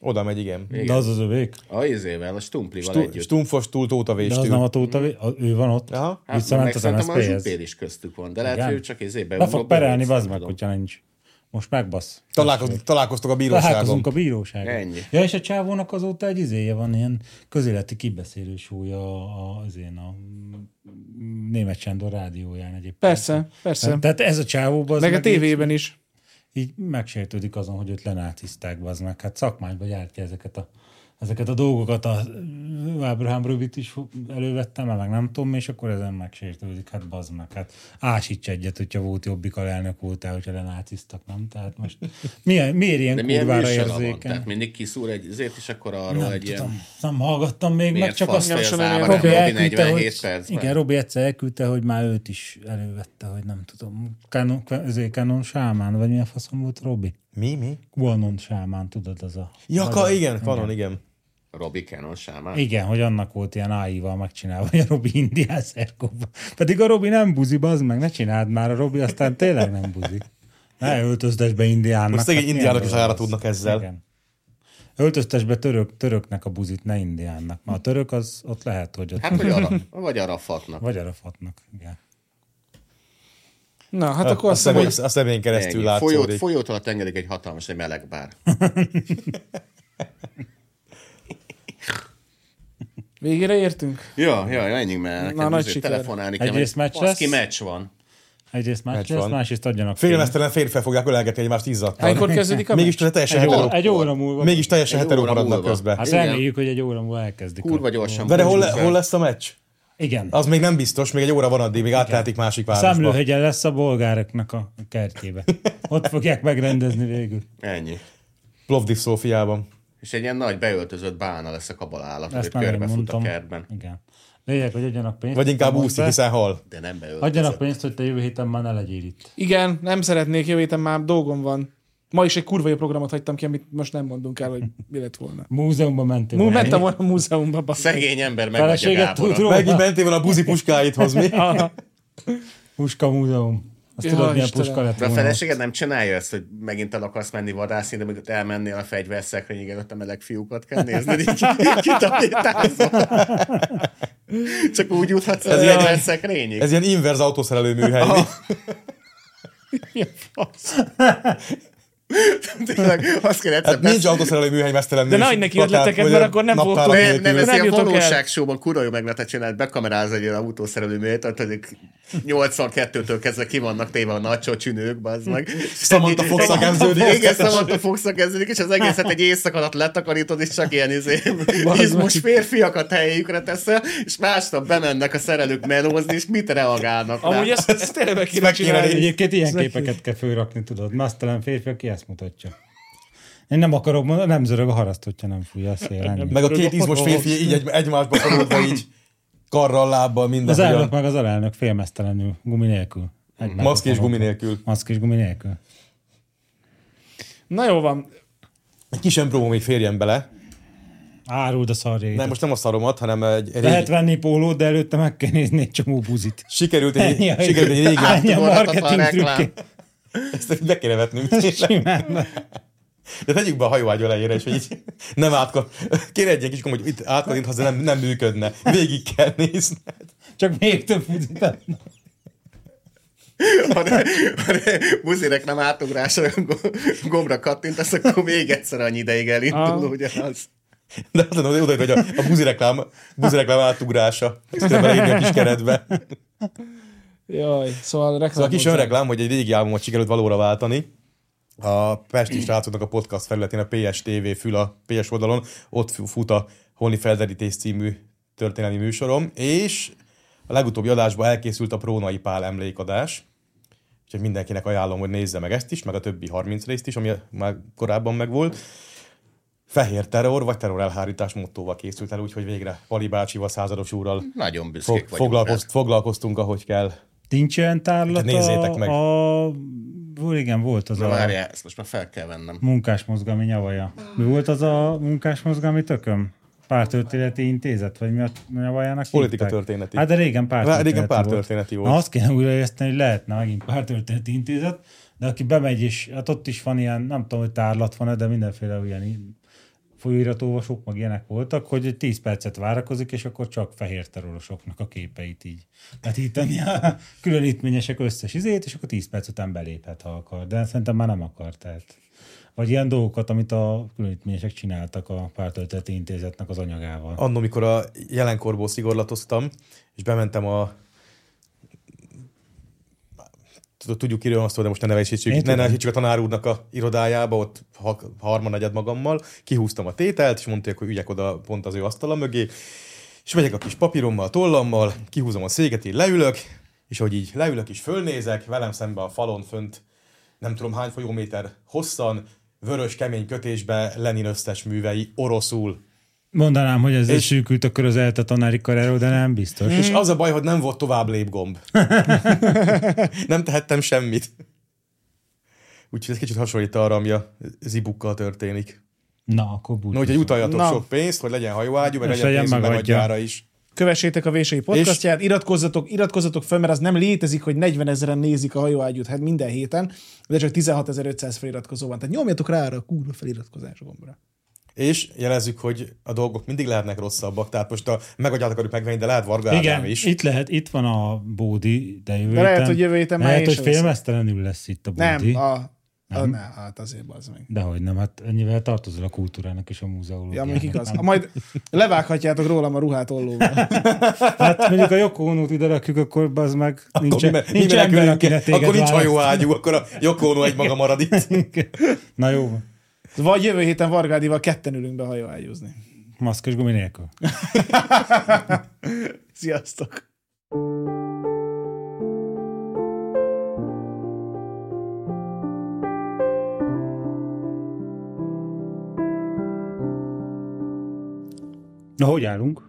Oda megy, igen. De az az övék. A izével, a Stumplival Stu- együtt. Stumfos túl Tóta De az nem a Tóta, a- ő van ott. Aha. Hát, meg Visszament az szerintem a MSZP-hez. Zsupér is köztük van, de lehet, Igen. hogy ő csak izé Le fog perelni, bazd meg, hogyha nincs. Most megbasz. Találkoz, találkoztok a bíróságon. Találkozunk a bíróságon. Ennyi. Ja, és a csávónak azóta egy izéje van, ilyen közéleti kibeszélő súlya a, az én a német Sándor rádióján egyébként. Persze, persze. Tehát ez a csávó, az Meg a tévében is. Így megsértődik azon, hogy őt lenácizták, az meg. Hát szakmányba gyártja ezeket a, ezeket a dolgokat. A Ábrahám Rövid is elővettem, meg nem tudom, és akkor ezen megsértődik. Hát bazd meg. Hát ásíts egyet, hogyha volt jobbik alelnök voltál, hogyha lenáciztak, nem? Tehát most milyen, miért ilyen De kurvára érzékeny? Tehát mindig kiszúr egy, ezért is akkor arról Nem egy tudom, ilyen... nem hallgattam még, meg Miért csak fasz azt vagy az Robi elküldte, 47 hogy, percben? igen, Robi egyszer elküldte, hogy már őt is elővette, hogy nem tudom, Canon, ezért Canon Sámán, vagy milyen faszom volt Robi? Mi, mi? Quanon Sámán, tudod, az a... Ja, Magyar- ka, igen, kanon, igen. Robi Cannon Sámán. Igen, hogy annak volt ilyen AI-val megcsinálva, hogy a Robi indián szerkóba. Pedig a Robi nem buzi, bazd meg, ne csináld már, a Robi aztán tényleg nem buzi. Ne öltöztes be indiánnak. Most szegény hát indiánok is ára tudnak ezzel. Igen. Öltöztes be török, töröknek a buzit, ne indiánnak. Mert a török az ott lehet, hogy ott... Hát vagy, arra, vagy Arafatnak. Vagy arafatnak, igen. Na, hát akkor A, azt hiszem, személy, hogy a személyen keresztül Ennyi. Látszódik. folyót alatt engedik egy hatalmas, egy meleg bár. végére értünk. Ja, ja, ennyi, mert nekem nagy azért siker. telefonálni kell. Egyrészt meccs lesz? baszki meccs van. Egyrészt Meccs meccs lesz, van. másrészt adjanak. Félmeztelen férfi fogják ölelgetni egymást izzadtan. Hánykor kezdődik a Mégis teljesen egy, óra, egy óra múlva. mégis teljesen óra maradnak közben. Hát reméljük, hogy egy óra múlva elkezdik. Kurva gyorsan. De, hol, hol lesz a meccs? Igen. Az még nem biztos, még egy óra van addig, még áttehetik másik városba. Szemlőhegyen lesz a bolgároknak a kertjébe. Ott fogják megrendezni végül. Ennyi. Plovdiv Szófiában. És egy ilyen nagy beöltözött bána lesz a kabalállat, hogy körbefut a kertben. Igen. Lényeg, hogy adjanak pénzt. Vagy inkább úszik, hiszen hal. De nem beöltözött. Adjanak pénzt, hogy te jövő héten már ne legyél itt. Igen, nem szeretnék, jövő héten már dolgom van. Ma is egy kurva jó programot hagytam ki, amit most nem mondunk el, hogy mi lett volna. Múzeumban mentél. Mú, volna. mentem volna a múzeumba. basszus. Szegény ember tud Gáborra. róla? Megint mentél volna a buzi puskáit hozni. Puska múzeum. Azt Ja, tudod, milyen puska lett De a feleséged nem csinálja ezt, hogy megint el akarsz menni vadászni, de amikor elmennél a fegyverszekrényig, ott a meleg fiúkat kell nézni, így kitapítázol. Csak úgy juthatsz a Ez ilyen- fegyverszekrényig. Ez ilyen inverz autószerelő műhely. Mi a fasz? Tényleg, azt kell egyszer Hát nincs autószerelő műhely mesztelen De nehogy neki ötleteket, mert akkor nem voltunk. nem, nem, ez ilyen el. valóságsóban kurva jó meg lehetett csinálni, bekameráz egy ilyen autószerelő műhelyet, tehát hogy 82-től kezdve ki vannak téve a nagy csocsinők, bazd meg. Samantha Fox-a kezdődik. Igen, Samantha fox kezdődik, és az egészet egy éjszaka alatt letakarítod, és csak ilyen izé, izmos férfiakat helyükre teszel, és másnap bemennek a szerelők melózni, és mit reagálnak? Amúgy ezt, ezt tényleg meg kéne csinálni. Egyébként ilyen képeket kell fölrakni, tudod. Masztelen férfi, aki ezt mutatja. Én nem akarok mondani, nem zörög a haraszt, hogyha nem fújja a szél. ennyi. Meg a két izmos férfi így egy, egymásba szorulva így karral, lábbal, minden. Az elnök meg az alelnök félmeztelenül, gumi nélkül. Maszk és gumi nélkül. Maszk és gumi nélkül. Na jó van. Egy kis empró még férjen bele. Áruld a szarjait. Nem, most nem a szaromat, hanem egy, egy Lehet régi, venni pólót, de előtte meg kell nézni egy csomó buzit. sikerült egy, Ennyi sikerült egy régi, Ennyi a marketing reklám. Ezt be kéne vetnünk. Simán. De tegyük be a hajóágy elejére, és hogy így nem átkap. Kéne egy kis hogy itt átkadint, ha nem, nem működne. Végig kell nézni. Csak még több adna. Ha ne, ha ne buzirek nem átugrásra go- gombra kattintasz, akkor még egyszer annyi ideig elindul, Ah. ugyanaz. De az lenne oda, hogy a, a buzireklám, buzireklám átugrása. Ezt kell a kis keretbe. Jaj, szóval reklám. Szóval a kis önreklám, hogy egy régi albumot sikerült valóra váltani. A Pesti srácoknak a podcast felületén, a PSTV fül a PS oldalon, ott fut a Holni Felderítés című történelmi műsorom, és a legutóbbi adásban elkészült a Prónai Pál emlékadás, úgyhogy mindenkinek ajánlom, hogy nézze meg ezt is, meg a többi 30 részt is, ami már korábban megvolt. Fehér terror, vagy terror elhárítás mottóval készült el, úgyhogy végre Pali bácsival, százados úrral Nagyon büszkék fog, foglalkozt, rá. foglalkoztunk, ahogy kell. Nincs olyan tárlat Nézzétek a, meg. a... Igen, volt az Na a várjál, ezt most már fel kell vennem. munkásmozgalmi nyavaja. Mi volt az a munkásmozgalmi tököm? Pártörténeti intézet, vagy mi a nyavajának Politika hívták? történeti. Hát de régen pártörténeti Régen pártörténeti volt. Na azt kéne újraérteni, hogy lehetne megint pártörténeti intézet, de aki bemegy, és hát ott is van ilyen, nem tudom, hogy tárlat van de mindenféle ilyen folyóiratolvasók, meg ilyenek voltak, hogy egy 10 percet várakozik, és akkor csak fehér terrorosoknak a képeit így vetíteni a különítményesek összes izét, és akkor 10 perc után beléphet, ha akar. De szerintem már nem akar, tehát. Vagy ilyen dolgokat, amit a különítményesek csináltak a pártölteti intézetnek az anyagával. Annó, mikor a jelenkorból szigorlatoztam, és bementem a tudjuk kiről azt, de most ne Én nevesítsük, ne nevesítsük a tanár úrnak a irodájába, ott ha- harmadnegyed magammal, kihúztam a tételt, és mondták, hogy ügyek oda pont az ő asztala mögé, és megyek a kis papírommal, tollammal, kihúzom a széket, így leülök, és hogy így leülök és fölnézek, velem szembe a falon fönt, nem tudom hány folyóméter hosszan, vörös kemény kötésbe Lenin összes művei oroszul. Mondanám, hogy ezzel És- sűkült a körözelt a tanári karerő, de nem biztos. És az a baj, hogy nem volt tovább lépgomb. nem tehettem semmit. Úgyhogy ez kicsit hasonlít arra, ami a zibukkal történik. Na, akkor búcsúzunk. No, úgyhogy utaljatok Na. sok pénzt, hogy legyen hajóágyú, meg És legyen legyen pénzünk megadja. megadjára is. Kövessétek a Vései podcastját, iratkozzatok, iratkozzatok fel, mert az nem létezik, hogy 40 ezeren nézik a hajóágyút hát minden héten, de csak 16.500 feliratkozó van. Tehát nyomjatok rá arra a kurva feliratkozás gombra. És jelezzük, hogy a dolgok mindig lehetnek rosszabbak. Tehát most a megagyát akarjuk megvenni, de lehet Varga Ádám Igen, is. itt lehet, itt van a Bódi, de jövő De lehet, hogy jövő héten Lehet, én hogy félmeztelenül lesz itt a Bódi. Nem, a, a, ne, hát azért bazd meg. Dehogy nem, hát ennyivel tartozol a kultúrának és a múzeológiának. Ja, még igaz. Nem. Majd levághatjátok rólam a ruhát ollóval. Hát mondjuk a Yoko Ono-t ide rakjuk, akkor az meg nincs, Akkor mi, me- mi nincs ember, menekülünk aki ne el, téged akkor nincs hajóágyú, akkor a Ono egy maga marad itt. Na jó, van. Vagy jövő héten Vargádival ketten ülünk be hajóágyúzni. maszkos gumi nélkül. Sziasztok! Na, hogy állunk?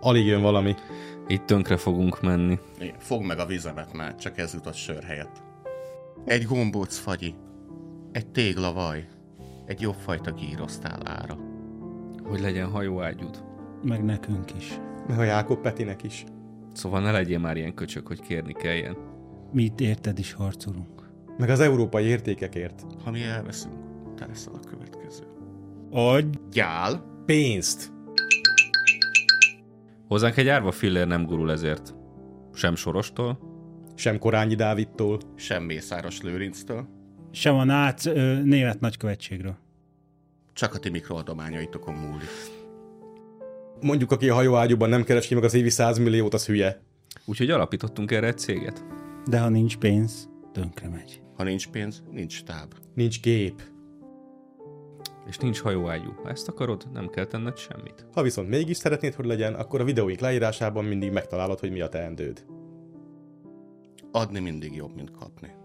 Alig jön valami. Itt tönkre fogunk menni. Fogd meg a vizemet már, csak ez jutott sör helyett. Egy gombóc fagyi, egy téglavaj, egy jobb fajta gírosztál ára. Hogy legyen hajóágyúd. Meg nekünk is. Meg a Jákob Petinek is. Szóval ne legyél már ilyen köcsök, hogy kérni kelljen. Mi itt érted is harcolunk. Meg az európai értékekért. Ha mi elveszünk, te leszel a következő. Adj! Gyál, Pénzt. Hozzánk egy árva fillér nem gurul ezért. Sem Sorostól, Sem Korányi Dávidtól. sem Mészáros Lőrinctől. Sem a nác ö, német nagykövetségről. Csak a ti mikroadományaitokon múlik. Mondjuk, aki a hajóágyúban nem keres ki meg az évi 100 milliót, az hülye. Úgyhogy alapítottunk erre egy céget. De ha nincs pénz, tönkre megy. Ha nincs pénz, nincs stáb. Nincs gép. És nincs hajóágyú. Ha ezt akarod, nem kell tenned semmit. Ha viszont mégis szeretnéd, hogy legyen, akkor a videóink leírásában mindig megtalálod, hogy mi a teendőd. Adni mindig jobb, mint kapni.